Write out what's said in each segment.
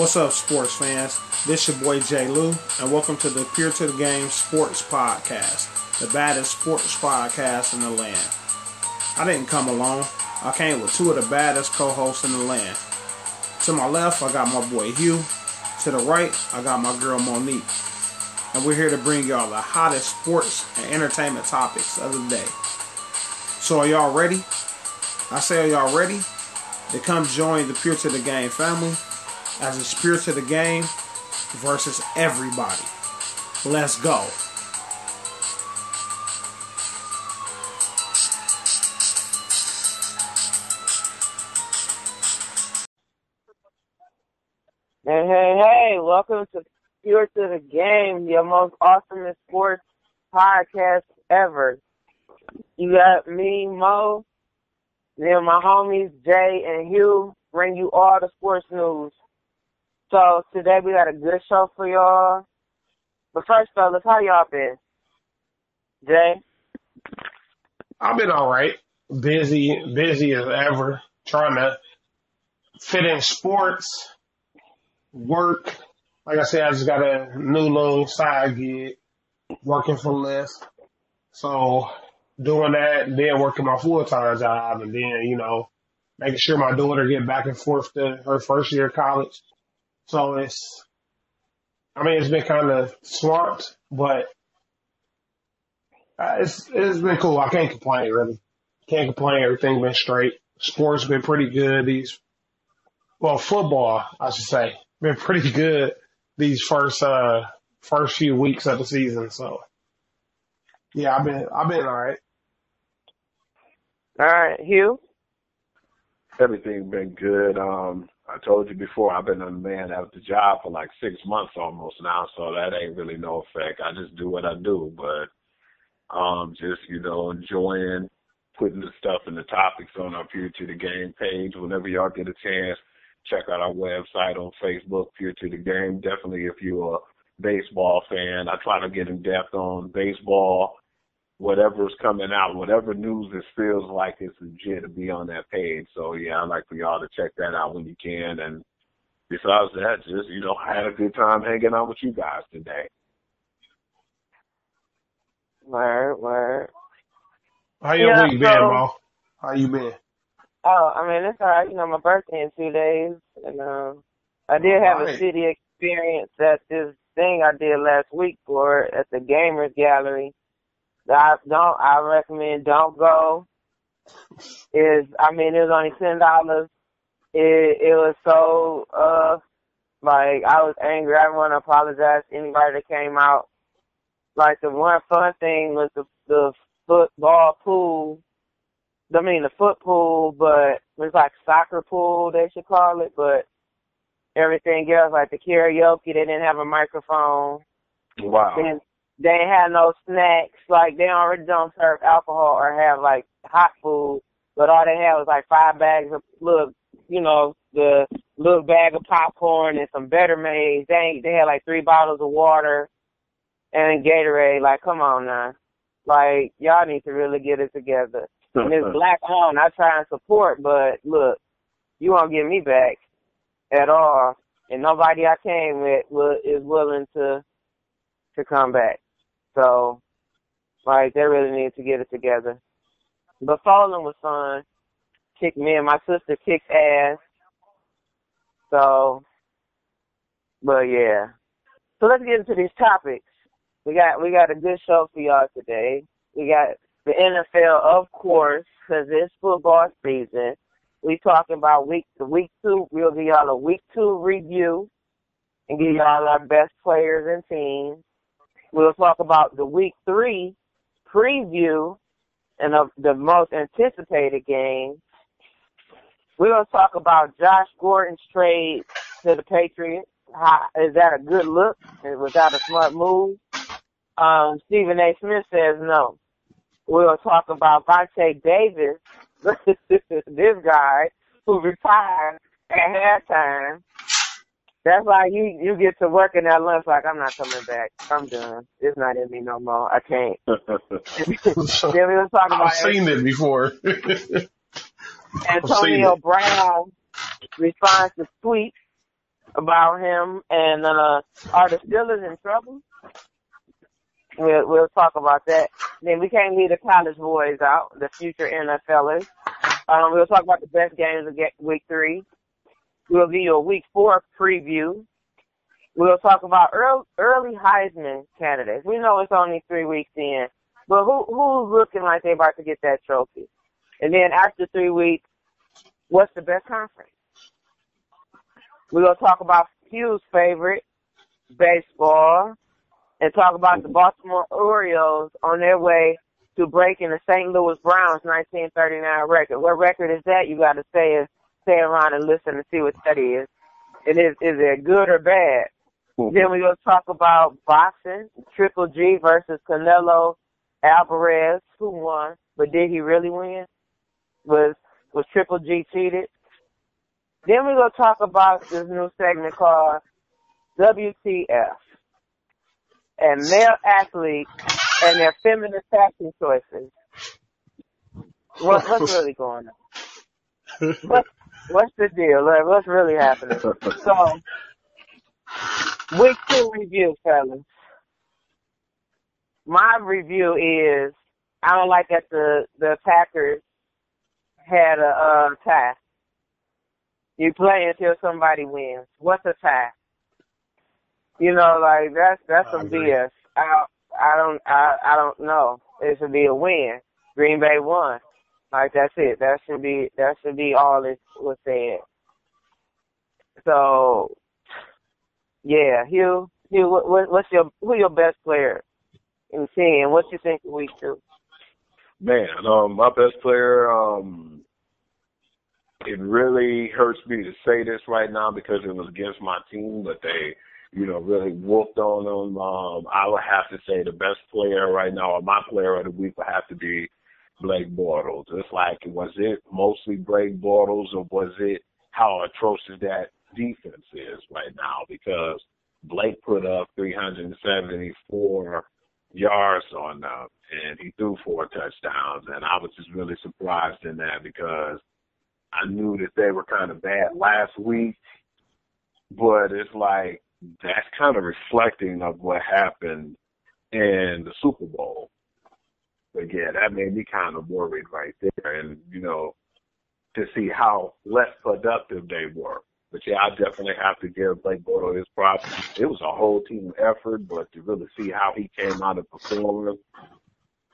What's up, sports fans? This your boy Jay Lou, and welcome to the Pure to the Game Sports Podcast, the baddest sports podcast in the land. I didn't come alone. I came with two of the baddest co-hosts in the land. To my left, I got my boy Hugh. To the right, I got my girl Monique. And we're here to bring y'all the hottest sports and entertainment topics of the day. So are y'all ready? I say, are y'all ready? To come join the Pure to the Game family as it's pure of the game versus everybody. Let's go. Hey, hey, hey, welcome to Pure of the Game, your most awesome sports podcast ever. You got me, Mo, then my homies Jay and Hugh bring you all the sports news. So today we got a good show for y'all. But first, fellas, how y'all been? Jay? I've been all right. Busy, busy as ever, trying to fit in sports, work. Like I said, I just got a new little side gig, working for less. So doing that, then working my full time job, and then you know making sure my daughter get back and forth to her first year of college. So it's, I mean, it's been kind of swamped, but uh, it's it's been cool. I can't complain really. Can't complain. Everything's been straight. Sports been pretty good. These, well, football, I should say, been pretty good these first uh first few weeks of the season. So, yeah, I've been I've been all right. All right, Hugh? Everything been good. Um, I told you before, I've been a man at the job for like six months almost now, so that ain't really no effect. I just do what I do, but um, just you know, enjoying putting the stuff and the topics on our Pure to the Game page. Whenever y'all get a chance, check out our website on Facebook, Pure to the Game. Definitely, if you're a baseball fan, I try to get in depth on baseball whatever's coming out, whatever news it feels like it's legit to be on that page. So yeah, I'd like for y'all to check that out when you can. And besides that, just, you know, I had a good time hanging out with you guys today. Word, word. How your Yeah, week been, so- Mo? How you been? Oh, I mean, it's alright. You know, my birthday in two days, and um, I did have a Alright. city experience at this thing I did last week for at the Gamers Gallery. I don't. I recommend don't go. Is I mean, it was only ten dollars. It it was so uh like I was angry. I want to apologize to anybody that came out. Like the one fun thing was the the football pool I mean the foot pool, but it's like soccer pool they should call it, but everything else like the karaoke they didn't have a microphone. Wow. They they ain't had no snacks, like they already don't serve alcohol or have like hot food, but all they had was like five bags of little you know, the little bag of popcorn and some better maize. They ain't, they had like three bottles of water and Gatorade. Like, come on now. Like, y'all need to really get it together. And it's black owned. I try and support, but look, you won't get me back at all. And nobody I came with will, is willing to to come back. So, like, they really need to get it together. But falling was fun. Kicked me and my sister kicked ass. So, but yeah. So let's get into these topics. We got we got a good show for y'all today. We got the NFL, of course, because it's football season. We talking about week the week two. We'll give y'all a week two review and give y'all our best players and teams. We'll talk about the week three preview and of the most anticipated game. We're gonna talk about Josh Gordon's trade to the Patriots. How, is that a good look? Was that a smart move? Um, Stephen A. Smith says no. We'll talk about Vontae Davis, this guy who retired at halftime. That's why you you get to work in that lunch like I'm not coming back. I'm done. It's not in me no more. I can't. then we will talking about I've seen it before. Antonio it. Brown responds to tweets about him. And uh, are the Steelers in trouble? We'll we'll talk about that. Then we can't leave the college boys out, the future NFLers. Um, we'll talk about the best games of week three. We'll give you a week four preview. We'll talk about early, early Heisman candidates. We know it's only three weeks in, but who who's looking like they're about to get that trophy? And then after three weeks, what's the best conference? We're gonna talk about Hugh's favorite, baseball, and talk about the Baltimore Orioles on their way to breaking the St. Louis Browns 1939 record. What record is that? You got to say stay stay around and listen and see what that is. And is is it good or bad? Mm-hmm. Then we're gonna talk about boxing, Triple G versus Canelo Alvarez. Who won? But did he really win? Was was Triple G cheated? Then we're gonna talk about this new segment called WTF and male athletes and their feminine fashion choices. What, what's really going on? What, what's the deal? Like, what's really happening? So, week two review, fellas. My review is I don't like that the the Packers had a uh, tie. You play until somebody wins. What's a tie? You know, like that's that's some BS. I I don't I I don't know. It should be a win. Green Bay won. Like that's it. That should be that should be all it was said. So, yeah, Hugh, Hugh, what, what, what's your who your best player in team? What you think week two? Man, um, my best player, um, it really hurts me to say this right now because it was against my team, but they, you know, really whooped on them. Um, I would have to say the best player right now, or my player of the week, would have to be Blake Bortles. It's like, was it mostly Blake Bortles, or was it how atrocious that defense is right now? Because Blake put up 374 yards on them, and he threw four touchdowns, and I was just really surprised in that because I knew that they were kind of bad last week, but it's like that's kind of reflecting of what happened in the Super Bowl. But yeah, that made me kind of worried right there, and you know, to see how less productive they were. But yeah, I definitely have to give Blake Bortles his props. It was a whole team effort, but to really see how he came out of performing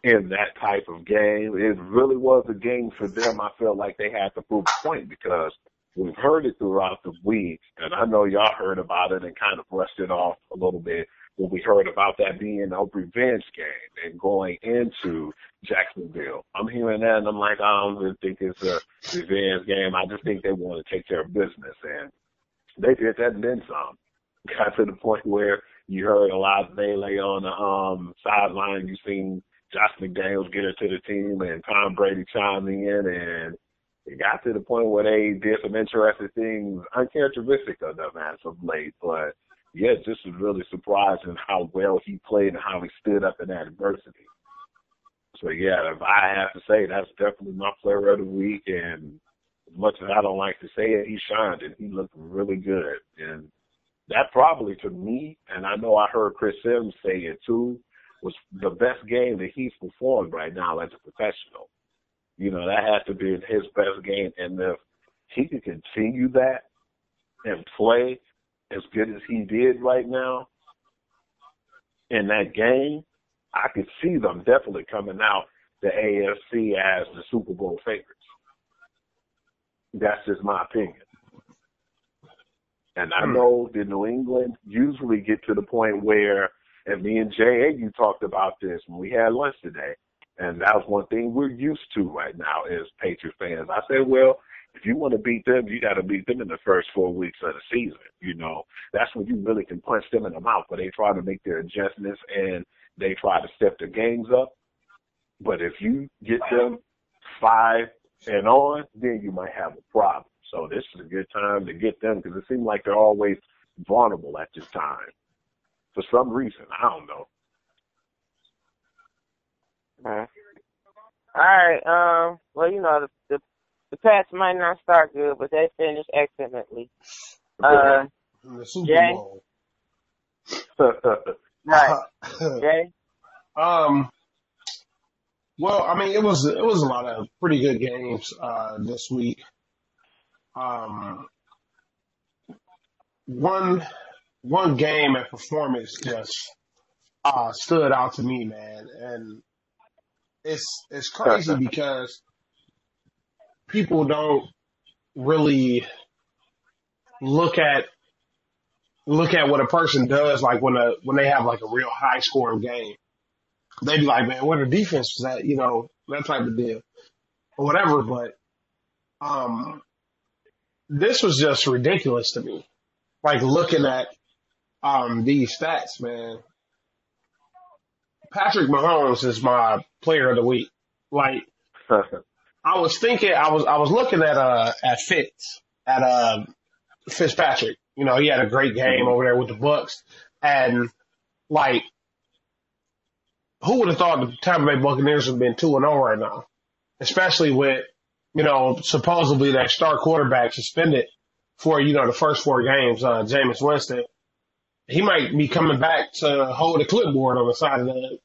in that type of game. It really was a game for them. I felt like they had to prove a point because we've heard it throughout the week, and I know y'all heard about it and kind of brushed it off a little bit when we heard about that being a revenge game and going into Jacksonville. I'm hearing that and I'm like, I don't really think it's a revenge game. I just think they want to take care of business, and they did that and then some. Got to the point where you heard a lot of melee on the um sideline. You seen Josh McDaniels get into the team and Tom Brady chiming in and it got to the point where they did some interesting things uncharacteristic of them as of late. But yeah, this was really surprising how well he played and how he stood up in adversity. So yeah, if I have to say that's definitely my player of the week and as much as I don't like to say it, he shined and he looked really good. And that probably to me, and I know I heard Chris Simms say it too, was the best game that he's performed right now as a professional. You know, that has to be his best game. And if he can continue that and play as good as he did right now in that game, I could see them definitely coming out the AFC as the Super Bowl favorites. That's just my opinion. And I hmm. know the New England usually get to the point where and me and Jay you talked about this when we had lunch today. And that was one thing we're used to right now as Patriot fans. I said, well, if you want to beat them, you got to beat them in the first four weeks of the season. You know, that's when you really can punch them in the mouth. But they try to make their adjustments and they try to step their games up. But if you get them five and on, then you might have a problem. So this is a good time to get them because it seems like they're always vulnerable at this time for some reason. I don't know. All right. Um. Well, you know, the the, the Pats might not start good, but they finish excellently. Uh, in the Super Jay? Bowl. Right. Jay? um, well, I mean, it was it was a lot of pretty good games uh, this week. Um, one one game and performance just uh, stood out to me, man, and it's it's crazy because people don't really look at look at what a person does like when a when they have like a real high scoring game. They'd be like, man, what a defense was that, you know, that type of deal. Or whatever, but um this was just ridiculous to me. Like looking at um these stats, man. Patrick Mahomes is my player of the week. Like I was thinking, I was, I was looking at, uh, at Fitz, at, uh, Fitzpatrick. You know, he had a great game over there with the Bucks. And, like, who would have thought the Tampa Bay Buccaneers would have been 2 and 0 right now? Especially with, you know, supposedly that star quarterback suspended for, you know, the first four games, uh, Jameis Winston. He might be coming back to hold a clipboard on the side of the,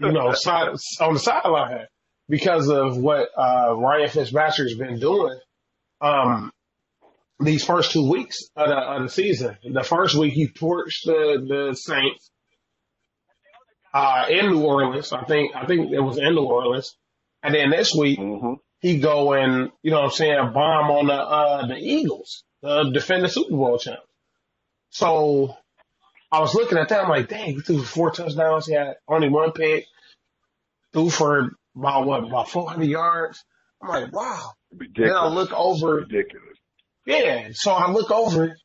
you know, side, on the sideline because of what uh, Ryan Fitzpatrick's been doing um, these first two weeks of the, of the season. The first week he torched the the Saints uh, in New Orleans. I think I think it was in New Orleans, and then this week hmm he go and you know what I'm saying bomb on the uh, the Eagles, the defending Super Bowl champ. So I was looking at that. I'm like, dang, he threw four touchdowns. He had only one pick. Threw for about what, about 400 yards. I'm like, wow. Ridiculous. Then I look over, Ridiculous. yeah. So I look over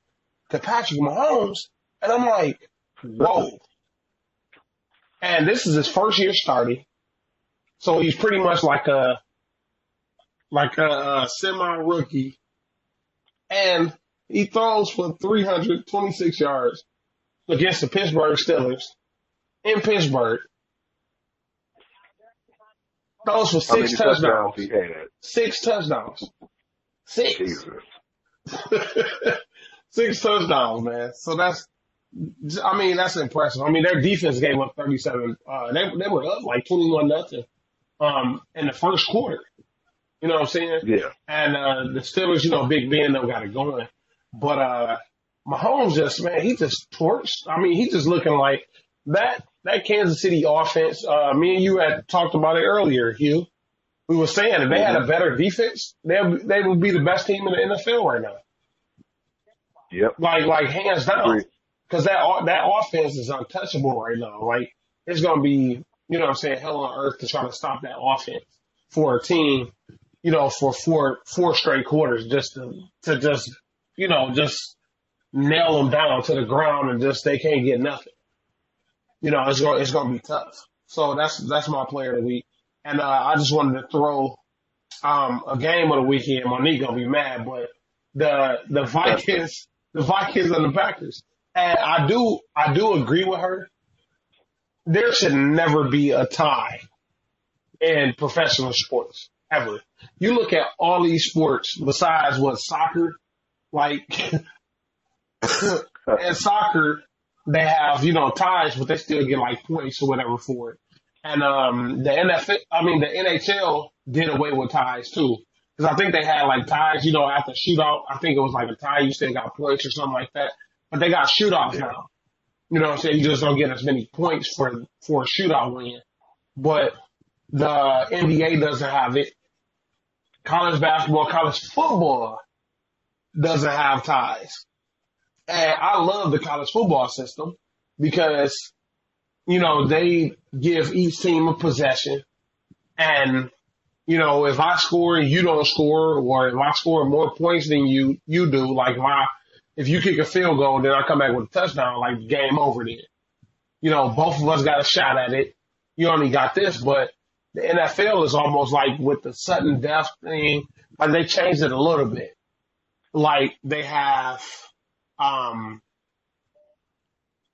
to Patrick Mahomes, and I'm like, whoa. And this is his first year starting, so he's pretty much like a like a, a semi rookie, and he throws for 326 yards against the Pittsburgh Steelers in Pittsburgh. Throws for six touchdowns touchdowns. Six touchdowns. Six. Six touchdowns, man. So that's, I mean, that's impressive. I mean, their defense gave up 37. Uh, they, they were up like 21 nothing, um, in the first quarter. You know what I'm saying? Yeah. And, uh, the Steelers, you know, Big Ben, they got it going. But, uh, Mahomes just, man, he just torched. I mean, he just looking like that, that Kansas City offense. Uh, me and you had talked about it earlier, Hugh. We were saying if they had a better defense, they they would be the best team in the NFL right now. Yep. Like, like hands down. Cause that, that offense is untouchable right now. Like, it's going to be, you know what I'm saying, hell on earth to try to stop that offense for a team, you know, for four, four straight quarters just to, to just, you know, just nail them down to the ground and just, they can't get nothing. You know, it's going, it's going to be tough. So that's, that's my player of the week. And, uh, I just wanted to throw, um, a game of the weekend. Monique gonna be mad, but the, the Vikings, the Vikings and the Packers. And I do, I do agree with her. There should never be a tie in professional sports ever. You look at all these sports besides what soccer, like, and soccer, they have, you know, ties, but they still get like points or whatever for it. And, um, the NFL, I mean, the NHL did away with ties too. Cause I think they had like ties, you know, after shootout, I think it was like a tie, you still got points or something like that. But they got shootouts now. You know what I'm saying? You just don't get as many points for, for a shootout win. But the NBA doesn't have it. College basketball, college football doesn't have ties. And I love the college football system because, you know, they give each team a possession and, you know, if I score and you don't score, or if I score more points than you, you do, like if I, if you kick a field goal, then I come back with a touchdown, like game over then. You know, both of us got a shot at it. You only got this, but the NFL is almost like with the sudden death thing, like they changed it a little bit. Like they have, um,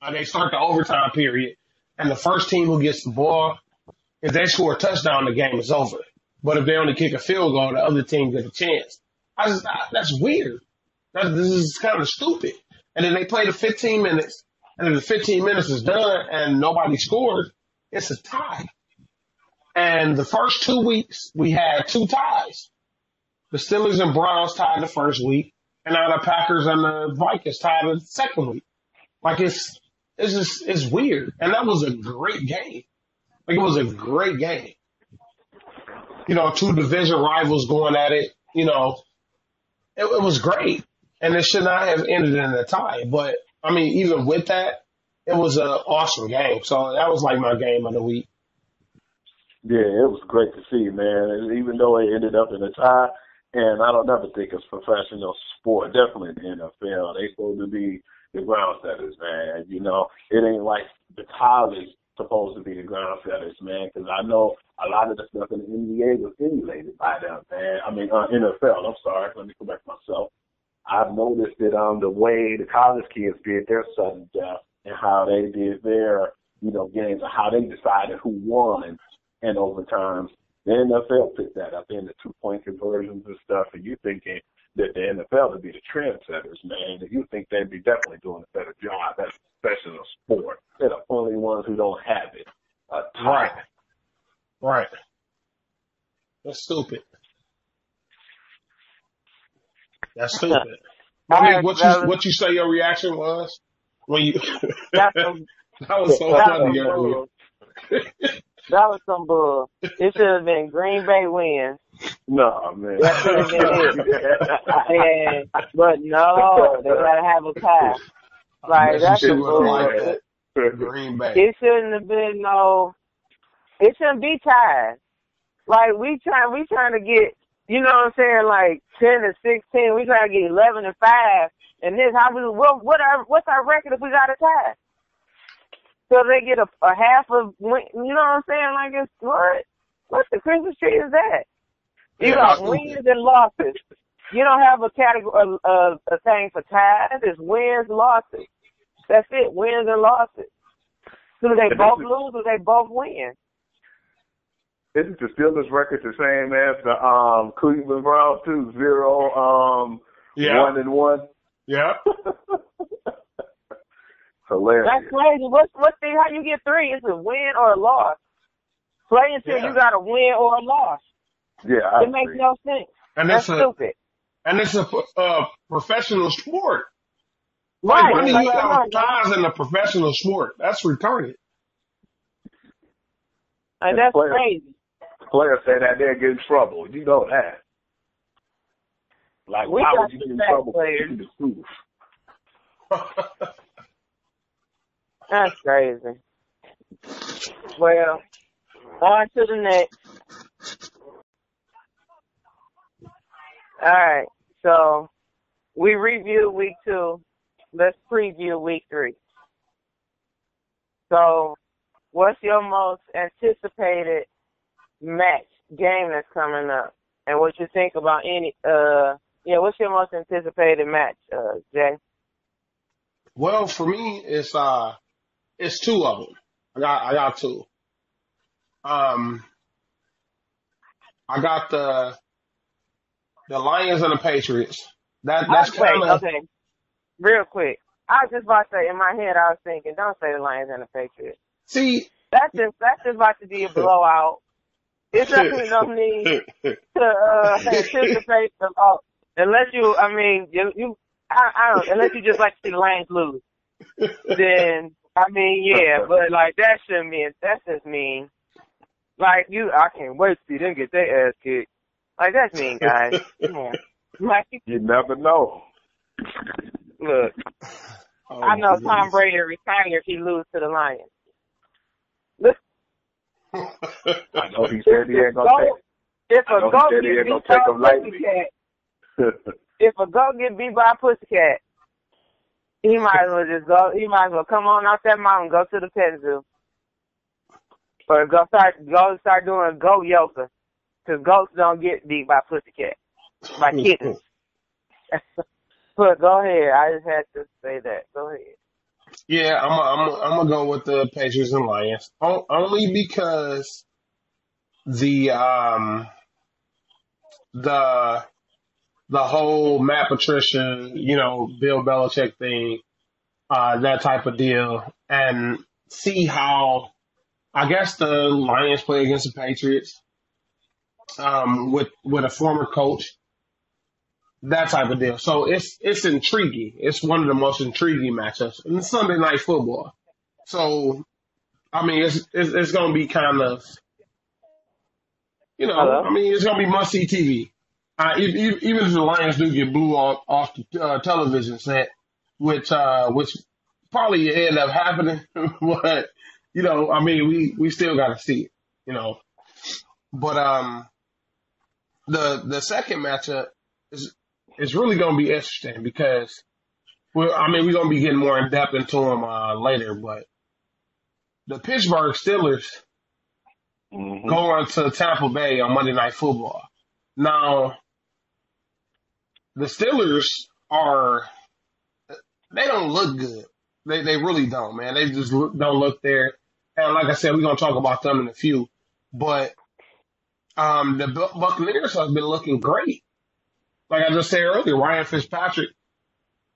uh, they start the overtime period and the first team who gets the ball, if they score a touchdown, the game is over. But if they only kick a field goal, the other team gets a chance. I just, I, that's weird. That, this is kind of stupid. and then they play the 15 minutes, and if the 15 minutes is done and nobody scored, it's a tie. And the first two weeks, we had two ties. The Steelers and Browns tied the first week, and now the Packers and the Vikings tied the second week. Like it's, it's just, it's weird. And that was a great game. Like it was a great game. You know, two division rivals going at it, you know, it, it was great. And it should not have ended in a tie. But I mean, even with that, it was an awesome game. So that was like my game of the week. Yeah, it was great to see, man. And even though it ended up in a tie, and I don't ever think it's professional sport, definitely the NFL. They supposed to be the ground setters, man. You know, it ain't like the college supposed to be the ground setters, man. Because I know a lot of the stuff in the NBA was emulated by them, man. I mean, uh, NFL. I'm sorry, let me correct myself. I've noticed that um the way the college kids did their sudden death and how they did their you know games and how they decided who won and overtimes. The NFL picked that up in the two point conversions and stuff, and you thinking that the NFL would be the trendsetters, man, and you think they'd be definitely doing a better job as a professional sport. They're the only ones who don't have it. A Right. Right. That's stupid. That's stupid. I mean, what you what you say your reaction was when you That's some, that was so funny. earlier. bull. That was some bull. It should have been Green Bay wins. No, man. That should have been it. And, but no, they gotta have a tie. Like Yes, that's you some should bull. like that. Green Bay. It shouldn't have been no. It shouldn't be tied. Like we trying, we trying to get, you know what I'm saying, like ten to sixteen. We trying to get eleven and five. And this, how we, what, what our, what's our record if we got a tie? So they get a, a half of, win, you know what I'm saying? Like it's what? What the Christmas tree is that? You Yeah, got that's wins and losses. You don't have a category, a, a, a thing for ties. It's wins, losses. That's it. Wins and losses. So do they And both is- lose or they both win? Isn't the Steelers record the same as the um Cleveland Browns too? Zero, um, Yeah. one and one. Yeah. Hilarious. That's crazy. What's what's the how you get three? It's a win or a loss. Play until Yeah. you got a win or a loss. yeah, I It makes no sense. And That's it's a stupid. and it's a uh, professional sport. Right. Like, when do Like, you come have on, man. in a professional sport? That's retarded. Like, that's Player- crazy. Players say that they'll get in trouble. You know that. Like, We why would you get in trouble for players. That's crazy. Well, on to the next. All right. So we reviewed week two. Let's preview week three. So, what's your most anticipated match game that's coming up, and what you think about any? Uh, yeah, what's your most anticipated match, uh, Jay? well, for me, it's uh, it's two of them. I got I got two. Um, I got the the Lions and the Patriots. That that's Wait, kind of okay. Real quick. I was just about to say, in my head, I was thinking, don't say the Lions and the Patriots. see. That's just, that's just about to be a blowout. It's definitely no need to, uh, anticipate the, oh, unless you, I mean, you, you, I, I don't, unless you just like to see the Lions lose. Then, I mean, yeah, but like, that shouldn't be, that's just mean. Like, you, I can't wait to see them get their ass kicked. Like, that's mean, guys. Come on. Like, You never know. look, Oh, I know Tom. Brady will retire if he lose to the Lions. Look, I know he said he ain't gonna Go- if a goat get ain't beat gonna by take a him lightly. pussycat, if a goat get beat by a pussycat, he might as well just go. He might as well come on out that mountain, go to the pet zoo, or go start go start doing goat yoga, because goats don't get beat by pussycat, by kittens. but go ahead. I just had to say that. Go ahead. Yeah, I'm I'm I'm gonna go with the Patriots and Lions O- only because the um the the whole Matt Patricia, you know, Bill Belichick thing, uh, that type of deal, and see how I guess the Lions play against the Patriots um, with with a former coach, that type of deal. So it's it's intriguing. It's one of the most intriguing matchups in Sunday night football. So I mean, it's it's, it's going to be kind of, you know, Hello? I mean, it's going to be must see TV. Uh, e- e- even if the Lions do get blew off off the uh, television set, which uh, which probably end up happening, but you know, I mean, we we still got to see it, you know. But um, the the second matchup is is really going to be interesting because we're, I mean, we're going to be getting more in depth into them uh, later, but the Pittsburgh Steelers hmm going to Tampa Bay on Monday Night Football. Now, the Steelers are they don't look good. They they really don't, man. They just look, don't look there. And like I said, we're gonna talk about them in a few. But um, the Buccaneers have been looking great. Like I just said earlier, Ryan Fitzpatrick.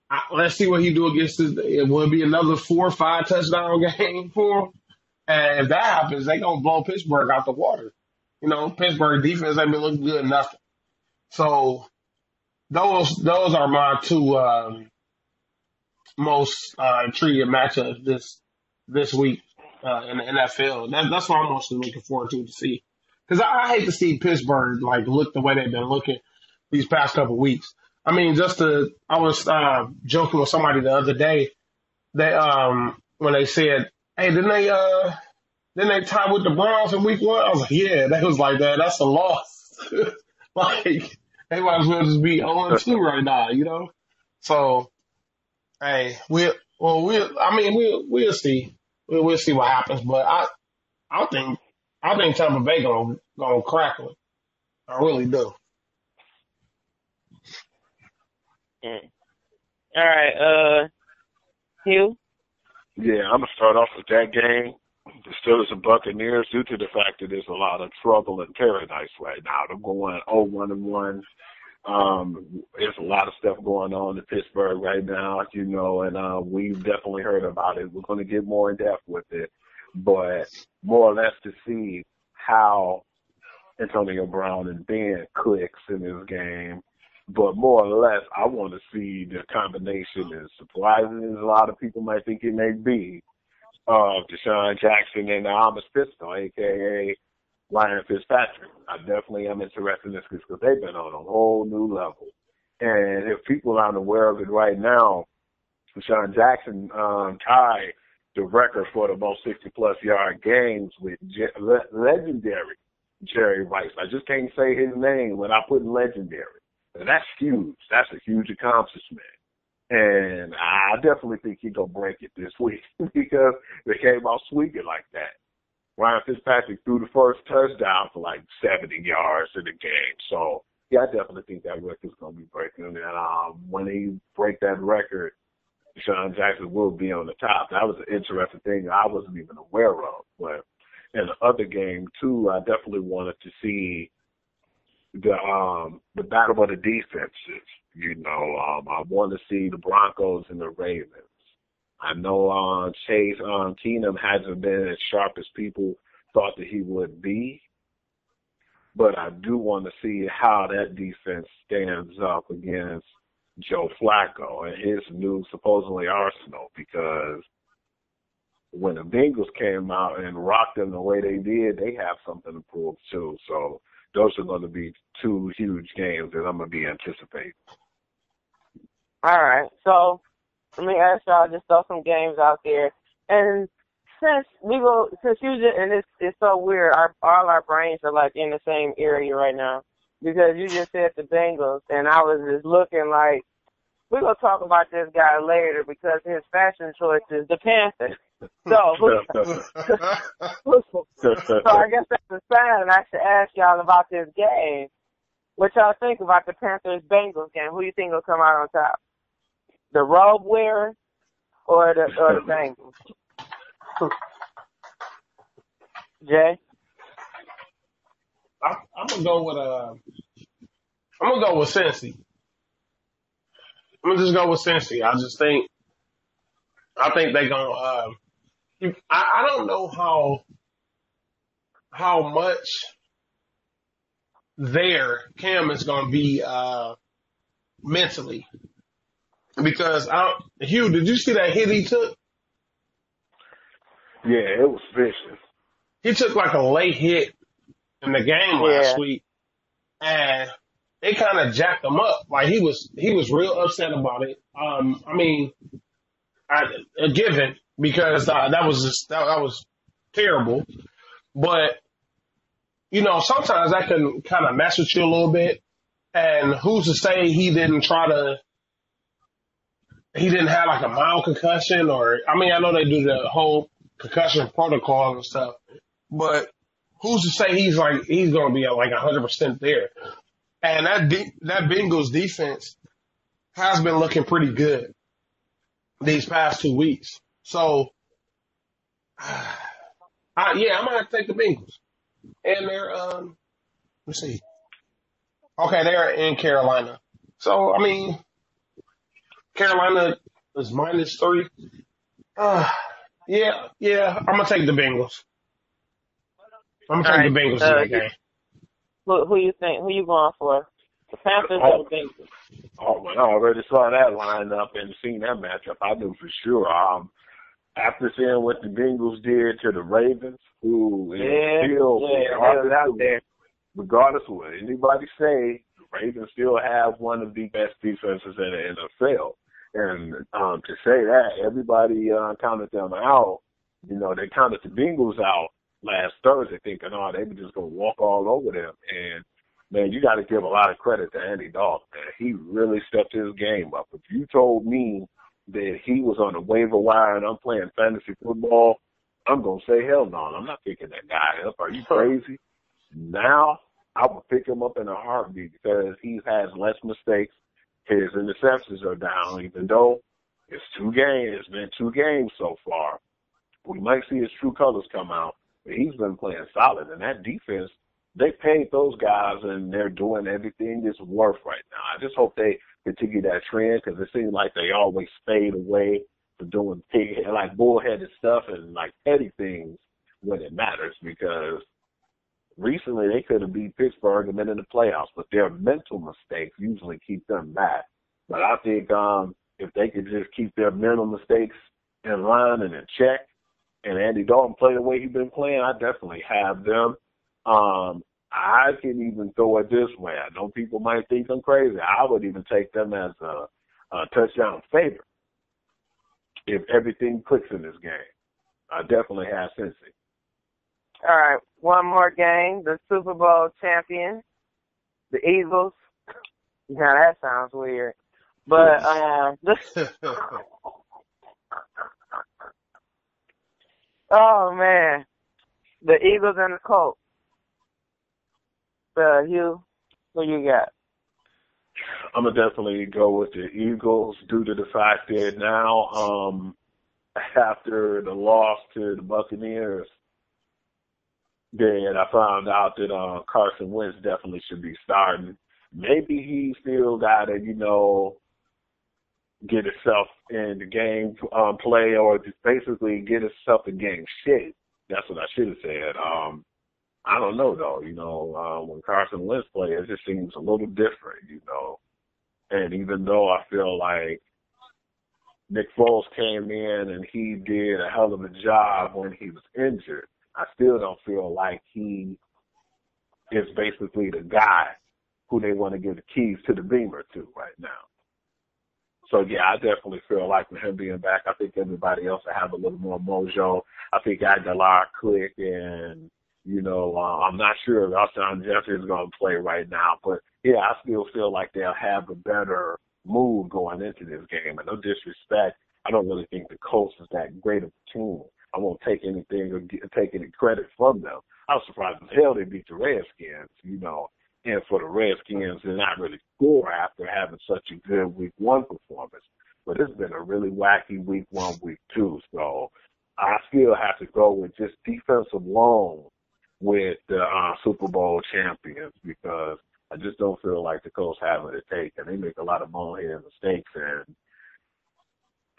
I, let's see what he do against this. It will be another four or five touchdown game for him. And if that happens, they gonna blow Pittsburgh out the water. You know, Pittsburgh defense ain't been looking good nothing. So those those are my two um, most uh, intriguing matchups this this week uh, in the NFL. That, that's what I'm mostly looking forward to to see. Because I, I hate to see Pittsburgh like look the way they've been looking these past couple weeks. I mean, just to I was uh, joking with somebody the other day. They um when they said, "Hey, didn't they uh didn't they tie with the Browns in week one?" I was like, "Yeah." They was like, "That that's a loss." like they might as well just be 0 2 right now, you know. So, hey, we'll well we'll I mean we'll we'll see we'll, we'll see what happens, but I I think I think Tampa Bay gonna gonna crack them. I really do. Mm. All right, uh, Hugh. Yeah, I'm gonna start off with that game. The Steelers and Buccaneers, due to the fact that there's a lot of trouble in paradise right now. They're going 0-1 and 1. Um, there's a lot of stuff going on in Pittsburgh right now, you know, and uh, we've definitely heard about it. We're going to get more in depth with it, but more or less to see how Antonio Brown and Ben clicks in this game. But more or less, I want to see the combination, as surprising as a lot of people might think it may be, of DeSean Jackson and Thomas Pistol, aka Ryan Fitzpatrick. I definitely am interested in this because they've been on a whole new level. And if people aren't aware of it right now, DeSean Jackson um, tied the record for the most 60 plus yard games with Je- le- legendary Jerry Rice. I just can't say his name without putting legendary. And that's huge. That's a huge accomplishment. And I definitely think he's gonna break it this week because they came out swinging like that. Ryan Fitzpatrick threw the first touchdown for like 70 yards in the game. So yeah, I definitely think that record's gonna be breaking. And um, when they break that record, DeSean Jackson will be on the top. That was an interesting thing I wasn't even aware of. But in the other game too, I definitely wanted to see the um the battle of the defenses. You know, um I want to see the Broncos and the Ravens. I know um Case um Keenum hasn't been as sharp as people thought that he would be. But I do want to see how that defense stands up against Joe Flacco and his new supposedly arsenal because when the Bengals came out and rocked them the way they did, they have something to prove too. So those are going to be two huge games that I'm going to be anticipating. All right, so let me ask y'all just throw some games out there. And since we go, since you just, and it's it's so weird, our all our brains are like in the same area right now because you just said the Bengals, and I was just looking like we're gonna talk about this guy later because his fashion choice is the Panthers. So, so I guess that's a sign, and I should ask y'all about this game. What y'all think about the Panthers Bengals game? Who you think will come out on top? The robe wearer or the or the Bengals? Jay? I, I'm gonna go with uh, I'm gonna go with Cincy. I'm gonna just go with Cincy. I just think, I think they gonna. Uh, I, I don't know how how much there Cam is gonna be uh, mentally because I don't, Hugh, did you see that hit he took? Yeah, it was vicious. He took like a late hit in the game last Yeah. week, and it kind of jacked him up. Like he was he was real upset about it. Um, I mean, I, a given because uh, that was just that, that was terrible. But you know, sometimes that can kind of mess with you a little bit. And who's to say he didn't try to? He didn't have like a mild concussion, or I mean, I know they do the whole concussion protocol and stuff, but who's to say he's like he's going to be at like hundred percent there? And that de- that Bengals defense has been looking pretty good these past two weeks. So, I, yeah, I'm gonna have to take the Bengals. And they're um, let's see. Okay, they're in Carolina. So I mean, Carolina is minus three. Uh, yeah, yeah, I'm gonna take the Bengals. I'm gonna All take the Bengals uh, in that game. Who, who you think? Who you going for? The Panthers Bengals? Oh man, I already saw that lineup and seen that matchup. I knew for sure. Um, after seeing what the Bengals did to the Ravens, who is Yeah, still yeah, regardless, out there. regardless of what anybody say, the Ravens still have one of the best defenses in the NFL. And um, to say that, everybody uh, counted them out. You know, they counted the Bengals out last Thursday, thinking, oh, they were just gonna walk all over them. And man, you got to give a lot of credit to Andy Dalton. Man, he really stepped his game up. If you told me that he was on the waiver wire and I'm playing fantasy football, I'm gonna say hell no. I'm not picking that guy up. Are you crazy? Now I would pick him up in a heartbeat because he has less mistakes. His interceptions are down, even though it's two games. It's been two games so far. We might see his true colors come out, but he's been playing solid. And that defense, they paid those guys, and they're doing everything it's worth right now. I just hope they continue that trend because it seems like they always fade away from doing pig, like bullheaded stuff and like petty things when it matters because recently they could have beat Pittsburgh and been in the playoffs, but their mental mistakes usually keep them back. But I think um if they could just keep their mental mistakes in line and in check and Andy Dalton play the way he's been playing, I definitely have them. Um I can even throw it this way. I know people might think I'm crazy. I would even take them as a, a touchdown favorite if everything clicks in this game. I definitely have Cincy. All right, one more game. The Super Bowl champion, the Eagles. Now that sounds weird, but uh, this, oh man, the Eagles and the Colts. Uh, Hugh, who you got? I'm gonna definitely go with the Eagles due to the fact that now, um, after the loss to the Buccaneers, that I found out that uh, Carson Wentz definitely should be starting. Maybe he still got to, you know, get himself in the game um, play or just basically get himself in game shape. That's what I should have said. Um, I don't know though. You know, uh, when Carson Wentz plays, it just seems a little different. You know, and even though I feel like Nick Foles came in and he did a hell of a job when he was injured, I still don't feel like he is basically the guy who they want to give the keys to the beamer to right now. So yeah, I definitely feel like with him being back, I think everybody else will have a little more mojo. I think Agholor, Click, and you know, uh, I'm not sure if Alshon Jeffery is going to play right now, but yeah, I still feel like they'll have a better move going into this game. And no disrespect, I don't really think the Colts is that great of a team. I won't take anything or get, take any credit from them. I was surprised as hell they beat the Redskins, you know, and for the Redskins to not really score after having such a good week one performance. But it's been a really wacky week one, week two. So I still have to go with just defensive alone with the uh, Super Bowl champions because I just don't feel like the Colts have it takes, and they make a lot of bonehead mistakes, and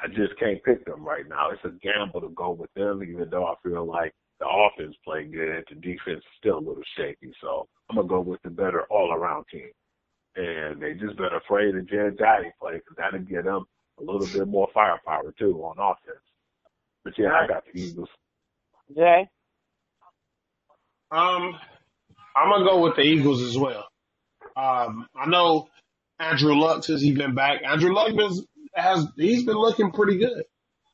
I just can't pick them right now. It's a gamble to go with them, even though I feel like the offense played good, the defense is still a little shaky. So I'm gonna go with the better all-around team, and they just better afraid of Jared Dottie play because that'll get them a little bit more firepower too on offense. But yeah, I got the Eagles. Jay? Um, I'm gonna go with the Eagles as well. Um, I know Andrew Luck since he's been back. Andrew Luck been, has he's been looking pretty good.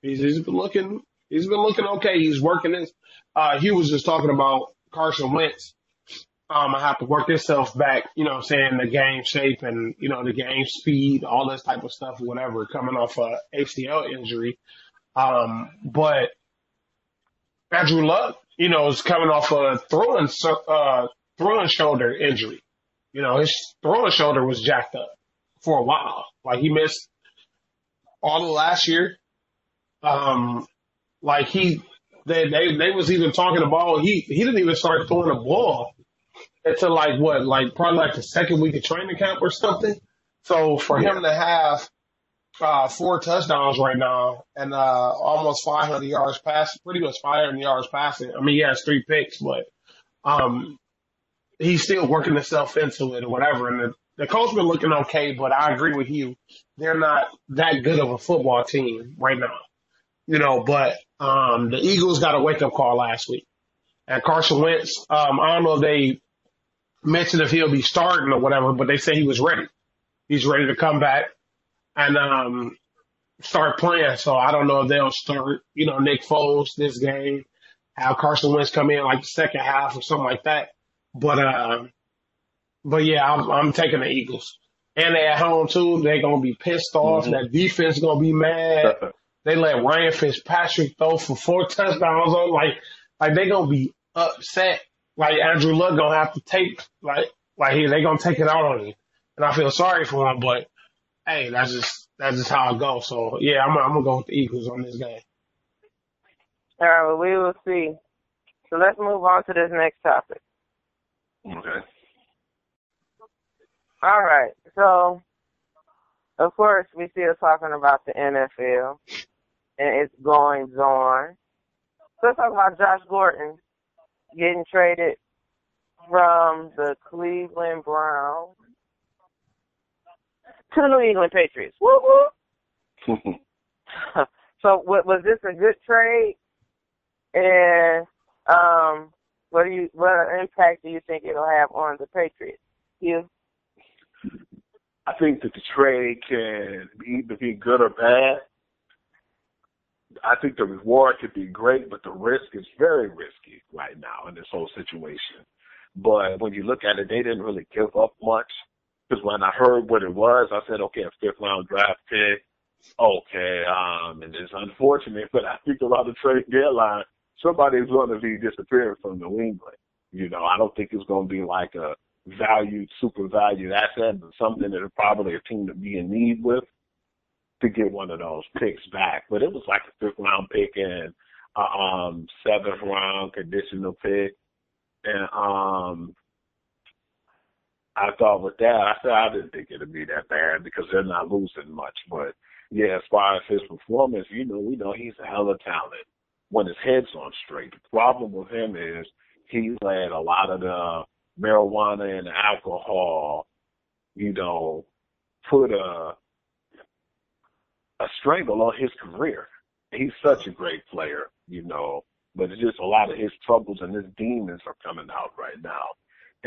He's, he's been looking he's been looking okay. He's working this. Uh, he was just talking about Carson Wentz. Um, I have to work himself back, you know what I'm saying, the game shape and, you know, the game speed, all this type of stuff, whatever, coming off a ACL injury. Um, but Andrew Luck, you know, is coming off a throwing, uh, throwing shoulder injury. You know, his throwing shoulder was jacked up for a while. Like he missed all of last year. Um, like he, they, they, they was even talking about, he, he didn't even start throwing a ball until like what, like probably like the second week of training camp or something. So for him to have, uh, four touchdowns right now and, uh, almost 500 yards passing, pretty much 500 yards passing. I mean, he has three picks, but, um, he's still working himself into it or whatever. And the, the coach been looking okay, but I agree with you. They're not that good of a football team right now. You know, but, um, the Eagles got a wake up call last week. And Carson Wentz, um, I don't know if they mentioned if he'll be starting or whatever, but they say he was ready. He's ready to come back and, um, start playing. So I don't know if they'll start, you know, Nick Foles this game, have Carson Wentz come in like the second half or something like that. But, uh, but yeah, I'm, I'm taking the Eagles. And they at home too. They're going to be pissed off. Mhm. That defense going to be mad. They let Ryan Fitzpatrick throw for four touchdowns on like, like they going to be upset. Like Andrew Luck going to have to take, like, like he, they going to take it out on him. And I feel sorry for him, but hey, that's just, that's just how it goes. So yeah, I'm, I'm going to go with the Eagles on this game. All right, well, we will see. So let's move on to this next topic. Okay. All right, so of course we still talking about the NFL and its goings on. So let's talk about Josh Gordon getting traded from the Cleveland Browns to the New England Patriots. Woo woo. so wa- was this a good trade? And um, what do you what impact do you think it'll have on the Patriots? You I think that the trade can either be good or bad. I think the reward could be great, but the risk is very risky right now in this whole situation. But when you look at it, they didn't really give up much. Because when I heard what it was, I said, okay, a fifth round draft pick. Okay, um, and it's unfortunate, but I think around the trade deadline, somebody's going to be disappearing from New England. You know, I don't think it's going to be like a valued, super valued asset, but something that probably a team to be in need with to get one of those picks back. But it was like a fifth round pick and a um seventh round conditional pick. And um I thought with that, I said I didn't think it'd be that bad because they're not losing much. But yeah, as far as his performance, you know, we know he's a hell of talent when his head's on straight. The problem with him is he's let a lot of the marijuana and alcohol, you know, put a a strangle on his career. He's such a great player, you know, but it's just a lot of his troubles and his demons are coming out right now.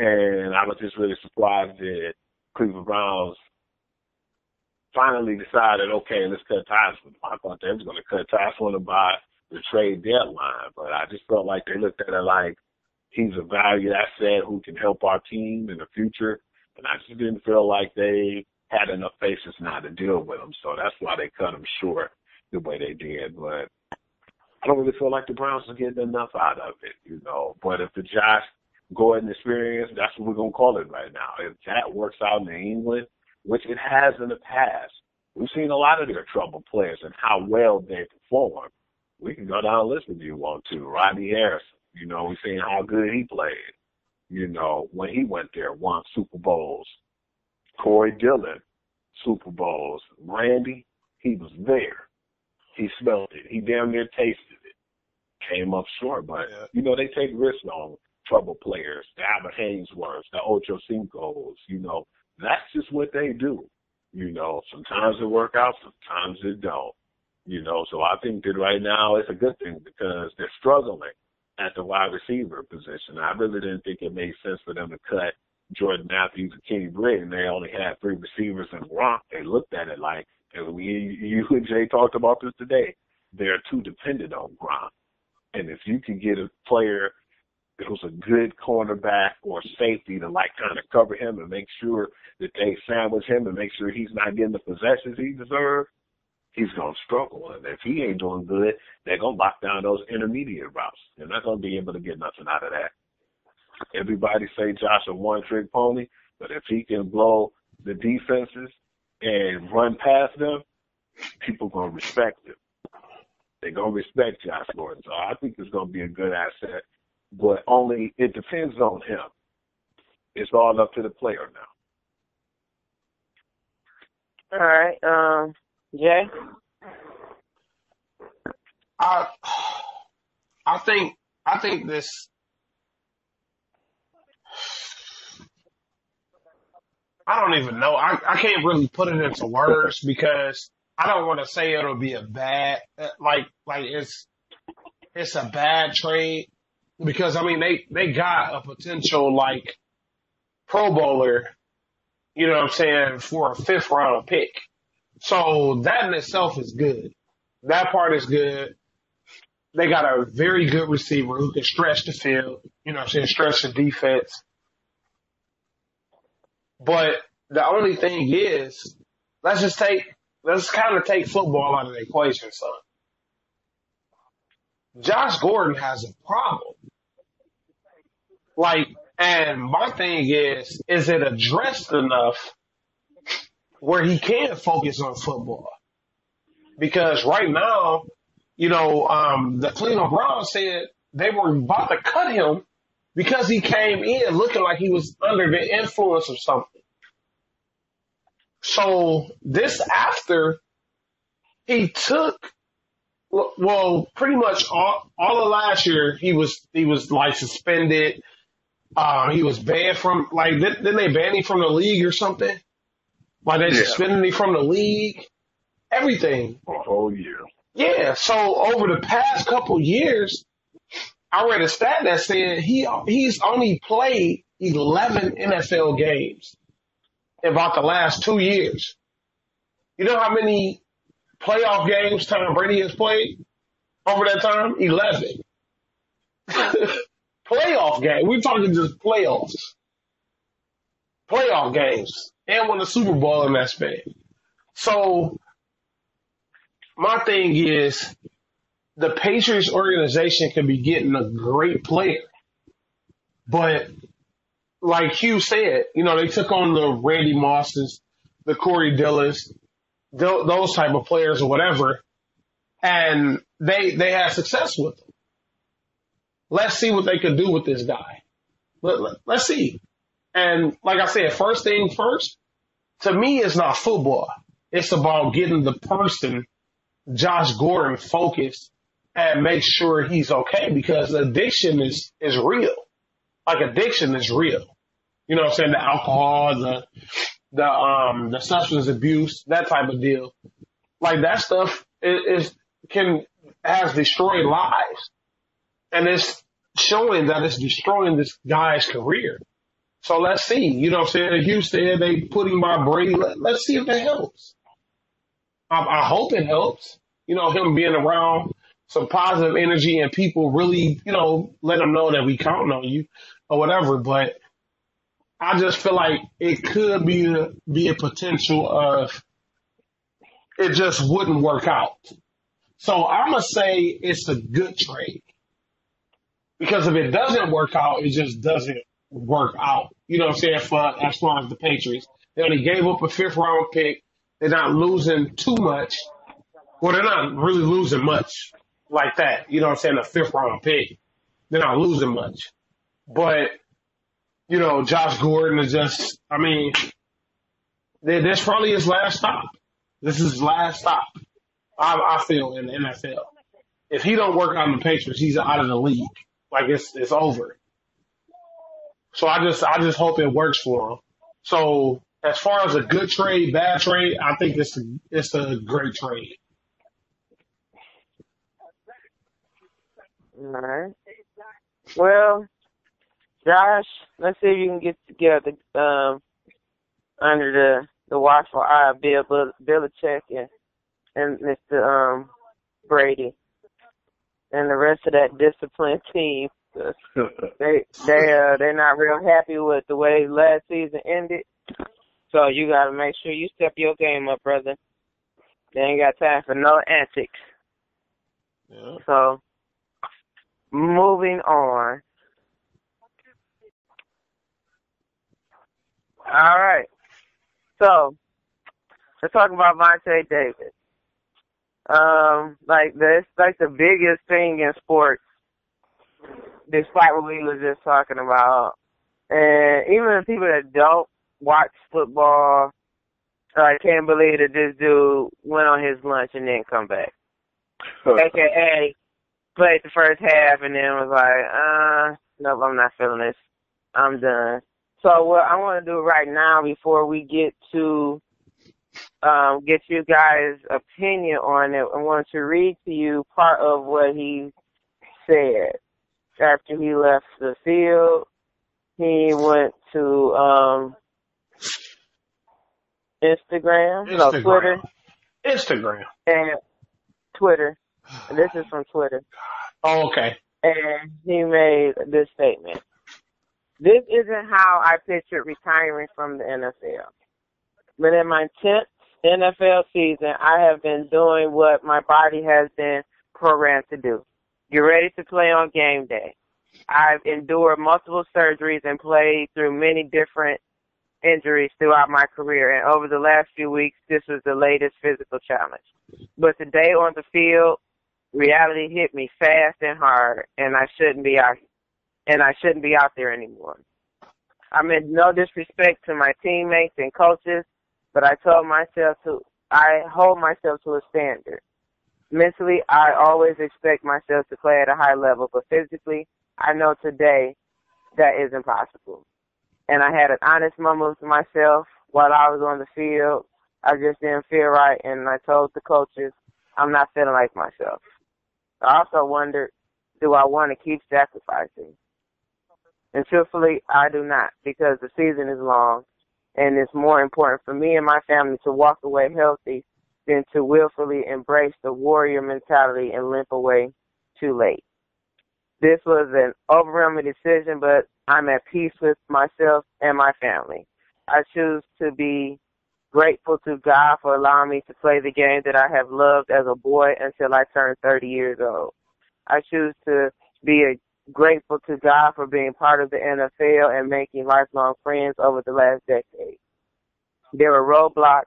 And I was just really surprised that Cleveland Browns finally decided, okay, let's cut ties with him. I thought they was going to cut ties with him by the trade deadline, but I just felt like they looked at it like he's a valued asset who can help our team in the future. And I just didn't feel like they had enough faces now to deal with him. So that's why they cut him short the way they did. But I don't really feel like the Browns are getting enough out of it, you know. But if the Josh Gordon experience, that's what we're going to call it right now. If that works out in England, which it has in the past, we've seen a lot of their trouble players and how well they perform. We can go down the list if you want to. Rodney Harrison, you know, we've seen how good he played. you know, when he went there, won Super Bowls. Corey Dillon, Super Bowls. Randy, he was there. He smelled it. He damn near tasted it. Came up short, but Yeah. you know they take risks on trouble players. The Albert Haynesworths, the Ocho Cinco's. You know that's just what they do. You know sometimes it work out, sometimes it don't. You know, so I think that right now it's a good thing because they're struggling at the wide receiver position. I really didn't think it made sense for them to cut Jordan Matthews and Kenny Britt, and they only had three receivers and Gronk. They looked at it like, and we, you and Jay talked about this today. They're too dependent on Gronk, and if you can get a player who's a good cornerback or safety to like kind of cover him and make sure that they sandwich him and make sure he's not getting the possessions he deserves, he's gonna struggle. And if he ain't doing good, they're gonna lock down those intermediate routes. They're not gonna be able to get nothing out of that. Everybody say Josh a one trick pony, but if he can blow the defenses and run past them, people gonna respect him. They're gonna respect Josh Gordon. So I think it's gonna be a good asset. But only it depends on him. It's all up to the player now. All right. Um, Jay. I I think I think this I don't even know. I, I can't really put it into words because I don't want to say it'll be a bad uh, like like it's it's a bad trade because I mean they they got a potential like Pro Bowler, you know what I'm saying, for a fifth round pick. So that in itself is good. That part is good. They got a very good receiver who can stretch the field, you know what I'm saying, stretch the defense. But the only thing is, let's just take, let's kind of take football out of the equation, son. Josh Gordon has a problem. Like, and my thing is, is it addressed enough where he can focus on football? Because right now, you know, um, the Cleveland Browns said they were about to cut him because he came in looking like he was under the influence of something. So this after he took, well, pretty much all, all of last year, he was, he was like suspended. Um, he was banned from, like, didn't they ban him from the league or something? Like they Yeah. suspended him from the league, everything. For a whole year. Yeah, so over the past couple years, I read a stat that said he he's only played 11 NFL games in about the last two years. You know how many playoff games Tom Brady has played over that time? 11. playoff game. We're talking just playoffs. Playoff games. And won the Super Bowl in that span. So my thing is the Patriots organization could be getting a great player. But like Hugh said, you know, they took on the Randy Mosses, the Corey Dillons, tho- those type of players or whatever, and they they had success with them. Let's see what they could do with this guy. Let, let, let's see. And like I said, first thing first, to me, it's not football. It's about getting the person Josh Gordon focused and make sure he's okay because addiction is, is real. Like addiction is real. You know what I'm saying? The alcohol, the, the, um, the substance abuse, that type of deal. Like that stuff is, is can, has destroyed lives. And it's showing that it's destroying this guy's career. So let's see. You know I'm saying? Houston, they put him by Brady. Let, let's see if that helps. I, I hope it helps. You know, him being around some positive energy and people really, you know, let them know that we counting on you or whatever. But I just feel like it could be a, be a potential of it just wouldn't work out. So I'm gonna say it's a good trade because if it doesn't work out, it just doesn't work out. You know what I'm saying? For as far as the Patriots, they only gave up a fifth round pick. They're not losing too much. Well, they're not really losing much like that. You know what I'm saying? A fifth round pick. They're not losing much. But you know, Josh Gordon is just, I mean, this probably his last stop. This is his last stop. I, I feel in the NFL. If he don't work on the Patriots, he's out of the league. Like it's it's over. So I just I just hope it works for him. So as far as a good trade, bad trade, I think it's a, it's a great trade. All right. Well, Josh, let's see if you can get together um, under the the watchful eye of Bill Belichick and and Mr. Um, Brady and the rest of that disciplined team. they they uh they're not real happy with the way last season ended. So you got to make sure you step your game up, brother. They ain't got time for no antics. Yeah. So moving on. All right. So let's talk about Vontae Davis. Um, like this, like the biggest thing in sports, despite what we were just talking about, and even the people that don't watch football, I can't believe that this dude went on his lunch and didn't come back. AKA played the first half and then was like, uh, nope, I'm not feeling this. I'm done. So what I want to do right now before we get to um, get you guys' opinion on it, I want to read to you part of what he said after he left the field. He went to um, Instagram, Instagram, no Twitter, Instagram, and Twitter. And this is from Twitter. Oh, okay. And he made this statement. This isn't how I pictured retiring from the NFL. But in my 10th NFL season, I have been doing what my body has been programmed to do. Get ready to play on game day. I've endured multiple surgeries and played through many different injuries throughout my career, and over the last few weeks, this was the latest physical challenge. But today on the field, reality hit me fast and hard, and I shouldn't be out, and I shouldn't be out there anymore. I meant no disrespect to my teammates and coaches, but I told myself to, I hold myself to a standard. Mentally, I always expect myself to play at a high level, but physically, I know today that is impossible. And I had an honest moment with myself while I was on the field. I just didn't feel right, and I told the coaches, I'm not feeling like myself. I also wondered, do I want to keep sacrificing? And truthfully, I do not because the season is long and it's more important for me and my family to walk away healthy than to willfully embrace the warrior mentality and limp away too late. This was an overwhelming decision, but I'm at peace with myself and my family. I choose to be grateful to God for allowing me to play the game that I have loved as a boy until I turned 30 years old. I choose to be a, grateful to God for being part of the NFL and making lifelong friends over the last decade. There were roadblocks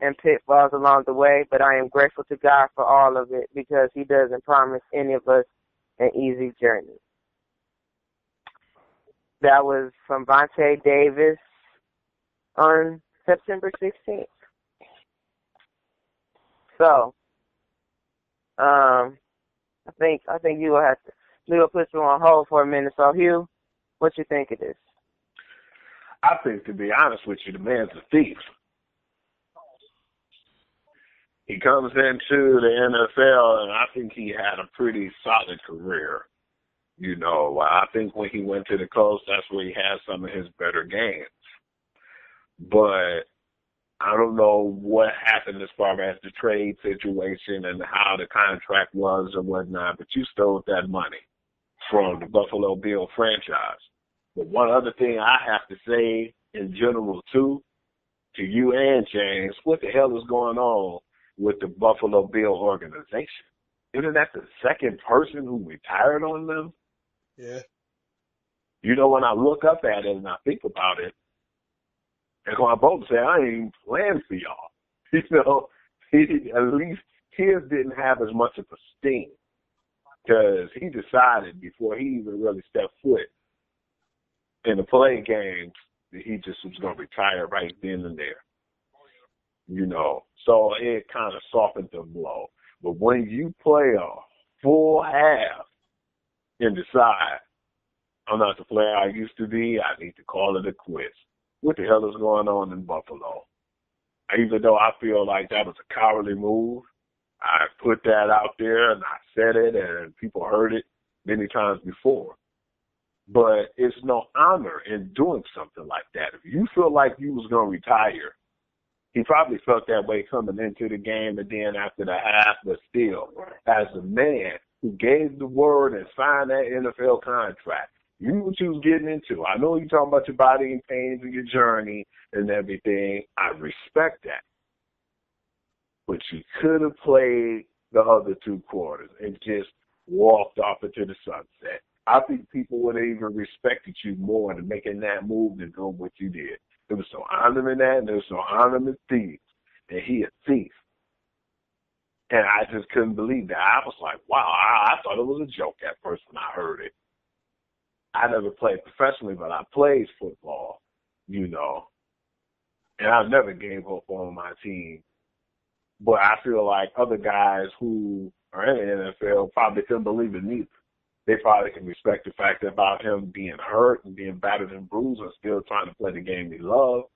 and pitfalls along the way, but I am grateful to God for all of it because He doesn't promise any of us an easy journey. That was from Vontae Davis on September 16th. So, um, I think I think you will have to we will put you on hold for a minute. So, Hugh, what you think of this? I think, to be honest with you, the man's a thief. He comes into the NFL, and I think he had a pretty solid career. You know, I think when he went to the Colts, that's where he had some of his better games but I don't know what happened as far as the trade situation and how the contract was or whatnot, but you stole that money from the Buffalo Bill franchise. But one other thing I have to say in general too, to you and James, what the hell is going on with the Buffalo Bill organization? Isn't that the second person who retired on them? Yeah. You know, when I look up at it and I think about it, and my both say, I ain't playing for y'all. You know, he, at least his didn't have as much of a sting because he decided before he even really stepped foot in the play games, that he just was going to retire right then and there. You know, so it kind of softened the blow. But when you play a full half and decide, I'm not the player I used to be, I need to call it a quits. What the hell is going on in Buffalo? Even though I feel like that was a cowardly move, I put that out there and I said it and people heard it many times before. But it's no honor in doing something like that. If you feel like you was gonna retire, he probably felt that way coming into the game and then after the half, but still, as a man who gave the word and signed that NFL contract, you knew what you was getting into. I know you talking about your body and pains and your journey and everything. I respect that but you could have played the other two quarters and just walked off into the sunset. I think people would have even respected you more in making that move than doing what you did. There was no honor in that, and there was no honor in thieves. And he a thief. And I just couldn't believe that. I was like, wow, I, I thought it was a joke at first when I heard it. I never played professionally, but I played football, you know. And I never gave up on my team but I feel like other guys who are in the NFL probably couldn't believe it neither. They probably can respect the fact about him being hurt and being battered and bruised and still trying to play the game he loved.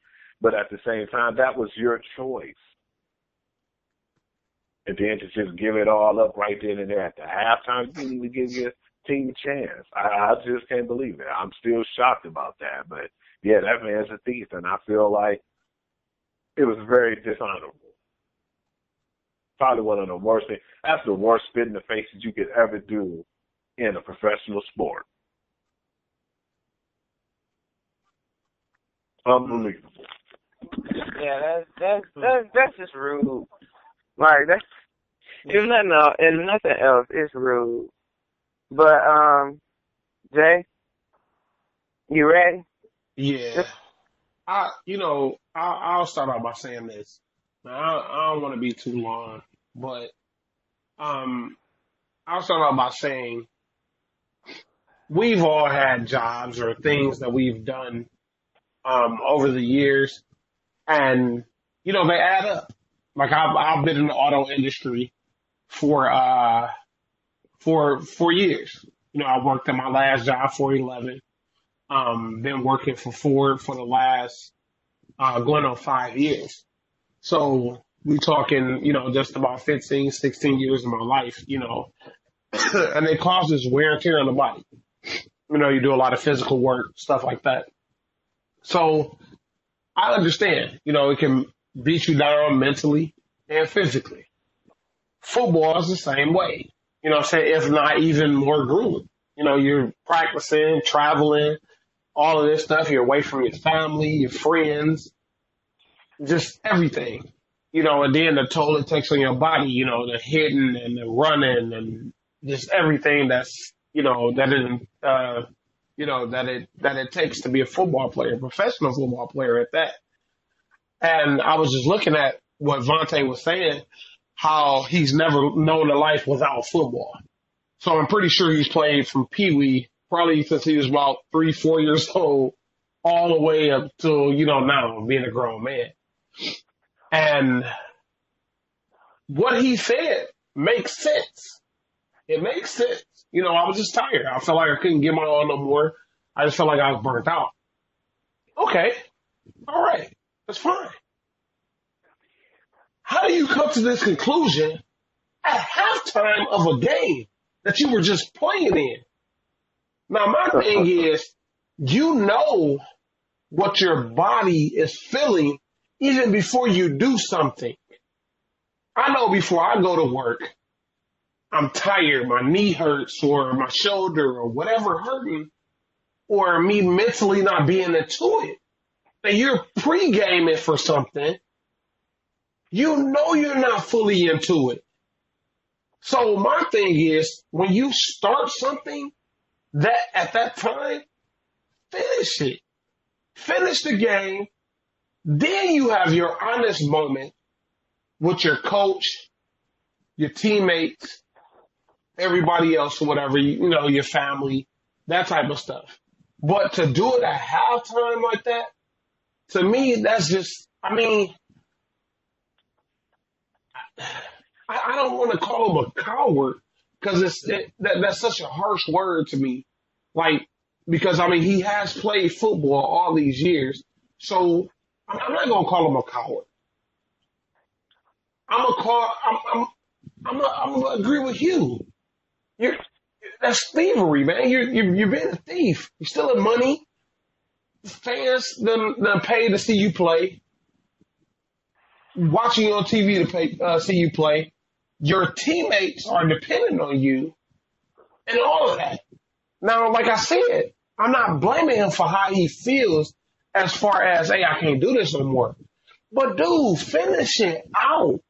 But at the same time, that was your choice. And then to just give it all up right then and there at the halftime, you didn't even give your team a chance. I, I just can't believe it. I'm still shocked about that. But yeah, that man's a thief, and I feel like it was very dishonorable probably one of the worst things. That's the worst spit in the face that you could ever do in a professional sport. Unbelievable. Yeah, that's that's that's that's just rude. Like that's if nothing else, if nothing else, it's rude. But um, Jay, you ready? Yeah. I, you know, I, I'll start out by saying this. Now, I, I don't want to be too long. But um, I'll start out by saying we've all had jobs or things that we've done um, over the years, and you know they add up. Like I've I've been in the auto industry for uh for four years. You know, I worked at my last job for eleven. Um, been working for Ford for the last uh, going on five years. So we talking, you know, just about 15, 16 years of my life, you know, and it causes wear and tear on the body. You know, you do a lot of physical work, stuff like that. So I understand, you know, it can beat you down mentally and physically. Football is the same way, you know I'm saying? If not even more grueling. You know, you're practicing, traveling, all of this stuff. You're away from your family, your friends, just everything you know, and then the toll it takes on your body, you know, the hitting and the running and just everything that's, you know, that is, uh, you know, that it, that it takes to be a football player, professional football player at that. And I was just looking at what Vontae was saying, how he's never known a life without football. So I'm pretty sure he's played from Pee Wee, probably since he was about three, four years old, all the way up to, you know, now being a grown man. And what he said makes sense. It makes sense. You know, I was just tired. I felt like I couldn't get my all no more. I just felt like I was burnt out. Okay. All right. That's fine. How do you come to this conclusion at halftime of a game that you were just playing in? Now, my thing is, you know what your body is feeling even before you do something. I know before I go to work, I'm tired, my knee hurts or my shoulder or whatever hurting or me mentally not being into it. And you're pre-gaming for something. You know you're not fully into it. So my thing is when you start something that at that time, finish it. Finish the game then you have your honest moment with your coach, your teammates, everybody else whatever, you, know, your family, that type of stuff. But to do it at halftime like that, to me, that's just, I mean, I, I don't want to call him a coward because it's it, that that's such a harsh word to me. Like because I mean he has played football all these years, so I'm not gonna call him a coward. I'm gonna call I'm I'm I'm gonna, I'm gonna agree with you. You're that's thievery, man. You're you're you're being a thief. You're stealing money. Fans then then pay to see you play. Watching you on TV to pay uh, see you play. Your teammates are dependent on you, and all of that. Now, like I said, I'm not blaming him for how he feels as far as, hey, I can't do this no more. But dude, finish it out.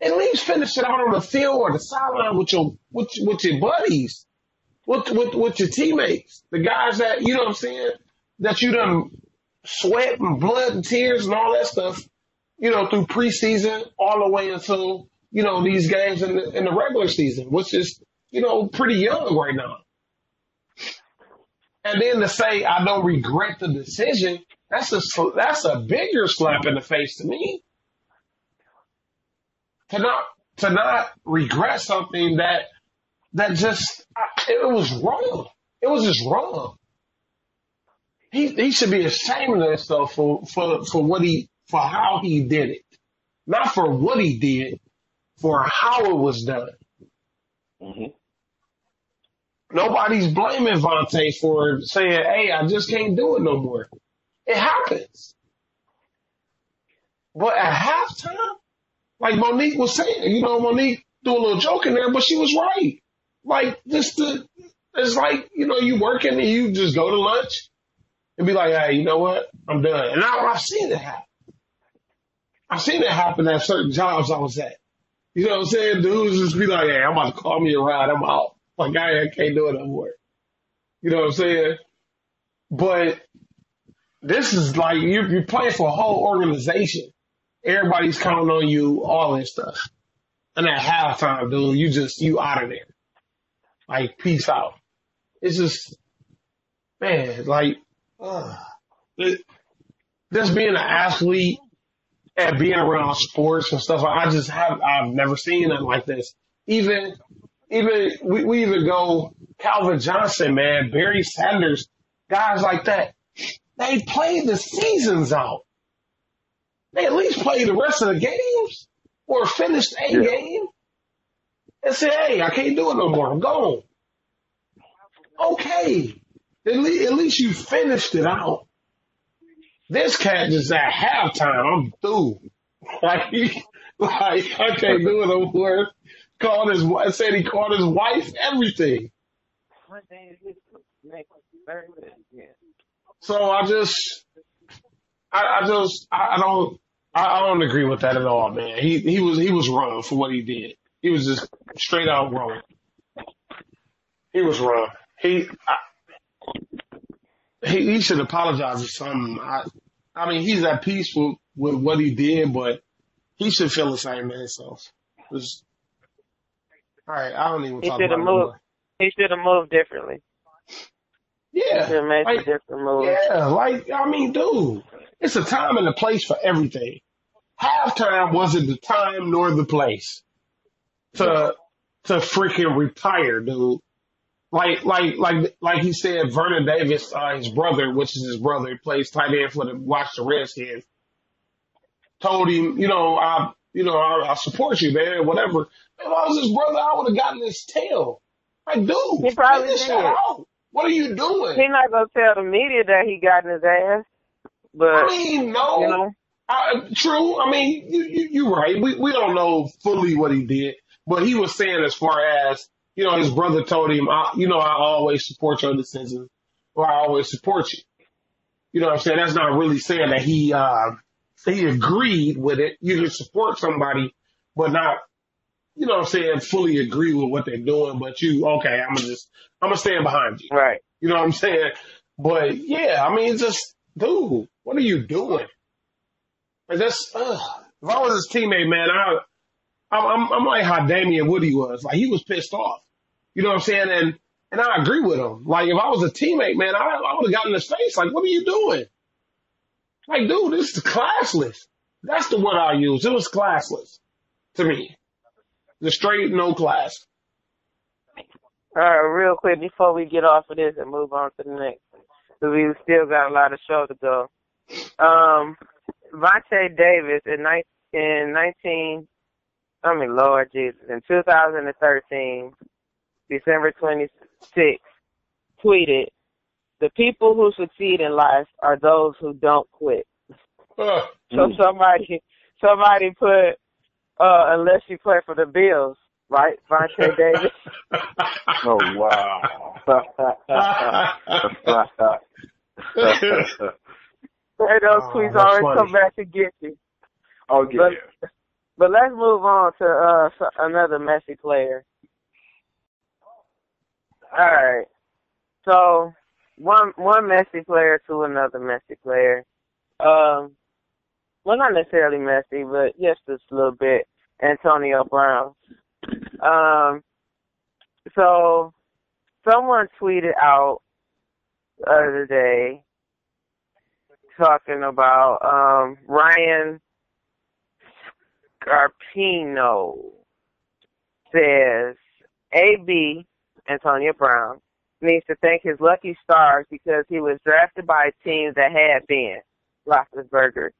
At least finish it out on the field or the sideline with your with, with your buddies, with, with with your teammates, the guys that you know what I'm saying that you done sweat and blood and tears and all that stuff, you know, through preseason all the way until you know these games in the in the regular season, which is you know pretty young right now. And then to say I don't regret the decision, that's a that's a bigger slap in the face to me. To not to not regret something that that just it was wrong. It was just wrong. He he should be ashamed of himself for for for what he for how he did it, not for what he did, for how it was done. hmm Nobody's blaming Vontae for saying, "Hey, I just can't do it no more." It happens. But at halftime, like Monique was saying, you know, Monique threw a little joke in there, but she was right. Like just the, it's like you know, you working and you just go to lunch and be like, "Hey, you know what? I'm done." And I, I've seen it happen. I've seen it happen at certain jobs I was at. You know what I'm saying? Dudes just be like, "Hey, I'm about to call me a ride. I'm out." Like, I, I can't do it no more. You know what I'm saying? But this is like you're, you're playing for a whole organization. Everybody's counting on you, all this stuff. And at halftime, dude, you just you out of there. Like, peace out. It's just, man, like, uh, it, just being an athlete and being around sports and stuff. I just have I've never seen it like this. Even even we, we even go Calvin Johnson, man, Barry Sanders, guys like that. They play the seasons out. They at least play the rest of the games or finished a Yeah. game and say, hey, I can't do it no more. I'm gone. Okay. At least, at least you finished it out. This cat just at halftime, I'm through. Like, like I can't do it no more. Called his said he called his wife everything. So I just, I, I just, I, I don't, I, I don't agree with that at all, man. He he was he was wrong for what he did. He was just straight out wrong. He was wrong. He I, he he should apologize or something. I I mean he's at peace with with what he did, but he should feel the same man himself. Just, all right, I don't even He talk should about have it moved. He should have moved differently. Yeah, should made like different move. Yeah, like I mean, dude, it's a time and a place for everything. Halftime wasn't the time nor the place to to freaking retire, dude. Like like like like he said, Vernon Davis, uh, his brother, which is his brother, he plays tight end for the Washington Redskins, told him, you know, I you know, I, I support you, man, whatever. If I was his brother, I would have gotten his tail. Like, dude, He probably that out. What are you doing? He's not gonna tell the media that he got in his ass, But I mean, no. you know, Uh, true. I mean, you, you, you're right. We, we don't know fully what he did, but he was saying as far as, you know, his brother told him, I, you know, I always support your decisions or I always support you. You know what I'm saying? That's not really saying that he, uh, he agreed with it. You can support somebody, but not, you know what I'm saying, fully agree with what they're doing, but you, okay, I'm gonna just, I'm gonna stand behind you. right? You know what I'm saying? But yeah, I mean, just, dude, what are you doing? Like that's, ugh. if I was his teammate, man, I, I'm, I'm, I'm like how Damien Woody was. Like he was pissed off. You know what I'm saying? And, And I agree with him. Like if I was a teammate, man, I, I would have gotten in his face. Like, what are you doing? Like, dude, this is classless. That's the word I use. It was classless to me. The straight no class. All right, real quick before we get off of this and move on to the next, because we still got a lot of show to go. Um, Vontae Davis in, in 19, I mean, Lord Jesus, in 2013, December 26th, tweeted, the people who succeed in life are those who don't quit. Uh, So somebody, somebody put, uh, unless you play for the Bills, right? Vontae Davis. Oh wow. Hey, those Oh, tweets that's always funny. come back to get you. oh yeah. But let's move on to uh another messy player. All right. So one one messy player to another messy player. Um, well, not necessarily messy, but just just a little bit. Antonio Brown. Um, so someone tweeted out the other day talking about um Ryan Scarpino says AB Antonio Brown needs to thank his lucky stars because he was drafted by a team that had Ben Roethlisberger,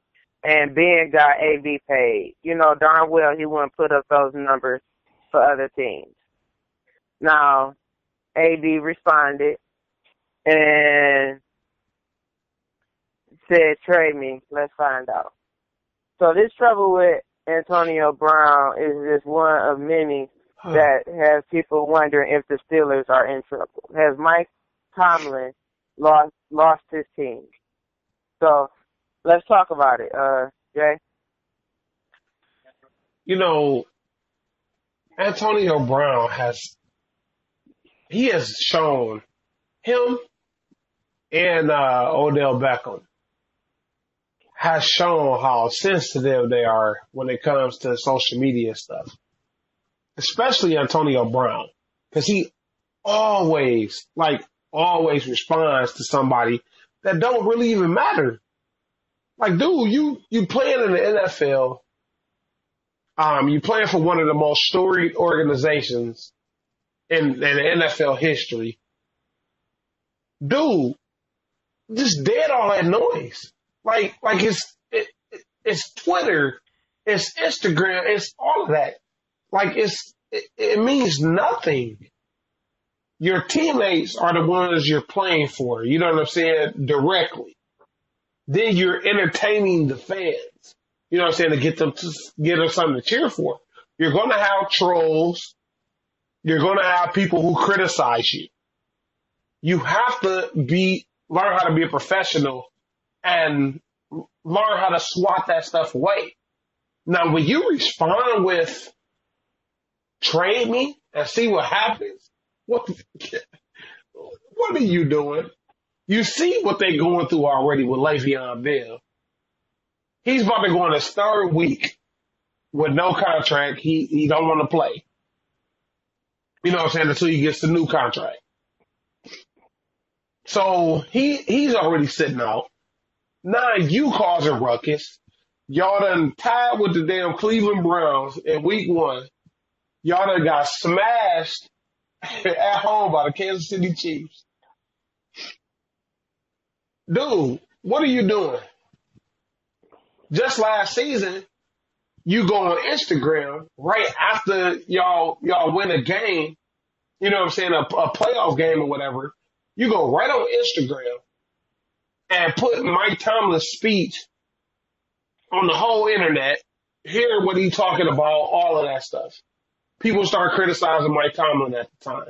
and Ben got AB paid. You know darn well he wouldn't put up those numbers for other teams. Now, AB responded and said, "Trade me. Let's find out." So this trouble with Antonio Brown is just one of many that has people wondering if the Steelers are in trouble. Has Mike Tomlin lost lost his team? So let's talk about it. Uh, Jay. you know, Antonio Brown has he has shown him and uh, Odell Beckham has shown how sensitive they are when it comes to social media stuff, especially Antonio Brown, because he always, like, always responds to somebody that don't really even matter. Like, dude, you you playing in the NFL um, you playing for one of the most storied organizations in, in the NFL history. Dude, just dead all that noise. Like, like it's, it, it- it's Twitter, it's Instagram, it's all of that. Like it's, it, it means nothing. Your teammates are the ones you're playing for. You know what I'm saying? Directly. Then you're entertaining the fans. You know what I'm saying? To get them to get them something to cheer for. You're going to have trolls. You're going to have people who criticize you. You have to be, learn how to be a professional and learn how to swat that stuff away. Now, when you respond with trade me and see what happens, what, what are you doing? You see what they're going through already with Le'Veon Bell. He's about to go on his third week with no contract. He he don't want to play. You know what I'm saying? Until he gets the new contract. So he he's already sitting out. Now you causing ruckus. Y'all done tied with the damn Cleveland Browns in week one. Y'all done got smashed at home by the Kansas City Chiefs. Dude, what are you doing? Just last season, you go on Instagram right after y'all y'all win a game, you know what I'm saying, a, a playoff game or whatever. You go right on Instagram and put Mike Tomlin's speech on the whole internet, hear what he's talking about, all of that stuff. People start criticizing Mike Tomlin at the time.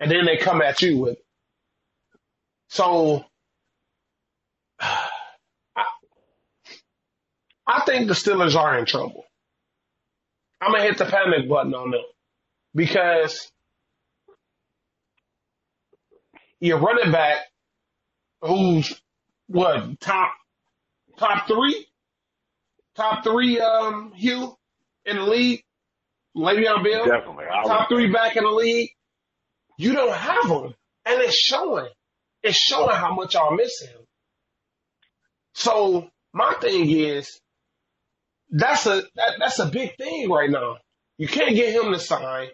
And then they come at you with it. So I, I think the Steelers are in trouble. I'm gonna hit the panic button on them because your running back, who's what top top three, top three, um, Hugh in the league, Le'Veon Bell, Definitely. Top three back in the league. You don't have him. And it's showing. It's showing how much y'all miss him. So my thing is, that's a that, that's a big thing right now. You can't get him to sign.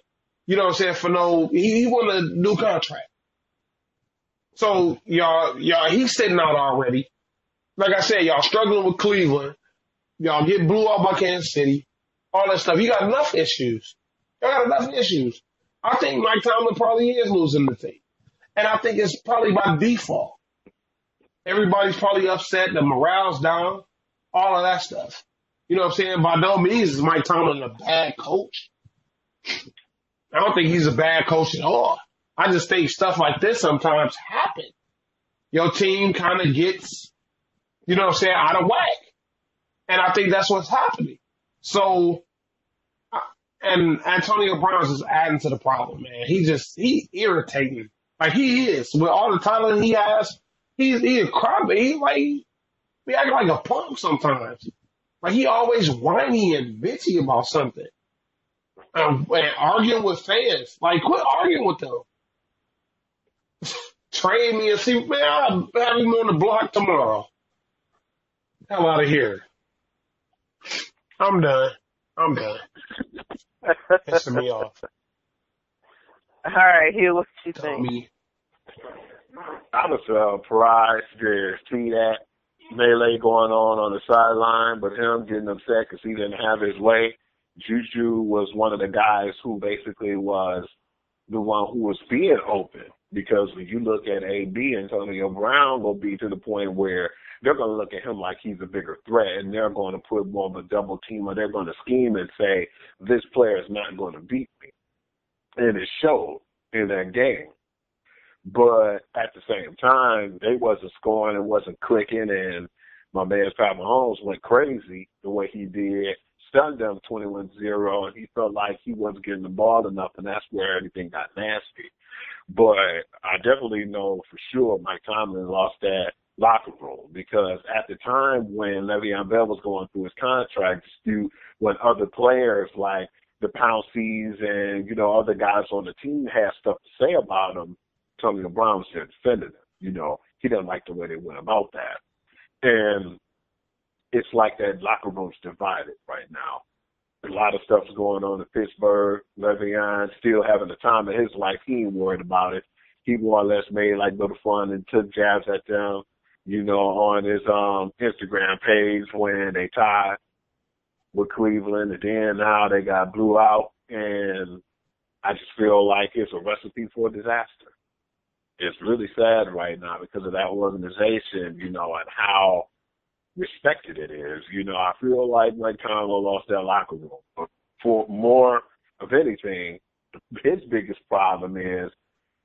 You know what I'm saying? For no, he, he want a new contract. So y'all, y'all, he's sitting out already. Like I said, y'all struggling with Cleveland. Y'all get blew out by Kansas City. All that stuff. You got enough issues. Y'all got enough issues. I think Mike Tomlin probably is losing the team. And I think it's probably by default. Everybody's probably upset. The morale's down. All of that stuff. You know what I'm saying? By no means is Mike Tomlin a bad coach. I don't think he's a bad coach at all. I just think stuff like this sometimes happen. Your team kind of gets, you know what I'm saying, out of whack. And I think that's what's happening. So, and Antonio Brown is adding to the problem, man. He just, he irritating. Like he is. With all the talent he has, he's, he a. He like, he acting like a punk sometimes. Like he always whiny and bitchy about something. And arguing with fans. Like quit arguing with them. Trade me and see, man, I'll have him on the block tomorrow. Hell out of here. I'm done. I'm done. Pissing me off. All right, here what you Tell think. me. I was uh, surprised to see that melee going on on the sideline, but him getting upset because he didn't have his way. Juju was one of the guys who basically was the one who was being open because when you look at AB, and Antonio Brown will be to the point where they're going to look at him like he's a bigger threat and they're going to put more of a double team or they're going to scheme and say, this player is not going to beat me. And it showed in that game. But at the same time, they wasn't scoring, it wasn't clicking, and my man Pat Mahomes went crazy the way he did, stunned them 21-0, and he felt like he wasn't getting the ball enough, and that's where everything got nasty. But I definitely know for sure Mike Tomlin lost that locker room because at the time when Le'Veon Bell was going through his contract dispute, when other players like the Pounceys and you know other guys on the team had stuff to say about him, Antonio Brown was there defending him. You know he didn't like the way they went about that, and it's like that locker room's divided right now. A lot of stuff's going on in Pittsburgh. Le'Veon still having the time of his life. He ain't worried about it. He more or less made like little fun and took jabs at them, you know, on his um Instagram page when they tied with Cleveland and then now they got blew out and I just feel like it's a recipe for disaster. It's really sad right now because of that organization, you know, and how respected it is. You know, I feel like Mike Tomlin lost that locker room. But for more of anything, his biggest problem is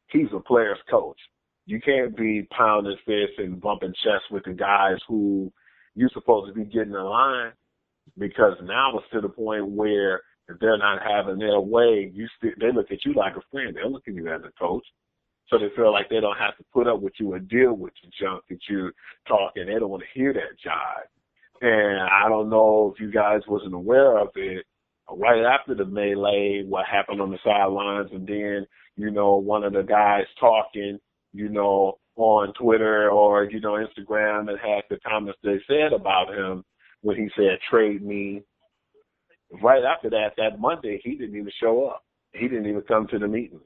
he's a player's coach. You can't be pounding fists and bumping chests with the guys who you're supposed to be getting in line because now it's to the point where if they're not having their way, you st- they look at you like a friend. They're looking at you as a coach. So they feel like they don't have to put up with you and deal with the junk that you talk and they don't want to hear that jive. And I don't know if you guys wasn't aware of it. Right after the melee, what happened on the sidelines and then, you know, one of the guys talking, you know, on Twitter or, you know, Instagram and had the comments they said about him when he said trade me. Right after that, that Monday, he didn't even show up. He didn't even come to the meeting.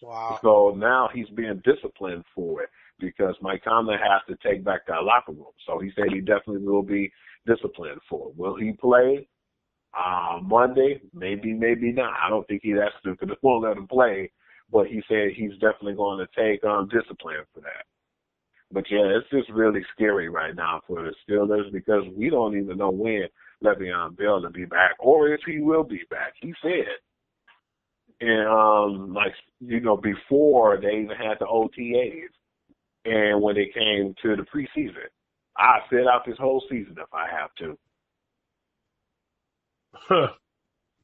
Wow. So now he's being disciplined for it because Mike Tomlin has to take back that locker room. So he said he definitely will be disciplined for it. Will he play uh, Monday? Maybe, maybe not. I don't think he's that stupid. Won't let him play, but he said he's definitely going to take um, discipline for that. But yeah, it's just really scary right now for the Steelers because we don't even know when Le'Veon Bell will be back or if he will be back. He said and um like you know before they even had the OTAs and when it came to the preseason I sit out this whole season if I have to Huh.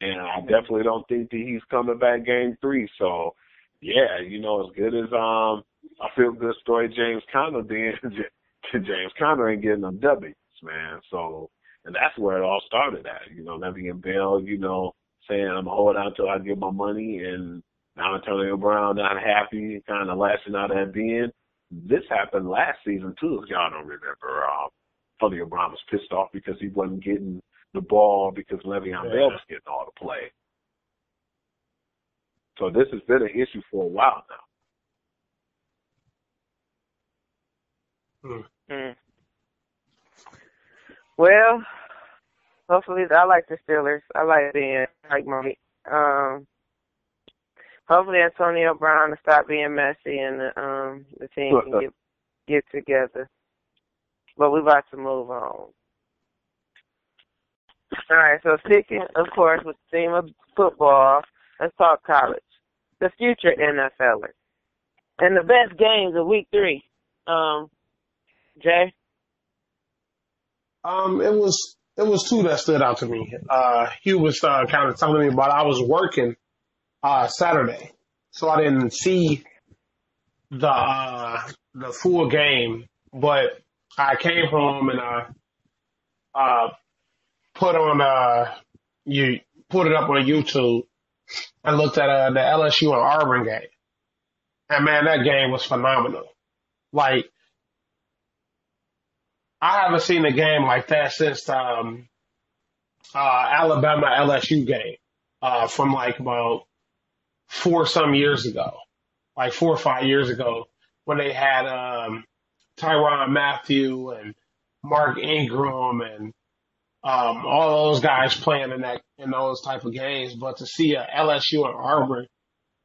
and I definitely don't think that he's coming back game 3 so yeah you know as good as um I feel good story James Conner being James Conner ain't getting them W's man so and that's where it all started at you know Le'Veon Bell you know saying I'm gonna hold out till I get my money and Now Antonio Brown not happy, kind of lashing out at Ben. This happened last season too, if y'all don't remember. Uh, Antonio Brown was pissed off because he wasn't getting the ball because Le'Veon Yeah. Bell was getting all the play. So this has been an issue for a while now. Mm. Well, hopefully, I like the Steelers. I like being like Mike. Um, hopefully, Antonio Brown will stop being messy and the um the team can get get together. But we about to move on. All right. So speaking, of course, with the theme of football, let's talk college. The future NFLers and the best games of Week Three. Um, Jay. Um, it was it was two that stood out to me. Uh, Hugh was uh, kind of telling me about. I was working uh, Saturday, so I didn't see the uh, the full game. But I came home and I uh, put on uh, you put it up on YouTube and looked at uh, the LSU and Auburn game. And man, that game was phenomenal. Like I haven't seen a game like that since um uh Alabama LSU game uh from like about four some years ago. Like four or five years ago when they had um Tyrann Mathieu and Mark Ingram and um all those guys playing in that in those type of games. But to see a LSU and Auburn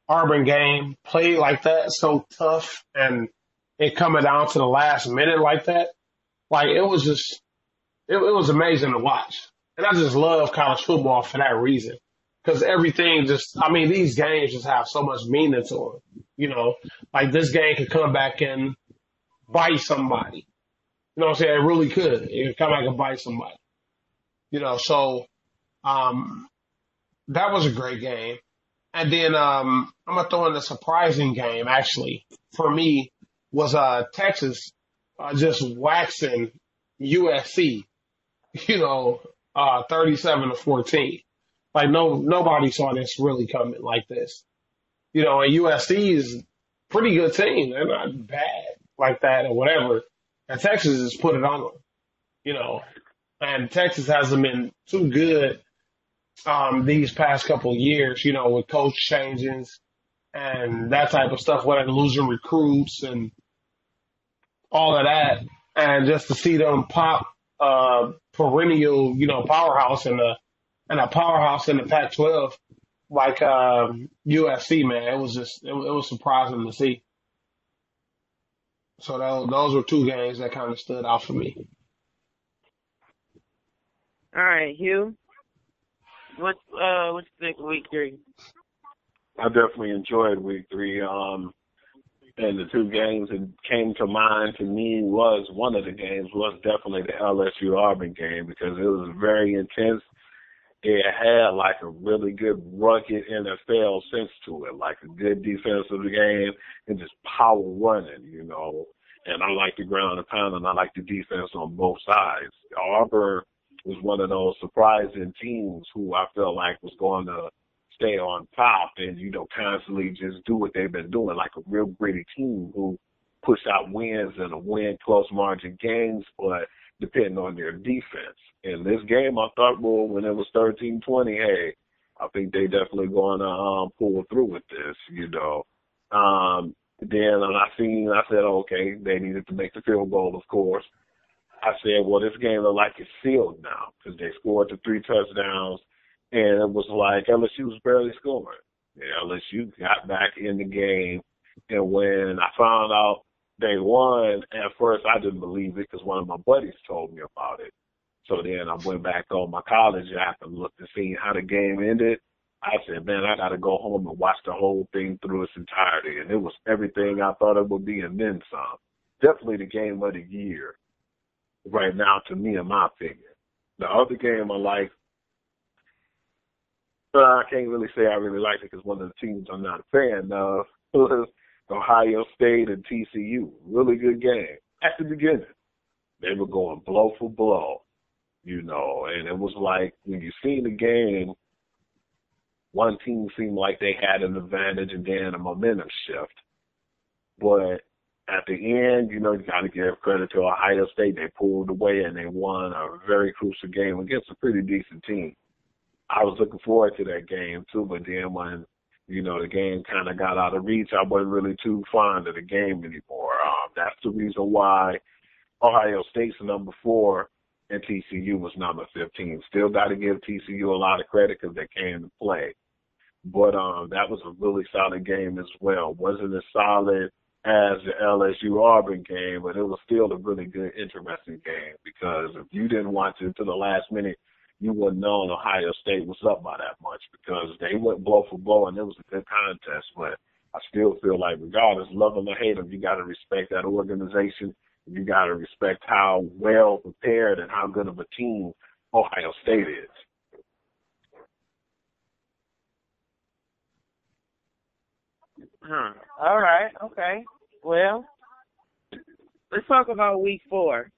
Auburn game played like that so tough and it coming down to the last minute like that like it was just, it, it was amazing to watch. And I just love college football for that reason. Cause everything just, I mean, these games just have so much meaning to them. You know, like this game could come back and bite somebody. You know what I'm saying? It really could. It could come back and bite somebody. You know, so, um, that was a great game. And then, um, I'm to throw in a surprising game actually for me was, uh, Texas uh, just waxing USC, you know, uh, 37 to 14. Like no, nobody saw this really coming like this, you know, and USC is pretty good team. They're not bad like that or whatever. And Texas has put it on them, you know, and Texas hasn't been too good, um, these past couple years, you know, with coach changes and that type of stuff, whether losing recruits and, all of that, and just to see them pop uh perennial, you know, powerhouse in the and a powerhouse in the Pac-12 like um, USC, man, it was just it, it was surprising to see. So those those were two games that kind of stood out for me. All right, Hugh. What's uh what you think week three? I definitely enjoyed week three. Um, and the two games that came to mind to me was one of the games was definitely the LSU Auburn game because it was very intense. It had like a really good rugged NFL sense to it, like a good defensive game and just power running, you know. And I like the ground and pound and I like the defense on both sides. Auburn was one of those surprising teams who I felt like was going to stay on top and, you know, constantly just do what they've been doing, like a real gritty team who push out wins and a win close margin games, but depending on their defense. In this game, I thought, well, when it was 13-20, hey, I think they definitely going to um, pull through with this, you know. Um, then I seen, I said, okay, they needed to make the field goal, of course. I said, well, this game look like it's sealed now because they scored the three touchdowns and it was like LSU was barely scoring. Yeah, LSU got back in the game, and when I found out they won, at first I didn't believe it because one of my buddies told me about it. So then I went back on my college app and looked to see how the game ended. I said, man, I got to go home and watch the whole thing through its entirety, and it was everything I thought it would be, and then some. Definitely the game of the year right now to me, in my opinion. The other game I like but I can't really say I really like it because one of the teams I'm not a fan of was Ohio State and TCU. Really good game at the beginning. They were going blow for blow, you know, and it was like when you seen the game, one team seemed like they had an advantage and then a momentum shift. But at the end, you know, you got to give credit to Ohio State. They pulled away and they won a very crucial game against a pretty decent team. I was looking forward to that game too, but then when you know the game kind of got out of reach, I wasn't really too fond of the game anymore. Um, that's the reason why Ohio State's number four and TCU was number 15. Still got to give TCU a lot of credit because they came to play. But um, that was a really solid game as well. Wasn't as solid as the LSU Auburn game, but it was still a really good, interesting game because if you didn't watch it to the last minute, you wouldn't know Ohio State was up by that much because they went blow for blow and it was a good contest. But I still feel like regardless, love them or hate them, you got to respect that organization you got to respect how well prepared and how good of a team Ohio State is. Huh. All right. Okay. Well, let's talk about week four.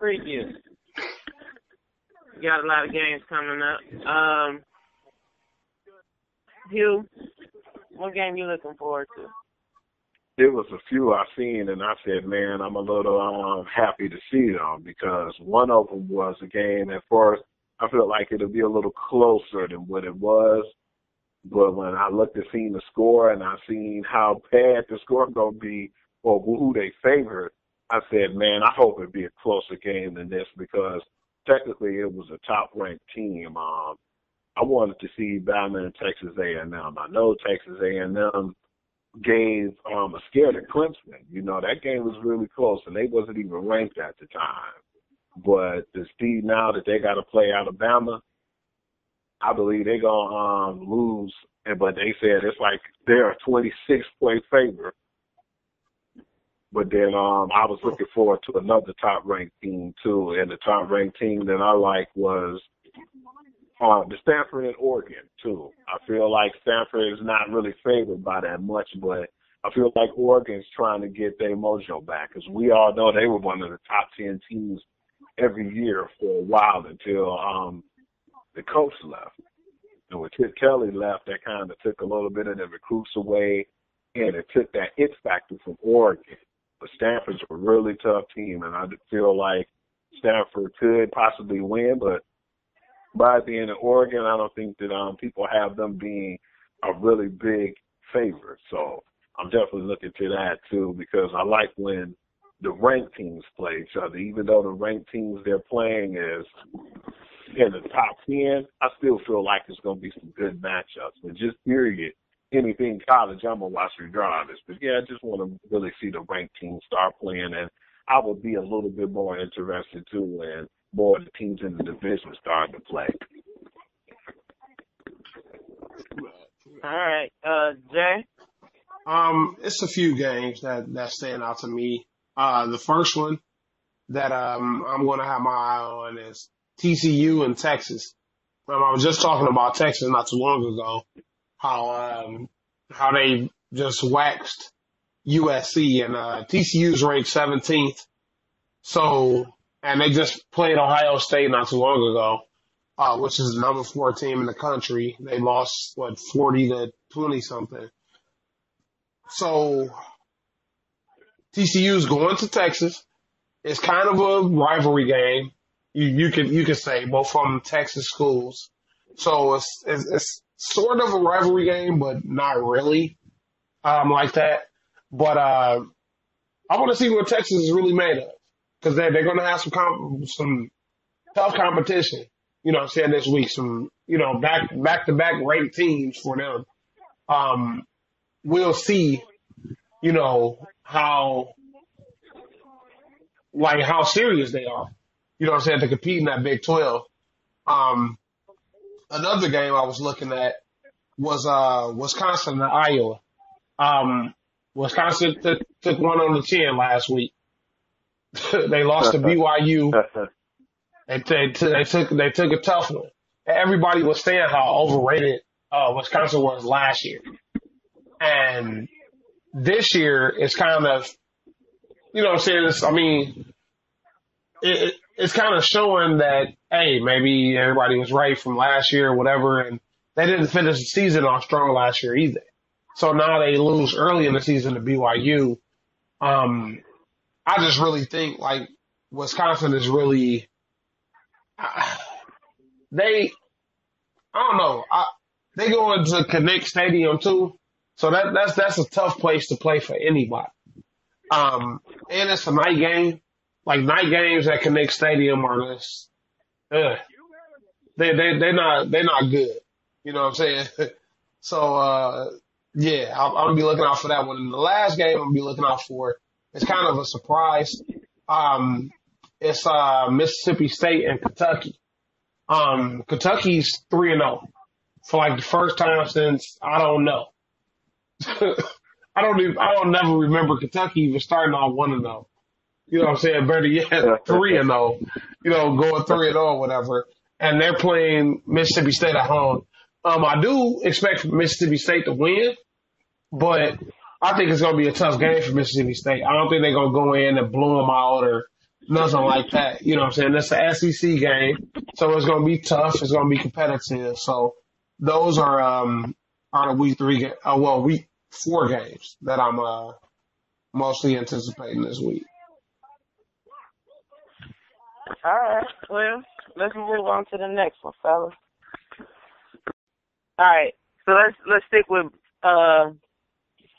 Preview. Got a lot of games coming up. Um, Hugh, what game you looking forward to? there was a few I seen and I said, man, I'm a little um, happy to see them because one of them was a game at first I felt like it'll be a little closer than what it was. But when I looked at seeing the score and I seen how bad the score gonna be or who they favored, I said, man, I hope it be a closer game than this because technically it was a top ranked team. Um, I wanted to see Bama and Texas A&M. I know Texas A&M gave um, a scare to Clemson. You know, that game was really close and they wasn't even ranked at the time. But the speed now that they got to play Alabama, I believe they're to um, lose. And, but they said it's like they're a 26 point favorite. But then um, I was looking forward to another top ranked team too. And the top ranked team that I like was uh, the Stanford and Oregon too. I feel like Stanford is not really favored by that much, but I feel like Oregon's trying to get their mojo back because we all know they were one of the top ten teams every year for a while until um the coach left. And when Chip Kelly left, that kind of took a little bit of the recruits away, and it took that it factor from Oregon. But Stanford's a really tough team, and I feel like Stanford could possibly win, but by being in Oregon, I don't think that um people have them being a really big favorite. So I'm definitely looking to that too because I like when the ranked teams play each other. Even though the ranked teams they're playing is in the top ten, I still feel like it's gonna be some good matchups. But just period, anything college, I'm gonna watch regardless. But yeah, I just want to really see the ranked teams start playing, and I would be a little bit more interested too when more of the teams in the division starting to play. All right, uh, Jay. Um, it's a few games that that stand out to me. Uh, the first one that um I'm going to have my eye on is TCU and Texas. Um, I was just talking about Texas not too long ago, how um how they just waxed USC and uh, TCU's ranked 17th. So and they just played Ohio State not too long ago, uh, which is the number four team in the country. They lost what forty to twenty something. So TCU's going to Texas. It's kind of a rivalry game. You you could you can say both from Texas schools. So it's, it's it's sort of a rivalry game, but not really um like that. But uh, I want to see what Texas is really made of because they're, they're going to have some comp- some tough competition. You know, I'm saying this week, some you know back back to back ranked teams for them. Um, we'll see. You know how like how serious they are. You know what I'm saying to compete in that Big 12. Um, another game I was looking at was uh Wisconsin and Iowa. Um, Wisconsin t- took one on the chin last week. they lost to BYU. They, they, they took they took a tough one. Everybody was saying how overrated uh, Wisconsin was last year, and this year it's kind of, you know, what I'm saying. It's, I mean, it, it's kind of showing that hey, maybe everybody was right from last year or whatever, and they didn't finish the season off strong last year either. So now they lose early in the season to BYU. Um, I just really think like Wisconsin is really, they, I don't know, I, they go into Kinnick Stadium too. So that, that's, that's a tough place to play for anybody. Um, and it's a night game. Like night games at Kinnick Stadium are just. They, they, they're not, they're not good. You know what I'm saying? so, uh, yeah, I'm, gonna be looking out for that one. In the last game, I'm gonna be looking out for. It's kind of a surprise. Um, it's uh Mississippi State and Kentucky. Um, Kentucky's three and zero for like the first time since I don't know. I don't even I don't never remember Kentucky even starting on one and zero. You know what I'm saying? Better yet, three and zero. You know, going three and zero, whatever. And they're playing Mississippi State at home. Um, I do expect Mississippi State to win, but I think it's going to be a tough game for Mississippi State. I don't think they're going to go in and blow them out or nothing like that. You know what I'm saying? That's an SEC game, so it's going to be tough. It's going to be competitive. So those are um are the week three, uh, well week four games that I'm uh mostly anticipating this week. All right. Well, let's move on to the next one, fellas. All right. So let's let's stick with uh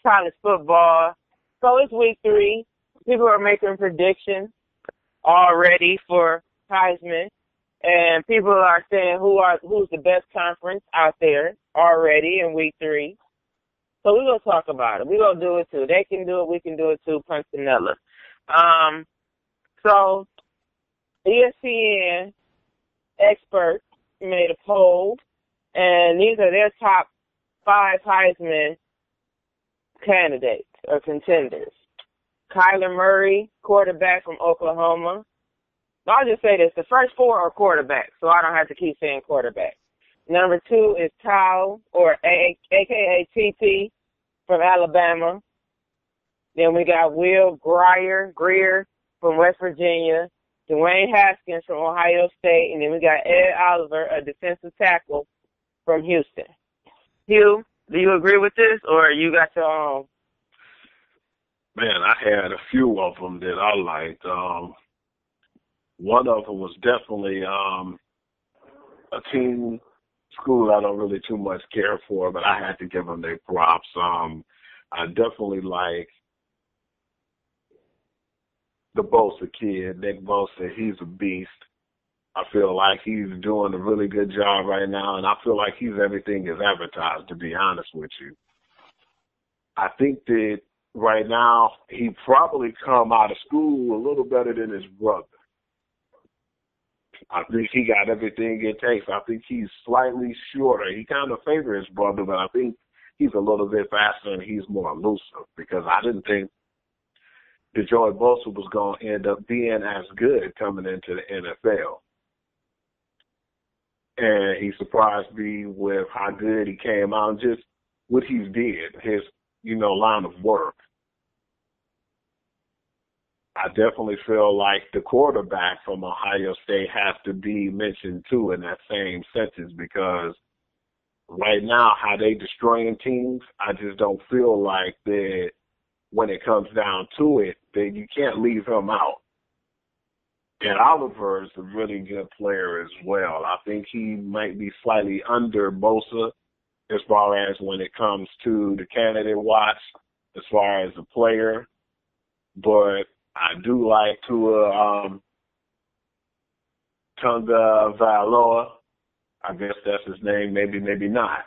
college football. So it's week three. People are making predictions already for Heisman, and people are saying who are who's the best conference out there already in week three. So we're gonna talk about it. We're gonna do it too. They can do it. We can do it too. Puntanella. Um. So ESPN experts made a poll, and these are their top five Heisman candidates or contenders. Kyler Murray, quarterback from Oklahoma. I'll just say this: the first four are quarterbacks, so I don't have to keep saying quarterback. Number two is Tao, or A- AKA TT, from Alabama. Then we got Will Grier, Greer from West Virginia. Dwayne Haskins from Ohio State, and then we got Ed Oliver, a defensive tackle from Houston. Hugh, do you agree with this, or you got your own? Man, I had a few of them that I liked. Um, one of them was definitely um, a team school I don't really too much care for, but I had to give them their props. Um, I definitely like the Bosa kid, Nick Bosa. He's a beast. I feel like he's doing a really good job right now, and I feel like he's everything is advertised. To be honest with you, I think that right now he probably come out of school a little better than his brother. I think he got everything it takes. I think he's slightly shorter. He kind of favors his brother, but I think he's a little bit faster and he's more elusive because I didn't think Joey Bosa was going to end up being as good coming into the NFL. And he surprised me with how good he came out and just what he's did, his, you know, line of work. I definitely feel like the quarterback from Ohio State has to be mentioned too in that same sentence because right now how they destroying teams, I just don't feel like that when it comes down to it, then you can't leave him out. And Oliver is a really good player as well. I think he might be slightly under Bosa as far as when it comes to the candidate watch, as far as the player. But I do like Tua um Tunga Valoa. I guess that's his name, maybe, maybe not.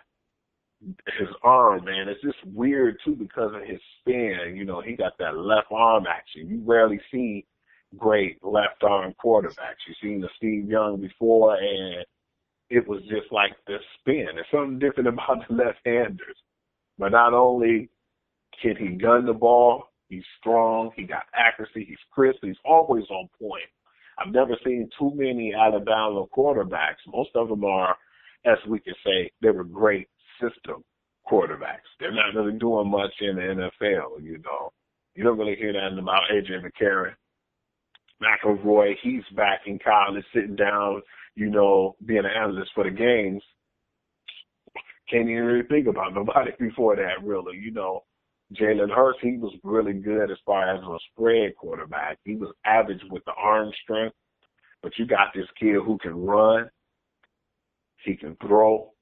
His arm, man, it's just weird too because of his spin. You know, he got that left arm action. You rarely see great left arm quarterbacks. You've seen the Steve Young before and it was just like the spin. There's something different about the left handers. But not only can he gun the ball, He's strong. He got accuracy. He's crisp. He's always on point. I've never seen too many Alabama quarterbacks. Most of them are, as we can say, they were great system quarterbacks. They're not really doing much in the NFL, you know. You don't really hear that about AJ McCarron. McElroy, he's back in college, sitting down, you know, being an analyst for the games. can't even really think about nobody before that, really. You know, Jalen Hurts, he was really good as far as a spread quarterback. He was average with the arm strength, but you got this kid who can run, he can throw,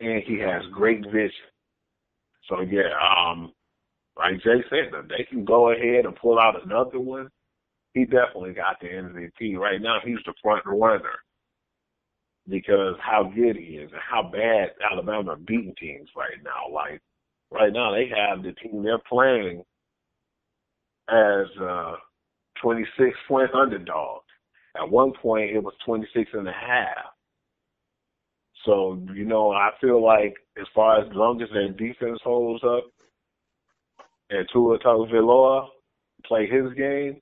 and he has great vision. So yeah, um, like Jay said, they can go ahead and pull out another one, he definitely got the MVP. Right now, he's the front runner because how good he is and how bad Alabama are beating teams right now. Like right now, they have the team they're playing as uh 26 point underdog. At one point, it was 26 and a half. So, you know, I feel like as far as long as their defense holds up and Tua Tagovailoa play his game,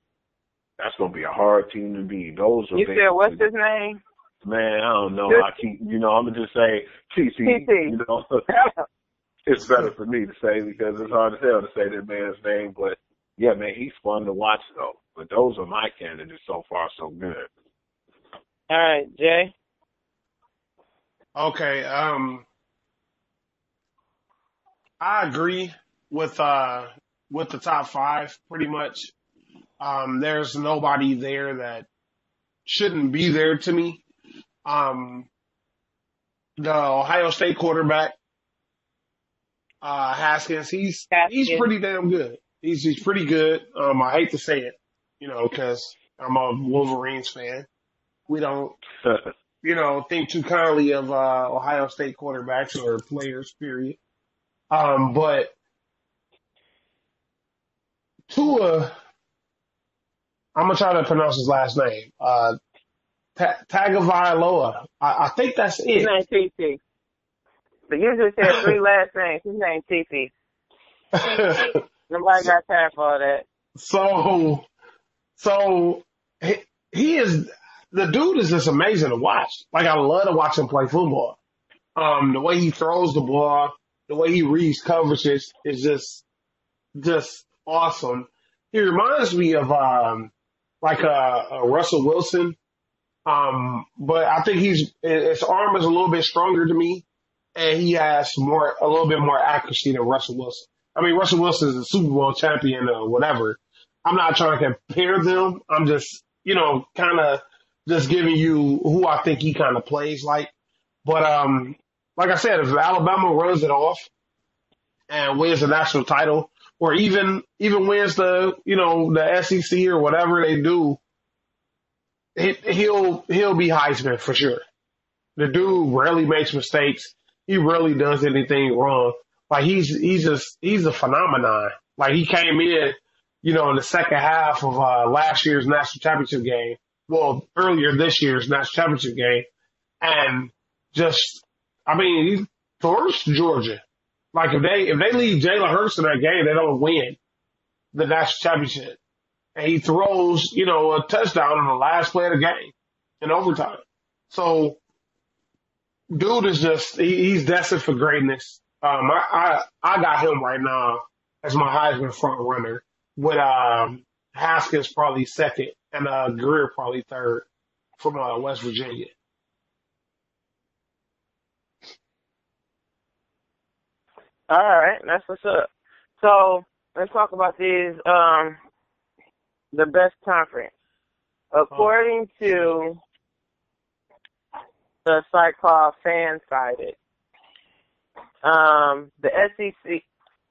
that's gonna be a hard team to beat. Those are You said what's his name? man, I don't know. I keep you know, I'm gonna just say TC. TC. You know, it's better for me to say because it's hard as hell to say that man's name. But yeah, man, he's fun to watch though. But those are my candidates so far, so good. All right, Jay. Okay, um, I agree with uh with the top five pretty much. Um, there's nobody there that shouldn't be there to me. Um, the Ohio State quarterback, uh, Haskins, he's he's pretty damn good. He's he's pretty good. Um, I hate to say it, you know, because I'm a Wolverines fan. We don't you know, think too kindly of uh, Ohio State quarterbacks or players, period. Um, but Tua, I'm gonna try to pronounce his last name. Uh, Ta- Tagovailoa. I, I think that's it. His name TC. But you just said three last names. His name TC. Nobody got time for all that. so, so he, he is the dude is just amazing to watch. Like I love to watch him play football. Um, the way he throws the ball, the way he reads coverages is just, just awesome. He reminds me of, um, like a, a Russell Wilson. Um, but I think he's, his arm is a little bit stronger to me and he has more, a little bit more accuracy than Russell Wilson. I mean, Russell Wilson is a Super Bowl champion or whatever. I'm not trying to compare them. I'm just, you know, kind of just giving you who I think he kind of plays like. But, um, like I said, if Alabama runs it off and wins the national title or even, even wins the, you know, the SEC or whatever they do, he, he'll, he'll be Heisman for sure. The dude rarely makes mistakes. He rarely does anything wrong. Like he's, he's just, he's a phenomenon. Like he came in, you know, in the second half of, uh, last year's national championship game. Well, earlier this year's national championship game and just, I mean, he torched Georgia. Like if they, if they leave Jalen Hurts in that game, they don't win the national championship. And he throws, you know, a touchdown in the last play of the game in overtime. So, dude is just, he, he's destined for greatness. Um, I, I, I got him right now as my Heisman front runner with, um, Haskins probably second and, uh, Greer probably third from, uh, West Virginia. All right, that's what's up. So let's talk about these um the best conference. According to the site called Fansided, um, the SEC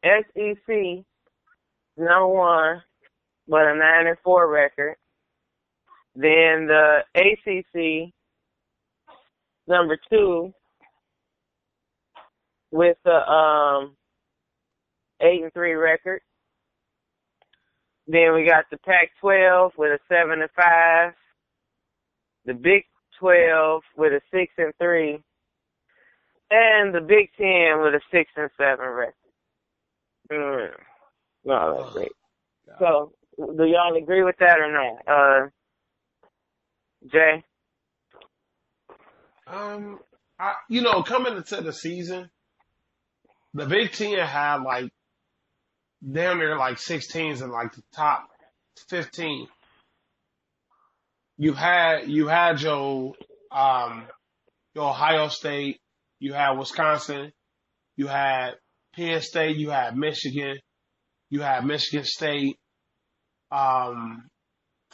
SEC number one, but a nine and four record. Then the ACC number two with the um eight and three record. Then we got the Pac-12 with a seven and five. The Big 12 with a six and three, and the Big Ten with a six and seven record. Mm. No, that's great. So, do y'all agree with that or not? Uh, Jay? Um, I, you know, coming into the season, the Big Ten had like damn near like six teams in like the top fifteen. You had you had your um your Ohio State, you had Wisconsin, You had Penn State, you had Michigan, you had Michigan State. Um,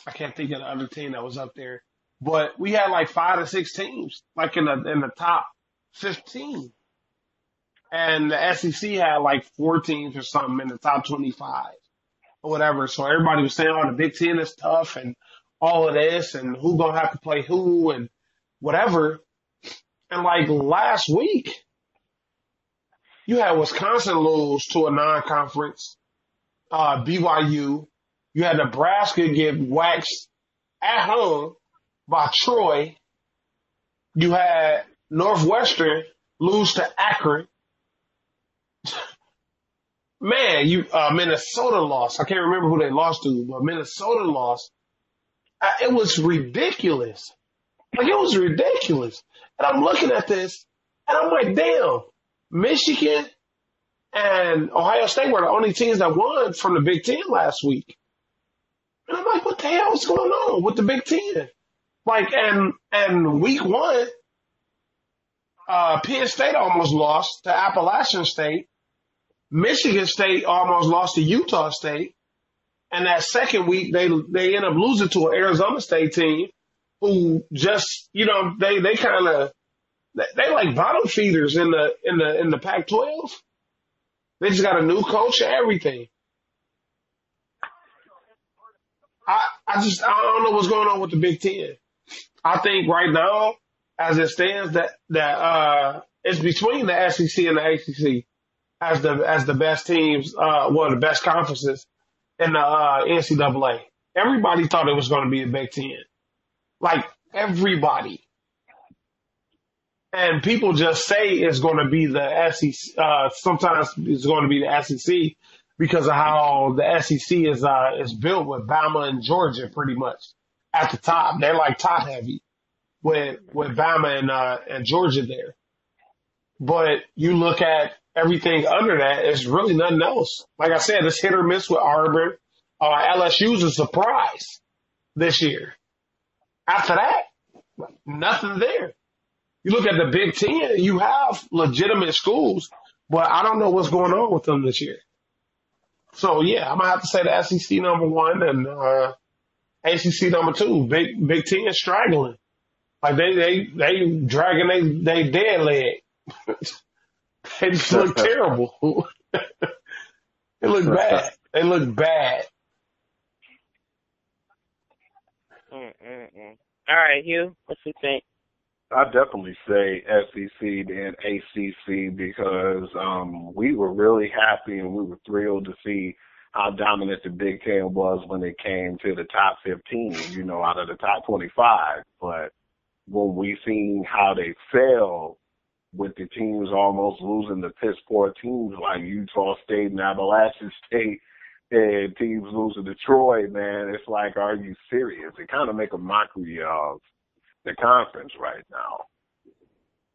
I can't think of the other team that was up there, but we had like five to six teams, like in the in the top fifteen, and the SEC had like four teams or something in the top twenty-five or whatever. So everybody was saying, "Oh, the Big Ten is tough," and all of this, and who gonna have to play who, and whatever. And like last week, you had Wisconsin lose to a non-conference, uh, BYU. You had Nebraska get waxed at home by Troy. You had Northwestern lose to Akron. Man, you uh, Minnesota lost. I can't remember who they lost to, but Minnesota lost. Uh, it was ridiculous. Like it was ridiculous. And I'm looking at this, and I'm like, damn, Michigan and Ohio State were the only teams that won from the Big Ten last week. And I'm like, what the hell is going on with the Big Ten? Like, and, and week one, uh, Penn State almost lost to Appalachian State. Michigan State almost lost to Utah State. And that second week, they, they end up losing to an Arizona State team who just, you know, they, they kind of, they, they like bottom feeders in the, in the, in the Pac-12. They just got a new coach and everything. I, I just, I don't know what's going on with the Big Ten. I think right now, as it stands, that, that, uh, it's between the SEC and the ACC as the, as the best teams, uh, one of the best conferences in the, uh, NCAA. Everybody thought it was going to be a Big Ten. Like everybody. And people just say it's going to be the SEC, uh, sometimes it's going to be the SEC because of how the SEC is, uh, is built with Bama and Georgia pretty much at the top. They're like top heavy with, with Bama and, uh, and Georgia there. But you look at everything under that, it's really nothing else. Like I said, it's hit or miss with Auburn. Uh, LSU's a surprise this year. After that, nothing there. You look at the Big Ten, you have legitimate schools, but I don't know what's going on with them this year. So yeah, I'm gonna have to say the SEC number one and uh, ACC number two. Big Big Ten straggling, like they they they dragging they they dead leg. they just look terrible. they look bad. They look bad. Mm-mm-mm. All right, Hugh, what you think? I definitely say SEC and ACC because um, we were really happy and we were thrilled to see how dominant the Big Ten was when it came to the top 15, you know, out of the top 25. But when we seen how they fell with the teams almost losing to piss poor teams like Utah State and Appalachian State and teams losing Troy, man, it's like, are you serious? It kind of make a mockery of the conference right now.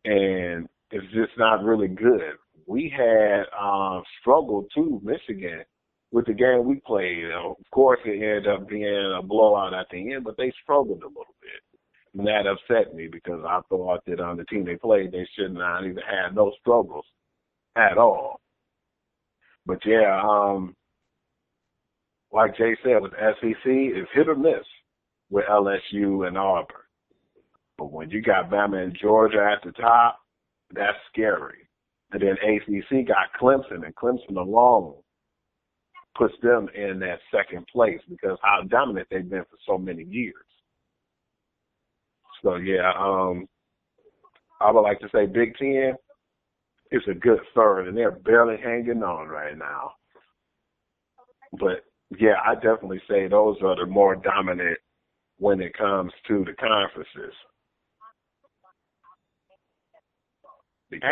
And it's just not really good. We had um struggled too, Michigan, with the game we played. Of course it ended up being a blowout at the end, but they struggled a little bit. And that upset me because I thought that on the team they played they should not even had no struggles at all. But yeah, um like Jay said with SEC, it's hit or miss with LSU and Auburn. But when you got Bama and Georgia at the top, that's scary. And then ACC got Clemson, and Clemson alone puts them in that second place because how dominant they've been for so many years. So yeah, um, I would like to say Big Ten is a good third, and they're barely hanging on right now. But yeah, I definitely say those are the more dominant when it comes to the conferences. Because,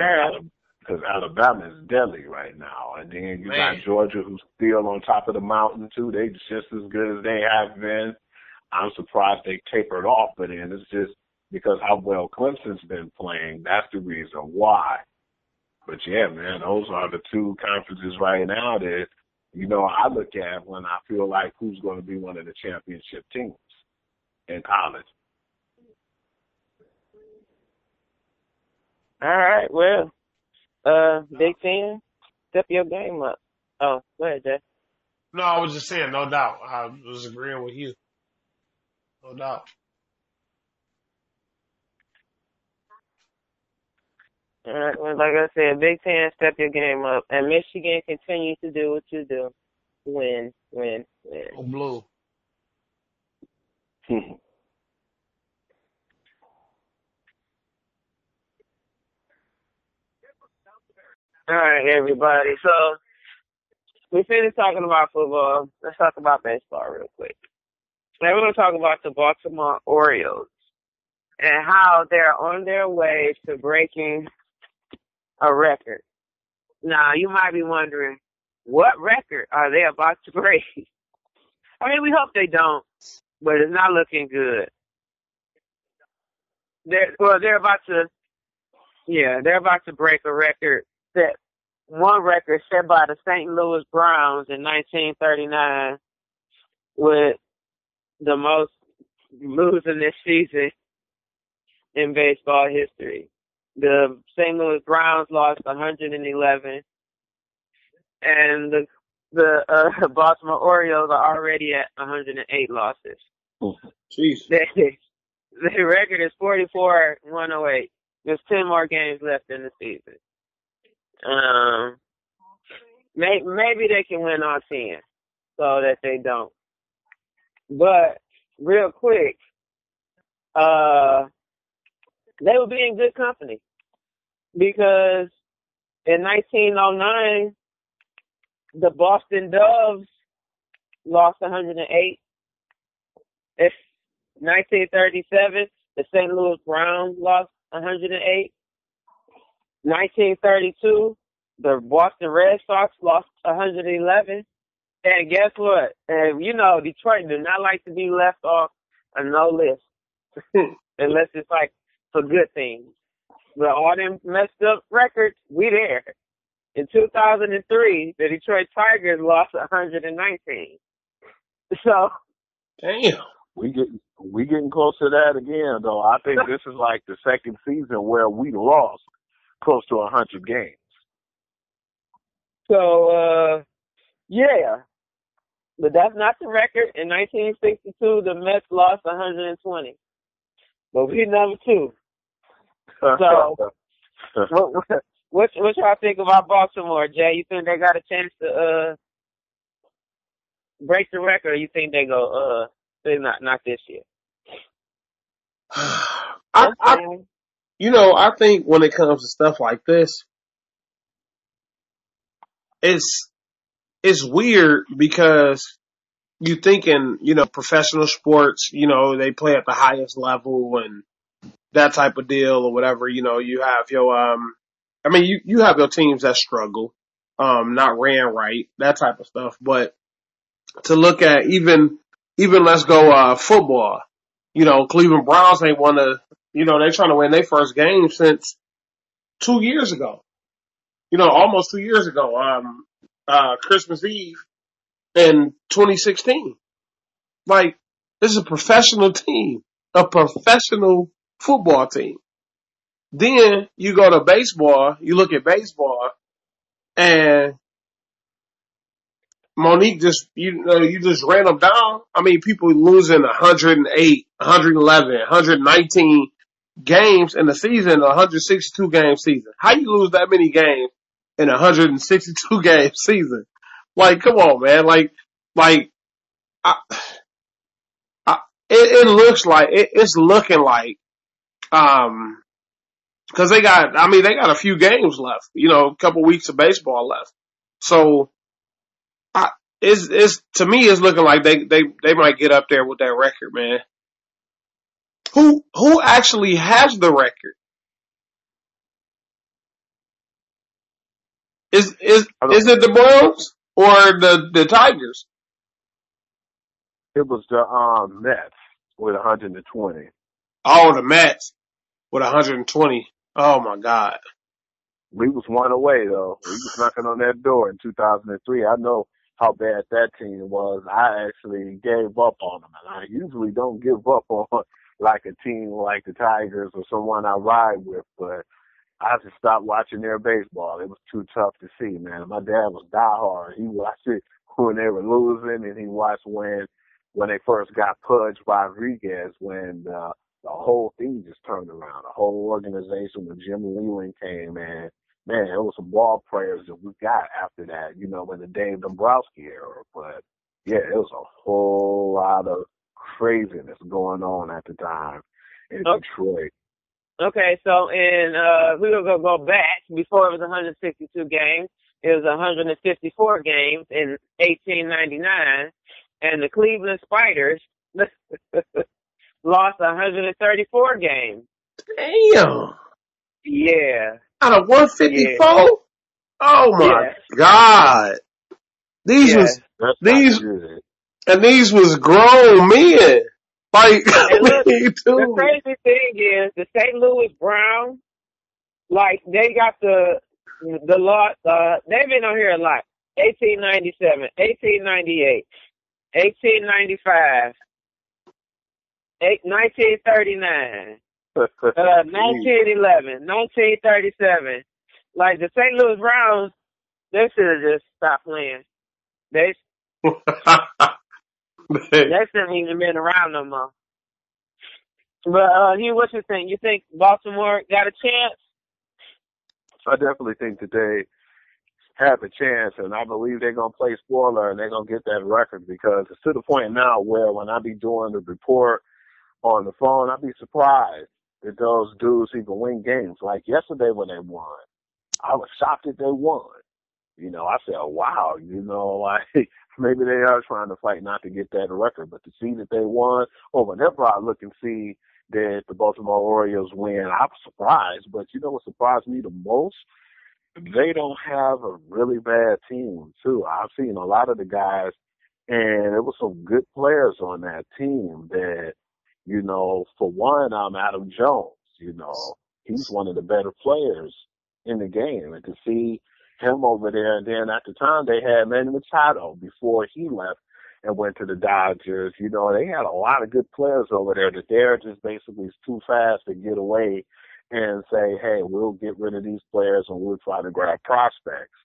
because Alabama is deadly right now, and then you Man. got Georgia, who's still on top of the mountain too. They just as good as they have been. I'm surprised they tapered off, but then it's just because how well Clemson's been playing. That's the reason why. But yeah, man, those are the two conferences right now that you know I look at when I feel like who's going to be one of the championship teams in college. All right, well, Uh, Big Ten, step your game up. Oh, go ahead, Jay. No, I was just saying, no doubt. I was agreeing with you. No doubt. All right, well, like I said, Big Ten, step your game up, and Michigan continue to do what you do. Win, win, win. Oh, blue. All right, everybody. So we finished talking about football. Let's talk about baseball real quick. Now we're going to talk about the Baltimore Orioles and how they're on their way to breaking a record. Now you might be wondering, what record are they about to break? I mean, we hope they don't, but it's not looking good. They're well, they're about to, yeah, they're about to break a record set one record set by the St. Louis Browns in 1939 with the most losing this season in baseball history. The St. Louis Browns lost 111, and the the uh, Baltimore Orioles are already at 108 losses. Jeez. Their record is 44 108. There's 10 more games left in the season. Um, may, maybe they can win all 10 so that they don't. But real quick, uh, they would be in good company because in 1909, the Boston Doves lost 108. It's 1937, the St. Louis Browns lost 108. 1932, the Boston Red Sox lost 111. And guess what? And you know, Detroit do not like to be left off a no list. Unless it's like for good things. But all them messed up records, we there. In 2003, the Detroit Tigers lost 119. So, Damn. We get we getting close to that again though. I think this is like the second season where we lost close to a hundred games. so, uh, yeah. But that's not the record. In 1962, the Mets lost 120. But we number two. So- what, what, what, what y'all think about Baltimore, Jay? You think they got a chance to, uh, break the record or you think they go, uh, they not, not this year? I, I, Okay. You know, I think when it comes to stuff like this, it's it's weird because you think in, you know, professional sports, you know, they play at the highest level and that type of deal or whatever, you know, you have your um I mean you, you have your teams that struggle, um, not ran right, that type of stuff. But to look at even even let's go uh football. You know, Cleveland Browns ain't won a you know, they're trying to win their first game since two years ago. You know, almost two years ago, um, uh, Christmas Eve in 2016. Like, this is a professional team, a professional football team. Then you go to baseball, you look at baseball, and Monique just, you know, you just ran them down. I mean, people losing 108, 111, 119 games in the season, a 162 game season. How you lose that many games in a 162 game season? Like, come on, man. Like, like, I, I, it, it looks like, it, it's looking like, um, cause they got, I mean, they got a few games left, you know, a couple weeks of baseball left. So, I, it's, it's, to me, it's looking like they, they, they might get up there with that record, man. Who, who actually has the record? Is, is, is it the Browns or the, the Tigers? It was the um Mets with 120. Oh, the Mets with 120. Oh my God. We was one away though. We was knocking on that door in 2003. I know how bad that team was. I actually gave up on them, and I usually don't give up on like a team like the Tigers or someone I ride with, but I just stopped watching their baseball. It was too tough to see, man. My dad was diehard. He watched it when they were losing, and he watched when when they first got Pudge Rodriguez when the the whole thing just turned around. The whole organization when Jim Leyland came in, man, it was some ball players that we got after that, you know, in the Dave Dombrowski era. But yeah, it was a whole lot of craziness going on at the time in okay. Detroit. Okay, so in uh we were gonna go back before it was 162 games. It was 154 games in 1899, and the Cleveland Spiders lost 134 games. Damn. Yeah. Out of 154? Yeah. Oh my yeah. God. These yeah. was, these, and these was grown men. Like, look, the crazy thing is the St. Louis Browns, like they got the the lot. Uh, they've been on here a lot. 1897, 1898, 1895, 1939, uh, 1911, 1937. Like the St. Louis Browns, they should have just stopped playing. They they shouldn't even been around no more. But uh, Hugh, what you think? You think Baltimore got a chance? I definitely think that they have a chance, and I believe they're gonna play spoiler and they're gonna get that record because it's to the point now where when I be doing the report on the phone, I'd be surprised that those dudes even win games. Like yesterday when they won, I was shocked that they won. You know, I said, wow, you know, like maybe they are trying to fight not to get that record, but to see that they won, oh, when they're look and see that the Baltimore Orioles win, I'm surprised. But you know what surprised me the most? They don't have a really bad team too. I've seen a lot of the guys and there was some good players on that team that you know, for one, I'm Adam Jones. You know, he's one of the better players in the game, and to see him over there, and then at the time they had Manny Machado before he left and went to the Dodgers. You know, they had a lot of good players over there that they're just basically too fast to get away and say, hey, we'll get rid of these players and we'll try to grab prospects.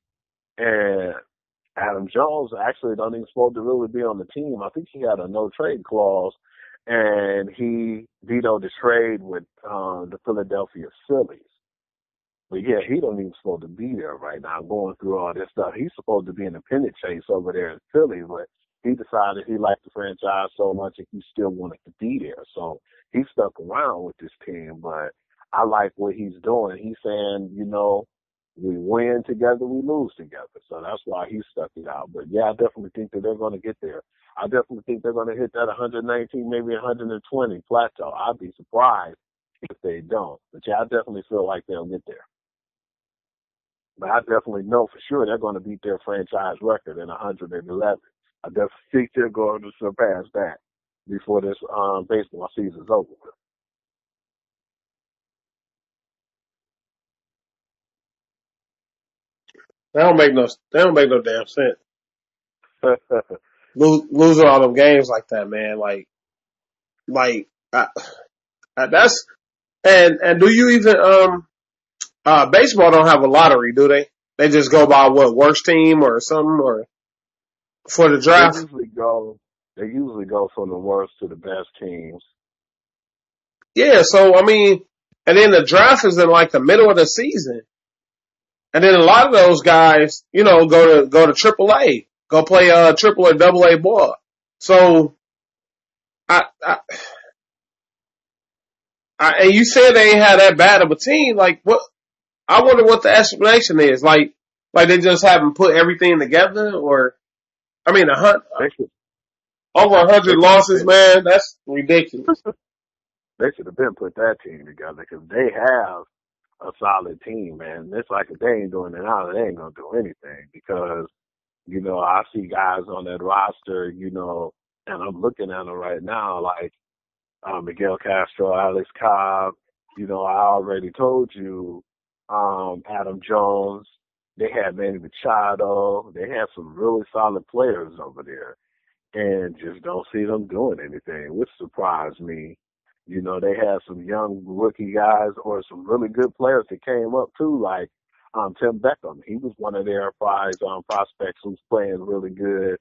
And Adam Jones actually don't even supposed to really be on the team. I think he had a no trade clause and he vetoed the trade with uh, the Philadelphia Phillies. But yeah, he don't even supposed to be there right now, going through all this stuff. He's supposed to be in the pennant chase over there in Philly, but he decided he liked the franchise so much that he still wanted to be there. So he stuck around with this team. But I like what he's doing. He's saying, you know, we win together, we lose together. So that's why he stuck it out. But yeah, I definitely think that they're going to get there. I definitely think they're going to hit that 119, maybe 120 plateau. I'd be surprised if they don't. But yeah, I definitely feel like they'll get there. But I definitely know for sure they're going to beat their franchise record in 111. I definitely think they're going to surpass that before this um, baseball season's over. That don't make no. That don't make no damn sense. Lose, losing all them games like that, man. Like, like I, I, that's and and do you even um uh baseball don't have a lottery, do they? They just go by what worst team or something or for the draft. They usually go. They usually go from the worst to the best teams. Yeah, so I mean, and then the draft is in like the middle of the season. And then a lot of those guys, you know, go to go to Triple A, go play uh Triple or Double A ball. So, I, I, I, and you said they ain't had that bad of a team. Like what? I wonder what the explanation is. Like, like they just haven't put everything together, or I mean, a hundred over a hundred losses, man. That's ridiculous. they should have been put that team together because they have a solid team, man. It's like if they ain't doing it now, they ain't gonna do anything because, you know, I see guys on that roster, you know, and I'm looking at them right now, like uh, Miguel Castro, Alex Cobb. You know, I already told you, um, Adam Jones. They had Manny Machado. They had some really solid players over there, and just don't see them doing anything, which surprised me You know, they had some young rookie guys or some really good players that came up too, like um Tim Beckham. He was one of their prize um prospects who's playing really good.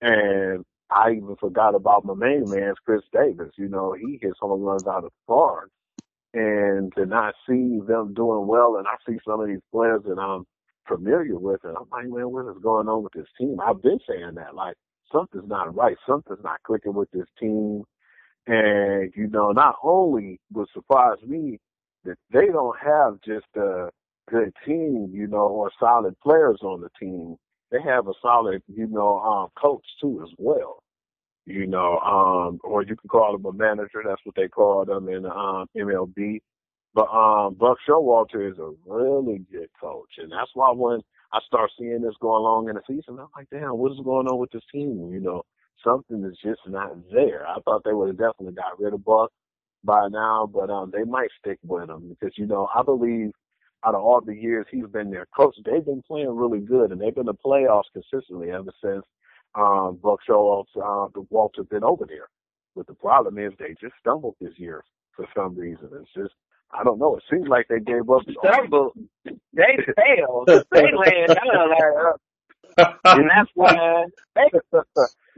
And I even forgot about my main man, Chris Davis. You know, he hits home runs out of the park. And to not see them doing well, and I see some of these players that I'm familiar with, and I'm like, man, what is going on with this team? I've been saying that, like, something's not right. Something's not clicking with this team. And, you know, not only would surprise me that they don't have just a good team, you know, or solid players on the team, they have a solid, you know, um, coach too as well. You know, um, or you can call him a manager. That's what they call them in um, MLB. But um, Buck Showalter is a really good coach, and that's why when I start seeing this going along in the season, I'm like, damn, what is going on with this team? You know, something is just not there. I thought they would have definitely got rid of Buck by now, but um, they might stick with him because you know I believe out of all the years he's been their coach, they've been playing really good and they've been the playoffs consistently ever since um, Buck Showalter, uh, Walter been over there. But the problem is they just stumbled this year for some reason. It's just I don't know. It seems like they gave up. Stumbled. They failed. they land down there. And that's why they,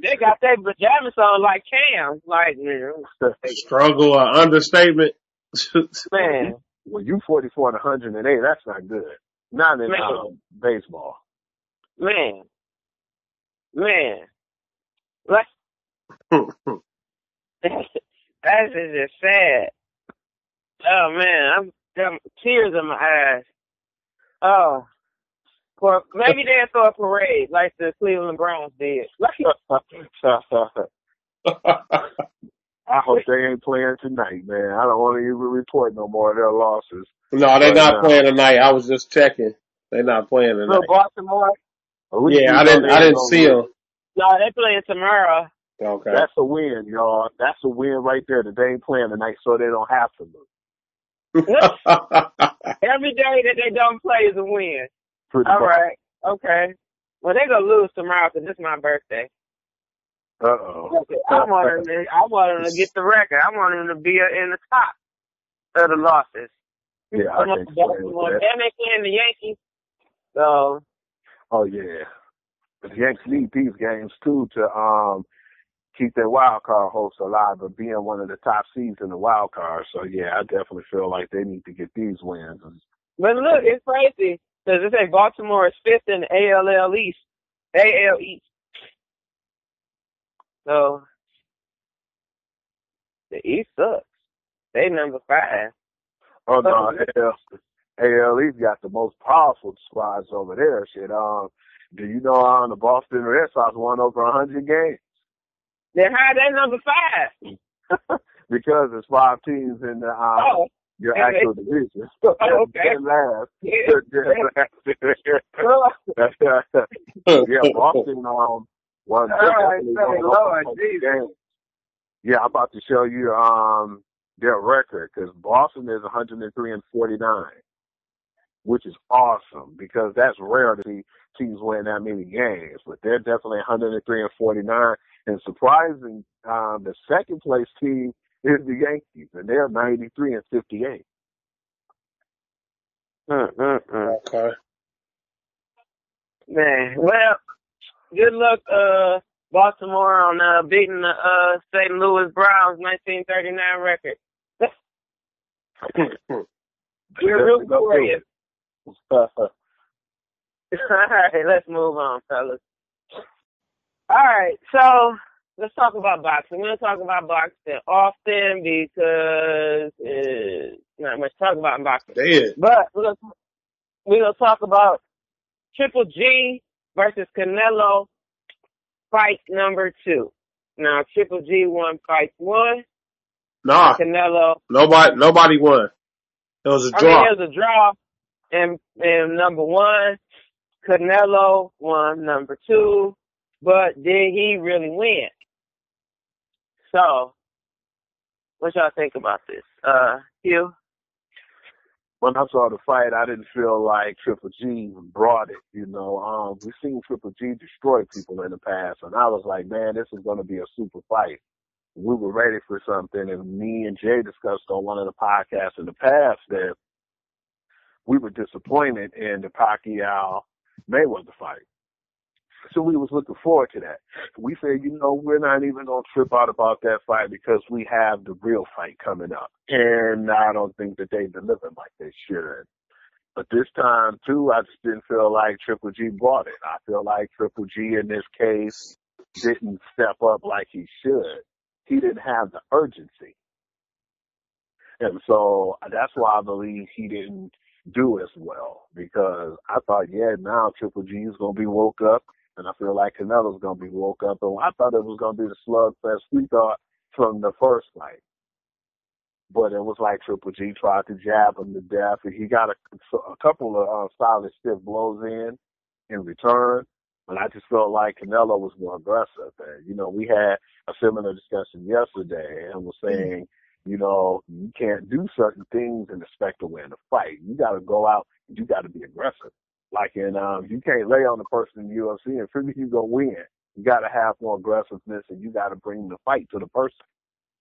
they got their pajamas on like Cam. Like, man, Struggle or understatement. man. When you 44 and 108, that's not good. Not in um, baseball. Man. Man. Like, that is just sad. Oh man, I'm, I'm tears in my eyes. Oh. Or maybe they'll throw a parade like the Cleveland Browns did. Like, I hope they ain't playing tonight, man. I don't want to even report no more of their losses. no, they're Right not now. playing tonight. I was just checking. They're not playing so tonight. Baltimore, At least Yeah, I didn't. I didn't gonna see win. them. no, they playing tomorrow. Okay. That's a win, y'all. That's a win right there that they ain't playing tonight, so they don't have to lose. Every day that they don't play is a win. Pretty All much. right. Okay. Well, they gonna lose tomorrow because it's my birthday. Uh oh. I want them to. I want them to get the record. I want them to be in the top of the losses. Yeah, I'm I up can't to that. And they playing the Yankees. So Oh yeah. The Yankees need these games too to um keep their wild card hopes alive of being one of the top seeds in the wild card. So yeah, I definitely feel like they need to get these wins. But look, it's crazy because it say Baltimore is fifth in the ALL East, AL East. So the East sucks. They number five. Oh no, AL, ALE's got the most powerful squads over there. Shit, um, do you know um, the Boston Red Sox won over a hundred games Then how they number five? because there's five teams in the um, Oh, your and they- actual division. Oh, okay. Last. yeah. Dead last. yeah, Boston um won All right, definitely say, won over Lord Jesus. games. Yeah, I'm about to show you um their record because Boston is 103 and 49, which is awesome because that's rare to see teams win that many games. But they're definitely 103 and 49, and surprising, um, the second place team is the Yankees, and they're 93 and 58. Mm, mm, mm. okay. Man, well, good luck, uh, Baltimore on uh, beating the uh, St. Louis Browns 1939 record. We're rooting for you. All right, let's move on, fellas. All right, so let's talk about boxing. We're gonna talk about boxing often because uh, not much to talk about in boxing. Dead. But we're gonna, talk about Triple G versus Canelo fight number two. Now Triple G won fight one. Nah, Canelo nobody. Nobody won. It was a I mean, draw. it was a draw. And, and number one, Canelo won number two, but did he really win? So, what y'all think about this? Uh, Hugh? when I saw the fight, I didn't feel like Triple G brought it. You know, um, we've seen Triple G destroy people in the past, and I was like, man, this is going to be a super fight. we were ready for something, and me and Jay discussed on one of the podcasts in the past that we were disappointed in the Pacquiao Mayweather fight. So we was looking forward to that. We said, you know, we're not even gonna trip out about that fight because we have the real fight coming up. And I don't think that they delivered like they should. But this time too, I just didn't feel like Triple G brought it. I feel like Triple G in this case didn't step up like he should. He didn't have the urgency. And so that's why I believe he didn't do as well because I thought, yeah, now Triple G is going to be woke up and I feel like Canelo's going to be woke up. And I thought it was going to be the slugfest we thought from the first fight. But it was like Triple G tried to jab him to death and he got a, a couple of uh, solid stiff blows in in return. But I just felt like Canelo was more aggressive. And, you know, we had a similar discussion yesterday and was saying, you know, you can't do certain things and expect to win a fight. You got to go out. You got to be aggressive. Like in, um, you can't lay on the person in the UFC and figure you gonna win. You got to have more aggressiveness and you got to bring the fight to the person.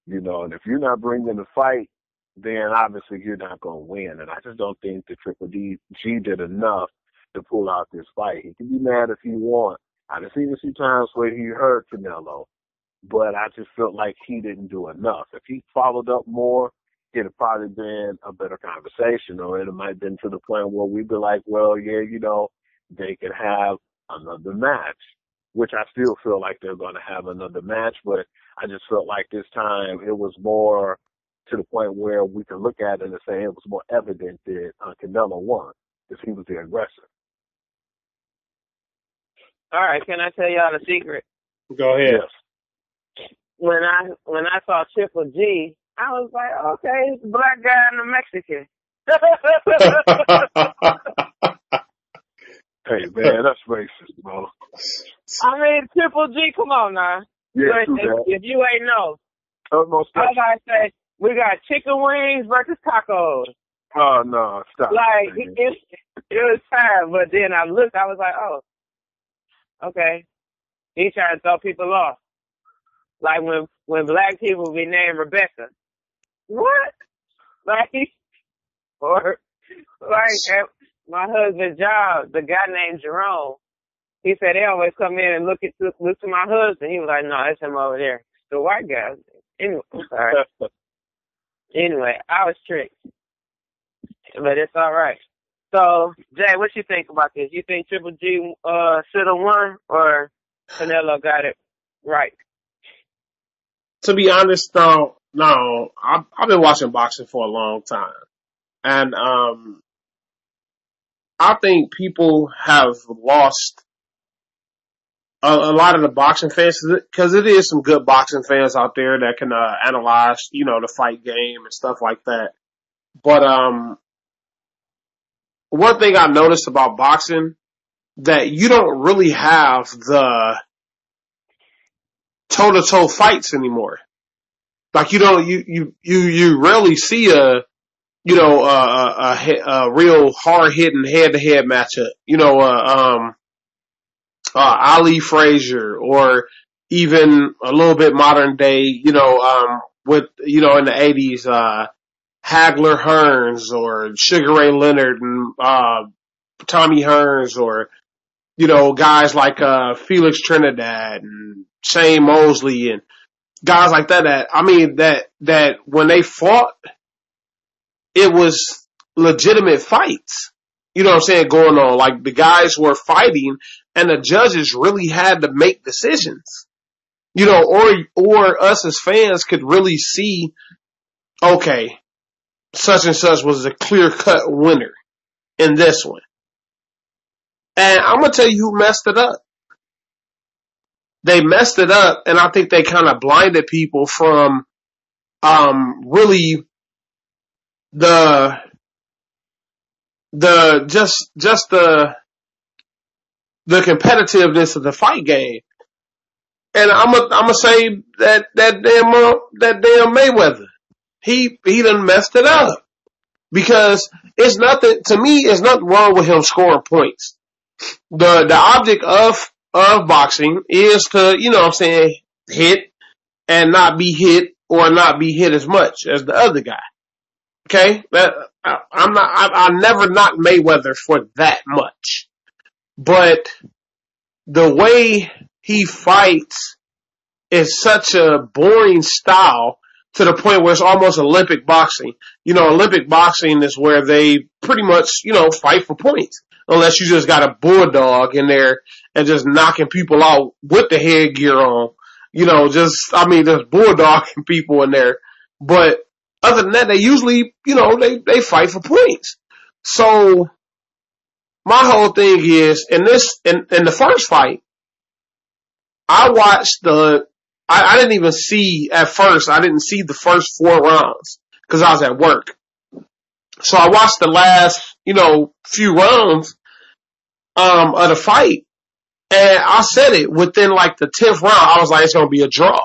You know, and if you're not bringing the fight, then obviously you're not gonna win. And I just don't think the Triple D G did enough to pull out this fight. He can be mad if he wants. I've seen a few times where he hurt Canelo, but I just felt like he didn't do enough. If he followed up more, it'd have probably been a better conversation, or it might have been to the point where we'd be like, well, yeah, you know, they could have another match, which I still feel like they're going to have another match, but I just felt like this time it was more to the point where we can look at it and say it was more evident that uh, Canelo won because he was the aggressor. All right, can I tell y'all the secret? Go ahead. Yes. When I when I saw Triple G, I was like, okay, it's a black guy and a Mexican. Hey man, that's racist, bro. I mean, Triple G, come on now. Yeah, If, if you ain't know, oh, Utmost I was like, say, we got chicken wings versus tacos. Oh no, stop. Like, man. it, it was time, but then I looked, I was like, oh, okay. He trying to throw people off. Like when, when black people be named Rebecca. What? Like, or, like, my husband's job, the guy named Jerome, he said they always come in and look at, look to my husband. He was like, no, that's him over there. The white guy. Anyway, sorry. Anyway, I was tricked. But it's all right. So, Jay, what you think about this? You think Triple G uh should have won or Canelo got it right? To be honest, though, no, I've, I've been watching boxing for a long time, and um, I think people have lost a, a lot of the boxing fans because it is some good boxing fans out there that can uh, analyze, you know, the fight game and stuff like that. But um, one thing I noticed about boxing that you don't really have the toe to toe fights anymore. Like you don't, you, you, you, you rarely see a, you know, a, a, a, real hard hitting head to head matchup. You know, uh, um, uh, Ali Frazier or even a little bit modern day, you know, um, with, you know, in the eighties, uh, Hagler Hearns or Sugar Ray Leonard and, uh, Tommy Hearns or, you know, guys like, uh, Felix Trinidad and Shane Mosley and guys like that, that, I mean, that, that when they fought, it was legitimate fights. You know what I'm saying? Going on. Like the guys were fighting and the judges really had to make decisions. You know, or, or us as fans could really see, okay, such and such was a clear cut winner in this one. And I'm gonna tell you who messed it up. They messed it up and I think they kind of blinded people from, um, really the, the, just, just the, the competitiveness of the fight game. And I'm gonna, I'm gonna say that, that damn, uh, that damn Mayweather, he, he done messed it up. Because it's nothing, to me, it's nothing wrong with him scoring points. The, the object of, of boxing is to, you know what I'm saying, hit and not be hit or not be hit as much as the other guy. Okay, that I, I'm not. I, I never knock Mayweather for that much, but the way he fights is such a boring style to the point where it's almost Olympic boxing. You know, Olympic boxing is where they pretty much, you know, fight for points. Unless you just got a bulldog in there and just knocking people out with the headgear on. You know, just, I mean, just bulldogging people in there. But other than that, they usually, you know, they, they fight for points. So my whole thing is in this, in, in the first fight, I watched the, I, I didn't even see at first, I didn't see the first four rounds because I was at work. So I watched the last, you know, few rounds, um, of the fight and I said it within like the 10th round, I was like, it's going to be a draw.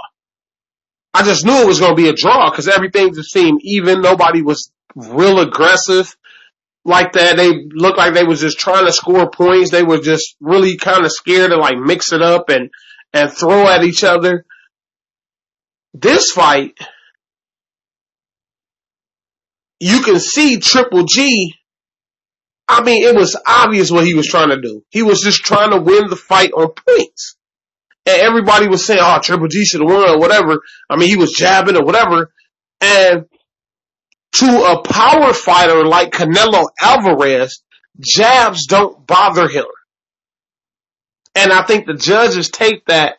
I just knew it was going to be a draw because everything just seemed even. Nobody was real aggressive like that. They looked like they was just trying to score points. They were just really kind of scared to like mix it up and, and throw at each other. This fight, you can see Triple G. I mean, it was obvious what he was trying to do. He was just trying to win the fight on points and everybody was saying, "Oh, Triple G should have won," or whatever. I mean, he was jabbing or whatever. And to a power fighter like Canelo Alvarez, jabs don't bother him. And I think the judges take that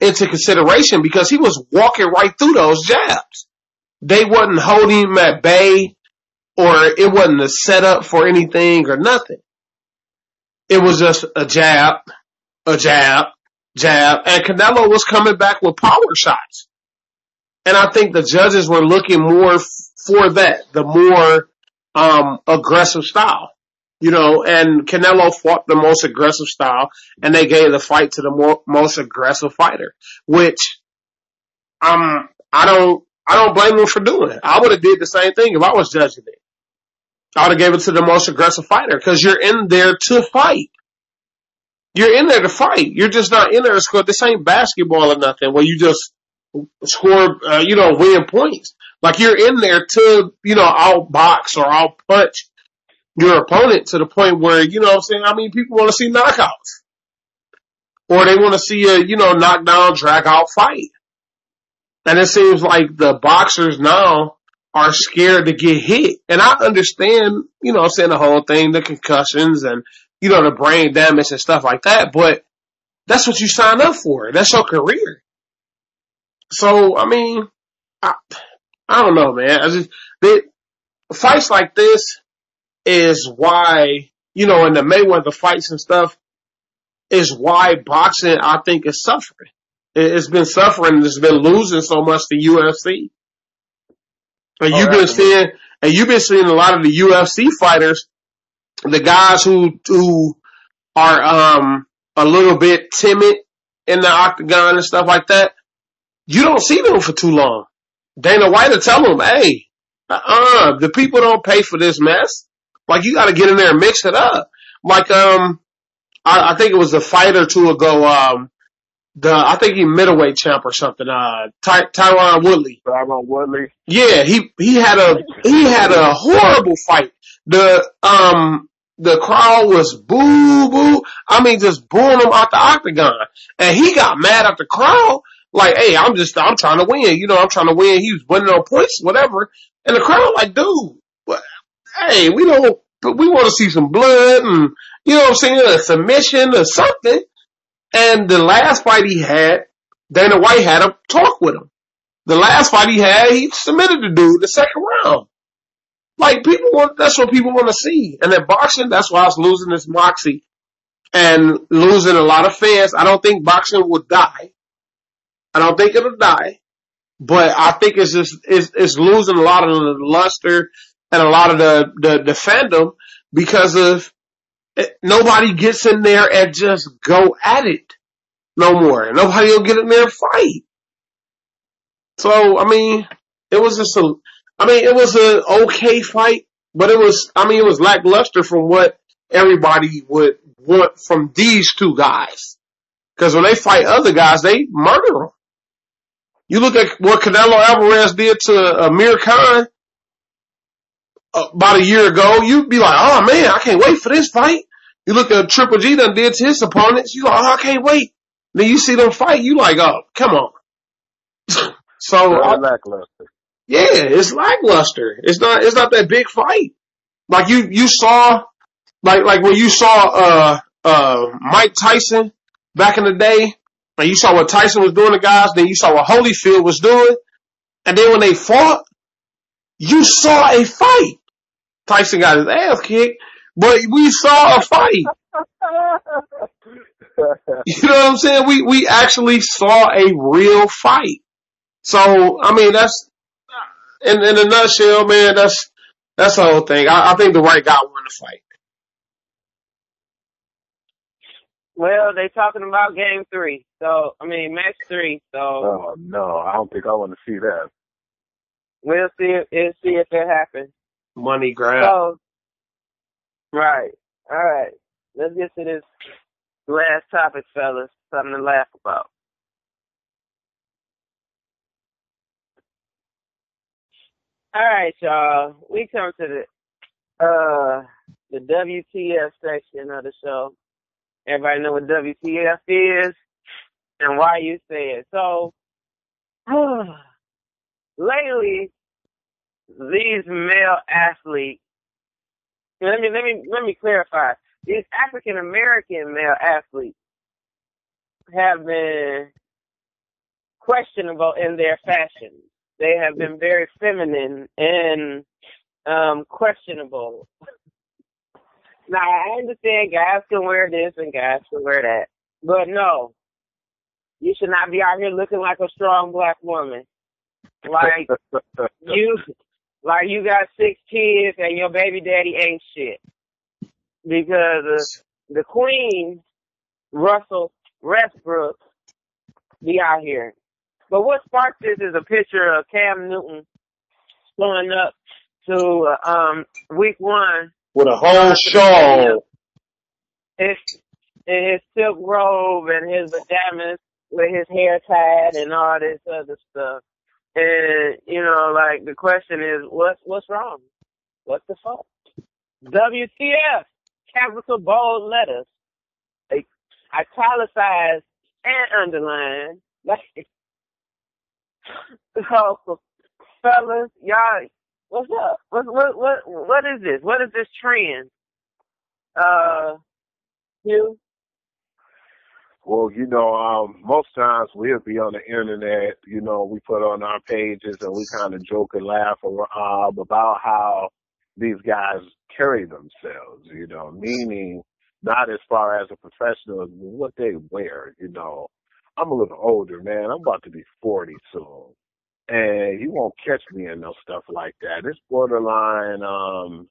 into consideration because he was walking right through those jabs. They wasn't holding him at bay or it wasn't a setup for anything or nothing. It was just a jab, a jab, jab, and Canelo was coming back with power shots. And I think the judges were looking more f- for that, the more um, aggressive style. You know, and Canelo fought the most aggressive style, and they gave the fight to the more, most aggressive fighter, which um I don't I don't blame him for doing it. I would have did the same thing if I was judging it. I would have gave it to the most aggressive fighter because you're in there to fight. You're in there to fight. You're just not in there to score. This ain't basketball or nothing where you just score, uh, you know, win points. Like you're in there to, you know, outbox or outpunch your opponent to the point where, you know what I'm saying? I mean, people want to see knockouts. Or they want to see a, you know, knockdown, drag out fight. And it seems like the boxers now are scared to get hit. And I understand, you know, I'm saying the whole thing, the concussions and you know, the brain damage and stuff like that, but that's what you sign up for. That's your career. So, I mean, I, I don't know, man. I just, they, fights like this is why, you know, in the Mayweather fights and stuff, is why boxing, I think, is suffering. It's been suffering. It's been losing so much to UFC. And you've been seeing, and you've been seeing a lot of the UFC fighters the guys who who are um a little bit timid in the octagon and stuff like that, you don't see them for too long. Dana White will tell them, hey, uh, the people don't pay for this mess. Like you got to get in there and mix it up. Like um, I, I think it was a fight or two ago. Um, the I think he middleweight champ or something. Uh, Ty, Tyron Woodley. Tyron Woodley. Yeah, he he had a he had a horrible fight. The um the crowd was boo boo. I mean, just booing him out the octagon. And he got mad at the crowd. Like, hey, I'm just, I'm trying to win. You know, I'm trying to win. He was winning on points, whatever. And the crowd like, dude, what, hey, we don't, but we want to see some blood and, you know what I'm saying, a submission or something. And the last fight he had, Dana White had a talk with him. The last fight he had, he submitted the dude the second round. Like people want, that's what people want to see. And then boxing, that's why it's losing its moxie and losing a lot of fans. I don't think boxing will die. I don't think it'll die, but I think it's just, it's, it's losing a lot of the luster and a lot of the, the, the fandom because of nobody gets in there and just go at it no more. Nobody will get in there and fight. So, I mean, it was just a, I mean, it was an okay fight, but it was, I mean, it was lackluster from what everybody would want from these two guys. Cause when they fight other guys, they murder them. You look at what Canelo Alvarez did to Amir Khan uh, about a year ago. You'd be like, oh man, I can't wait for this fight. You look at Triple G done did to his opponents. You like, oh, I can't wait. Then you see them fight. You like, oh, come on. so I, lackluster. yeah, it's lackluster. It's not. It's not that big fight. Like you, you saw, like like when you saw uh uh Mike Tyson back in the day, and you saw what Tyson was doing to guys. Then you saw what Holyfield was doing, and then when they fought, you saw a fight. Tyson got his ass kicked, but we saw a fight. You know what I'm saying? We we actually saw a real fight. So I mean, that's in in a nutshell, man. That's that's the whole thing. I, I think the right guy won the fight. Well, they talking about game three. So I mean match three. So oh no, I don't think I want to see that. we'll see if we'll see if it happens. Money grab. So right. All right. Let's get to this last topic, fellas. Something to laugh about. All right, y'all. We come to the uh the WTF section of the show. Everybody know what WTF is and why you say it. So lately these male athletes let me let me let me clarify. These African American male athletes have been questionable in their fashion. They have been very feminine and um questionable. Now I understand guys can wear this and guys can wear that. But no. You should not be out here looking like a strong black woman. Like you like you got six kids and your baby daddy ain't shit. Because uh, the queen, Russell Westbrook, be out here. But what sparked this is a picture of Cam Newton showing up to uh, um week one With a whole shawl. his in his silk robe and his pajamas with his hair tied and all this other stuff. And you know, like the question is, what's what's wrong? What the fuck? WTF? Capital bold letters, like italicized and underlined. Like, so, fellas, y'all, what's up? What what what what is this? What is this trend? Uh, you Well, you know, um, most times we'll be on the internet, you know, we put on our pages and we kind of joke and laugh uh, about how these guys carry themselves, you know, meaning not as far as a professional, as what they wear, you know. I'm a little older, man. I'm about to be 40 soon. And you won't catch me in no stuff like that. It's borderline, um,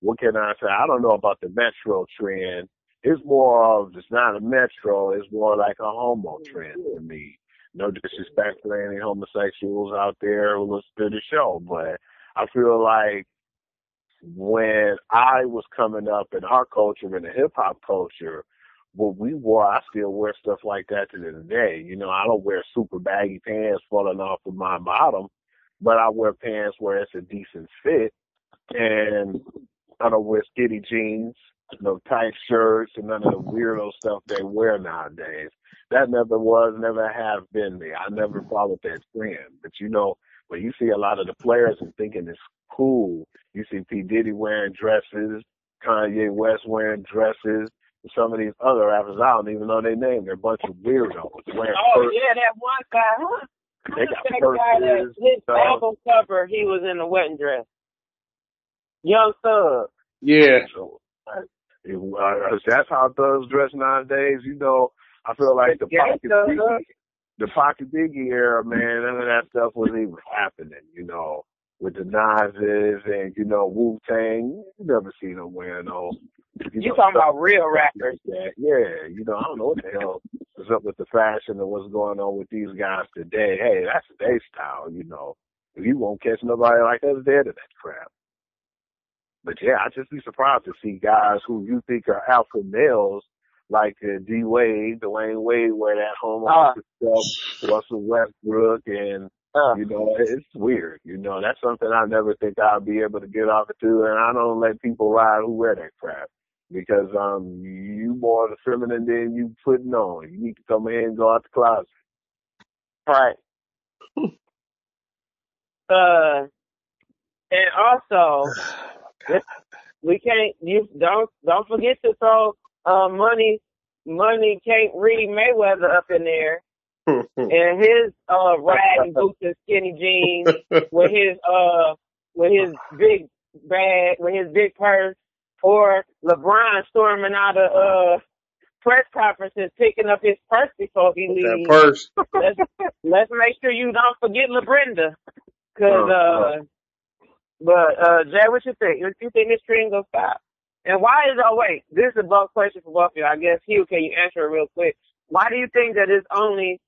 what can I say? I don't know about the metro trend. It's more of, it's not a metro, it's more like a homo trend to me. No disrespect to any homosexuals out there who listen to the show, but I feel like when I was coming up in our culture, in the hip hop culture, what we wore, I still wear stuff like that to this day. You know, I don't wear super baggy pants falling off of my bottom, but I wear pants where it's a decent fit. And I don't wear skinny jeans, no tight shirts, and none of the weirdo stuff they wear nowadays. That never was, never have been me. I never followed that trend. But you know, when you see a lot of the players and thinking it's cool, you see P. Diddy wearing dresses, Kanye West wearing dresses, and some of these other rappers, I don't even know their name. They're a bunch of weirdos wearing Oh purses. yeah, that one guy, huh? They got that guy that purses, his stuff. album cover, he was in a wedding dress. Young Thug. Yeah. So, uh, if, uh, that's how thugs dress nowadays. You know, I feel like the Yeah, pocket Biggie, the pocket Biggie era, man, none of that stuff was even happening. You know, with the Nas's and you know Wu Tang, you never seen them wearing no. You know, talking about real rappers. that. Yeah, you know, I don't know what the hell is up with the fashion and what's going on with these guys today. Hey, that's their style, you know. If you won't catch nobody like us dead to that crap. But yeah, I just be surprised to see guys who you think are alpha males like uh, D Wade, Dwyane Wade, wear that home Uh. office stuff, Russell Westbrook, and Uh, you know it's weird. You know that's something I never think I'll be able to get off to, and I don't let people ride who wear that crap because um you more the feminine than you putting on. You need to come in and go out the closet. right. uh, and also, this, we can't. You don't don't forget to throw uh money. Money can't read Mayweather up in there, and his uh rag boots and skinny jeans with his uh with his big bag with his big purse, or LeBron storming out of uh press conferences picking up his purse before he leaves. that purse. Let's let's make sure you don't forget LaBrenda, cause uh. But uh, Jay, what you think? What you think this trend gonna stop? And why is oh wait, this is a both question for both of you. I guess Hugh, can you answer it real quick? Why do you think that it's only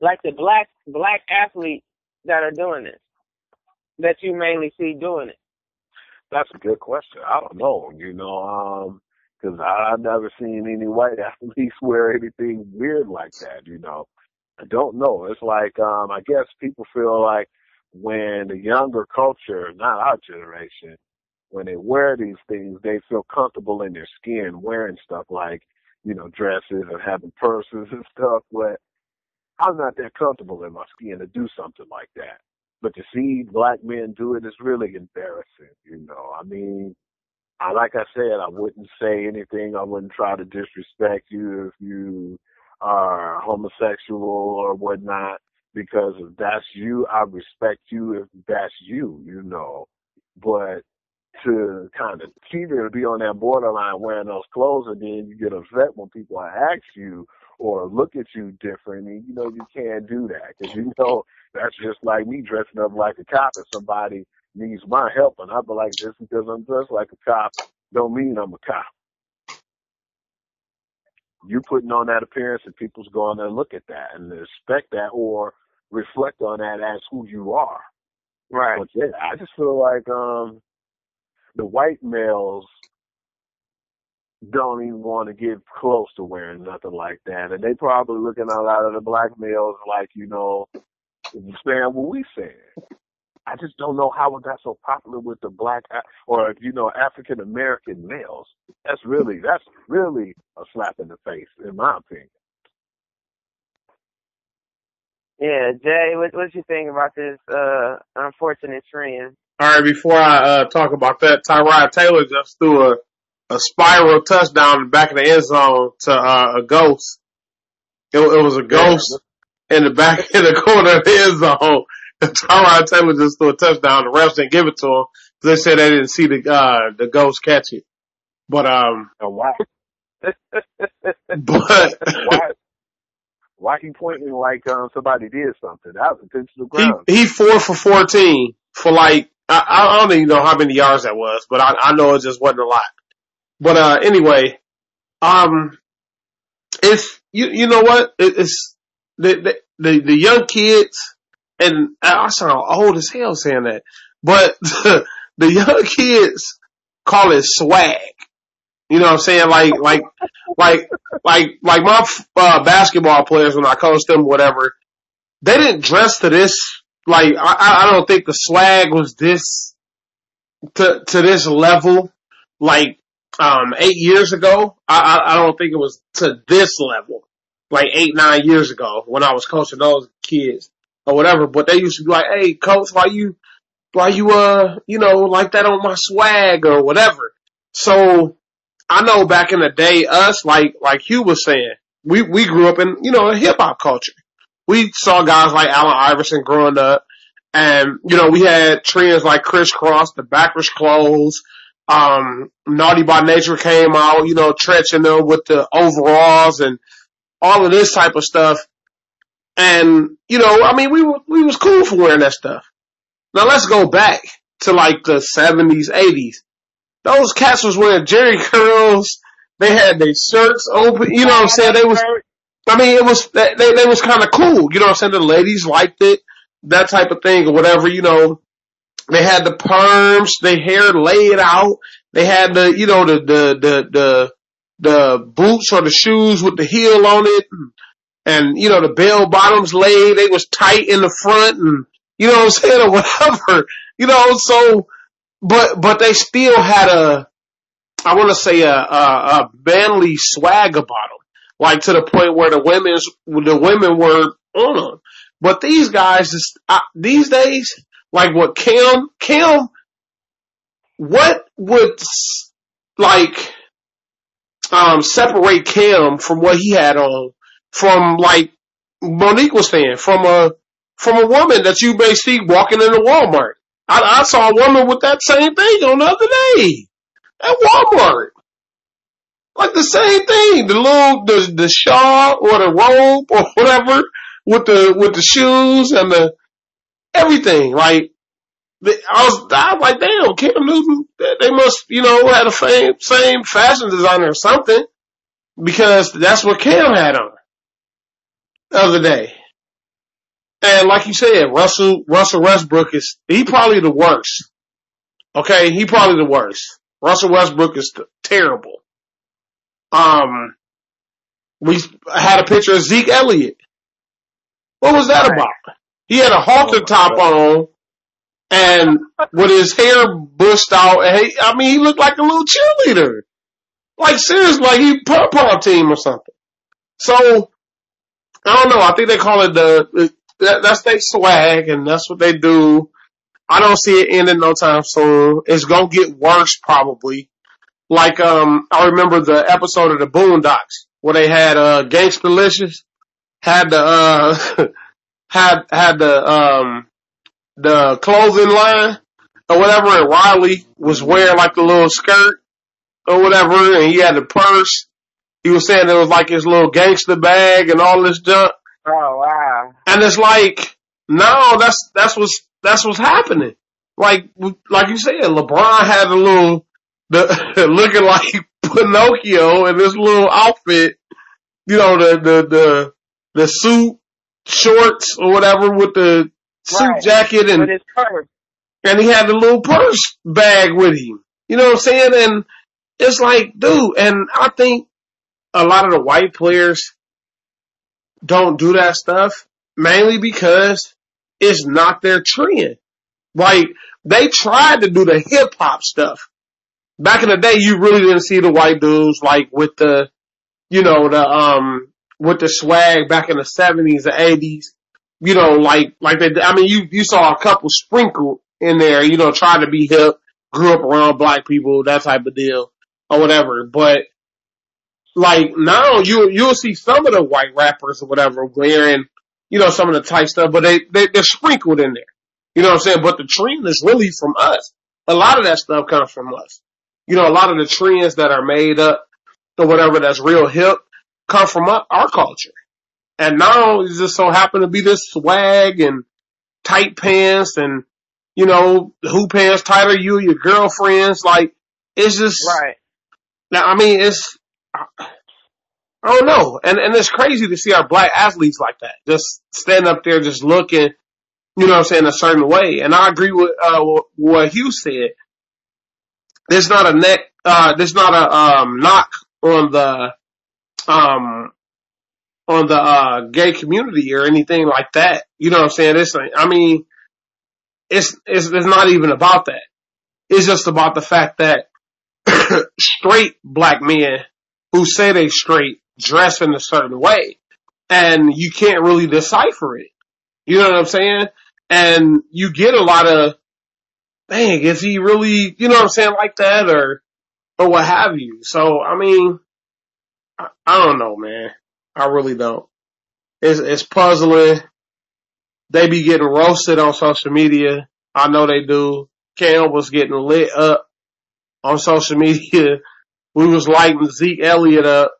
like the black black athletes that are doing this? That you mainly see doing it? That's a good question. I don't know. You know, um, because I've never seen any white athletes wear anything weird like that. You know, I don't know. It's like um, I guess people feel like when the younger culture, not our generation, when they wear these things, they feel comfortable in their skin wearing stuff like, you know, dresses and having purses and stuff. But I'm not that comfortable in my skin to do something like that. But to see black men do it is really embarrassing, you know. I mean, I like I said, I wouldn't say anything. I wouldn't try to disrespect you if you are homosexual or whatnot, because if that's you, I respect you if that's you, you know. But to kind of teeter to be on that borderline wearing those clothes and then you get upset when people ask you or look at you different and you know you can't do that because you know that's just like me dressing up like a cop if somebody needs my help and I'll be like just because I'm dressed like a cop don't mean I'm a cop. You putting on that appearance and people's going to look at that and respect that or reflect on that as who you are. Right. But yeah, I just feel like um the white males don't even want to get close to wearing nothing like that. And they probably looking at a lot of the black males like, you know, saying what we saying. I just don't know how it got so popular with the black or you know African American males. That's really that's really a slap in the face, in my opinion. Yeah, Jay, what what you think about this uh unfortunate trend? All right, before I uh, talk about that, Tyrod Taylor just threw a, a spiral touchdown in the back of the end zone to uh, a ghost. It, it was a ghost in the back in the corner of the end zone. And Tyrod Taylor just threw a touchdown. The refs didn't give it to him. They said they didn't see the uh, the ghost catch it. But um, And why but why why he pointing like um somebody did something? That was against the he ground. he four for fourteen for like I, I don't even know how many yards that was, but I, I know it just wasn't a lot. But uh anyway, um, it's you you know what it, it's the, the the the young kids and I sound old as hell saying that, but the, the young kids call it swag. You know what I'm saying? Like like like like like my uh, basketball players when I coached them, whatever. They didn't dress to this like I, I don't think the swag was this to to this level like um eight years ago. I, I I don't think it was to this level like eight nine years ago when I was coaching those kids or whatever. But they used to be like, "Hey, coach, why you why you uh you know like that on my swag or whatever." So I know back in the day, us like like Hugh was saying, we we grew up in you know a hip hop culture we saw guys like Allen Iverson growing up, and you know we had trends like Kris Kross, the backwards clothes. Um, Naughty by Nature came out, you know, trenching them with the overalls and all of this type of stuff. And you know, I mean, we were we was cool for wearing that stuff. Now let's go back to like the seventies, eighties. Those cats was wearing Jheri curls. They had their shirts open. You know what I'm saying? They was I mean, it was they they, was kind of cool. You know what I'm saying? The ladies liked it, that type of thing or whatever. You know, they had the perms, their hair laid out. They had the you know the the the the the boots or the shoes with the heel on it, and, and you know the bell bottoms laid, they was tight in the front, and you know what I'm saying or whatever, you know. So, but but they still had a, I want to say a, a a manly swag about them, like to the point where the women's the women were on them. But these guys, uh, these days, like what Cam, Cam, what would like um separate Cam from what he had on from like Monique was saying from a from a woman that you may see walking into Walmart. I, I saw a woman with that same thing on the other day at Walmart. Like the same thing, the little the the shawl or the robe or whatever with the with the shoes and the everything. Like I was, I was like, damn, Cam Newton, they must, you know, had the same same fashion designer or something because that's what Cam had on the other day. And like you said, Russell Russell Westbrook is he probably the worst. Okay, he probably the worst. Russell Westbrook is terrible. Um, we had a picture of Zeke Elliott. What was that about? He had a halter top on and with his hair bushed out. I mean, he looked like a little cheerleader. Like seriously, like he pom pom team or something. So I don't know. I think they call it the that, that's their swag, and that's what they do. I don't see it ending no time soon. It's gonna get worse probably. Like um, I remember the episode of the Boondocks where they had uh Gangstalicious had the uh had had the um the clothing line or whatever and Riley was wearing like a little skirt or whatever and he had the purse. He was saying it was like his little gangster bag and all this junk. And it's like, no, that's that's what's that's what's happening. Like like you said, LeBron had a little the looking like Pinocchio in this little outfit. You know, the the the the suit, shorts or whatever with the suit right. jacket and and he had the little purse bag with him. You know what I'm saying? And it's like, dude, and I think a lot of the white players don't do that stuff mainly because it's not their trend. Like they tried to do the hip hop stuff. Back in the day, you really didn't see the white dudes like with the, you know, the um with the swag back in the seventies, the eighties. You know, like like they. I mean, you you saw a couple sprinkled in there. You know, trying to be hip, grew up around black people, that type of deal, or whatever. But like now, you you'll see some of the white rappers or whatever wearing, you know, some of the tight stuff, but they, they they're sprinkled in there. You know what I'm saying? But the trend is really from us. A lot of that stuff comes from us. You know, a lot of the trends that are made up or whatever that's real hip come from our culture. And now it just so happened to be this swag and tight pants and, you know, who pants tighter you, your girlfriends. Like, it's just, right. Now, I mean, it's, I don't know. And, and it's crazy to see our black athletes like that. Just stand up there, just looking, you know what I'm saying, a certain way. And I agree with, uh, what Hugh said. There's not a neck, uh, there's not a, um, knock on the, um, on the, uh, gay community or anything like that. You know what I'm saying? It's, I mean, it's, it's, it's not even about that. It's just about the fact that straight black men who say they straight dress in a certain way and you can't really decipher it. You know what I'm saying? And you get a lot of, dang, is he really, you know what I'm saying, like that or, or what have you. So, I mean, I, I don't know, man. I really don't. It's, it's puzzling. They be getting roasted on social media. I know they do. Cam was getting lit up on social media. We was lighting Zeke Elliott up.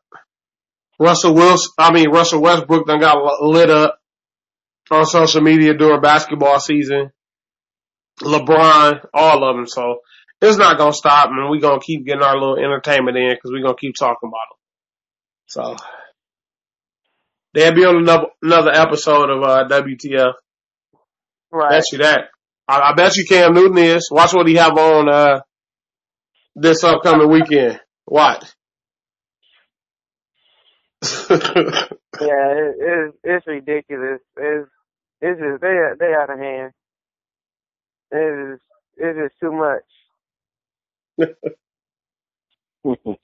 Russell Wilson, I mean Russell Westbrook done got lit up on social media during basketball season. LeBron, all of them. So it's not gonna stop, and we gonna keep getting our little entertainment in because we gonna keep talking about them. So they'll be on another another episode of uh, WTF. Right. Bet you that. I, I bet you Cam Newton is. Watch what he have on uh, this upcoming weekend. What? Yeah, it, it's it's ridiculous. It's it's just they they out of hand. It is it's too much.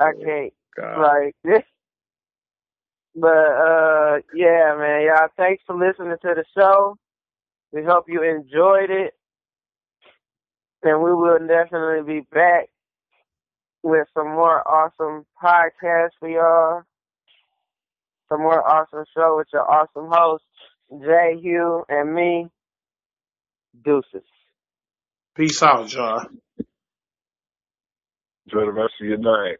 I can't God. like this. But uh yeah, man, y'all thanks for listening to the show. We hope you enjoyed it. And we will definitely be back with some more awesome podcasts for y'all. Some more awesome show with your awesome host, Jay Hugh and me. Deuces. Peace out, y'all. Enjoy the rest of your night.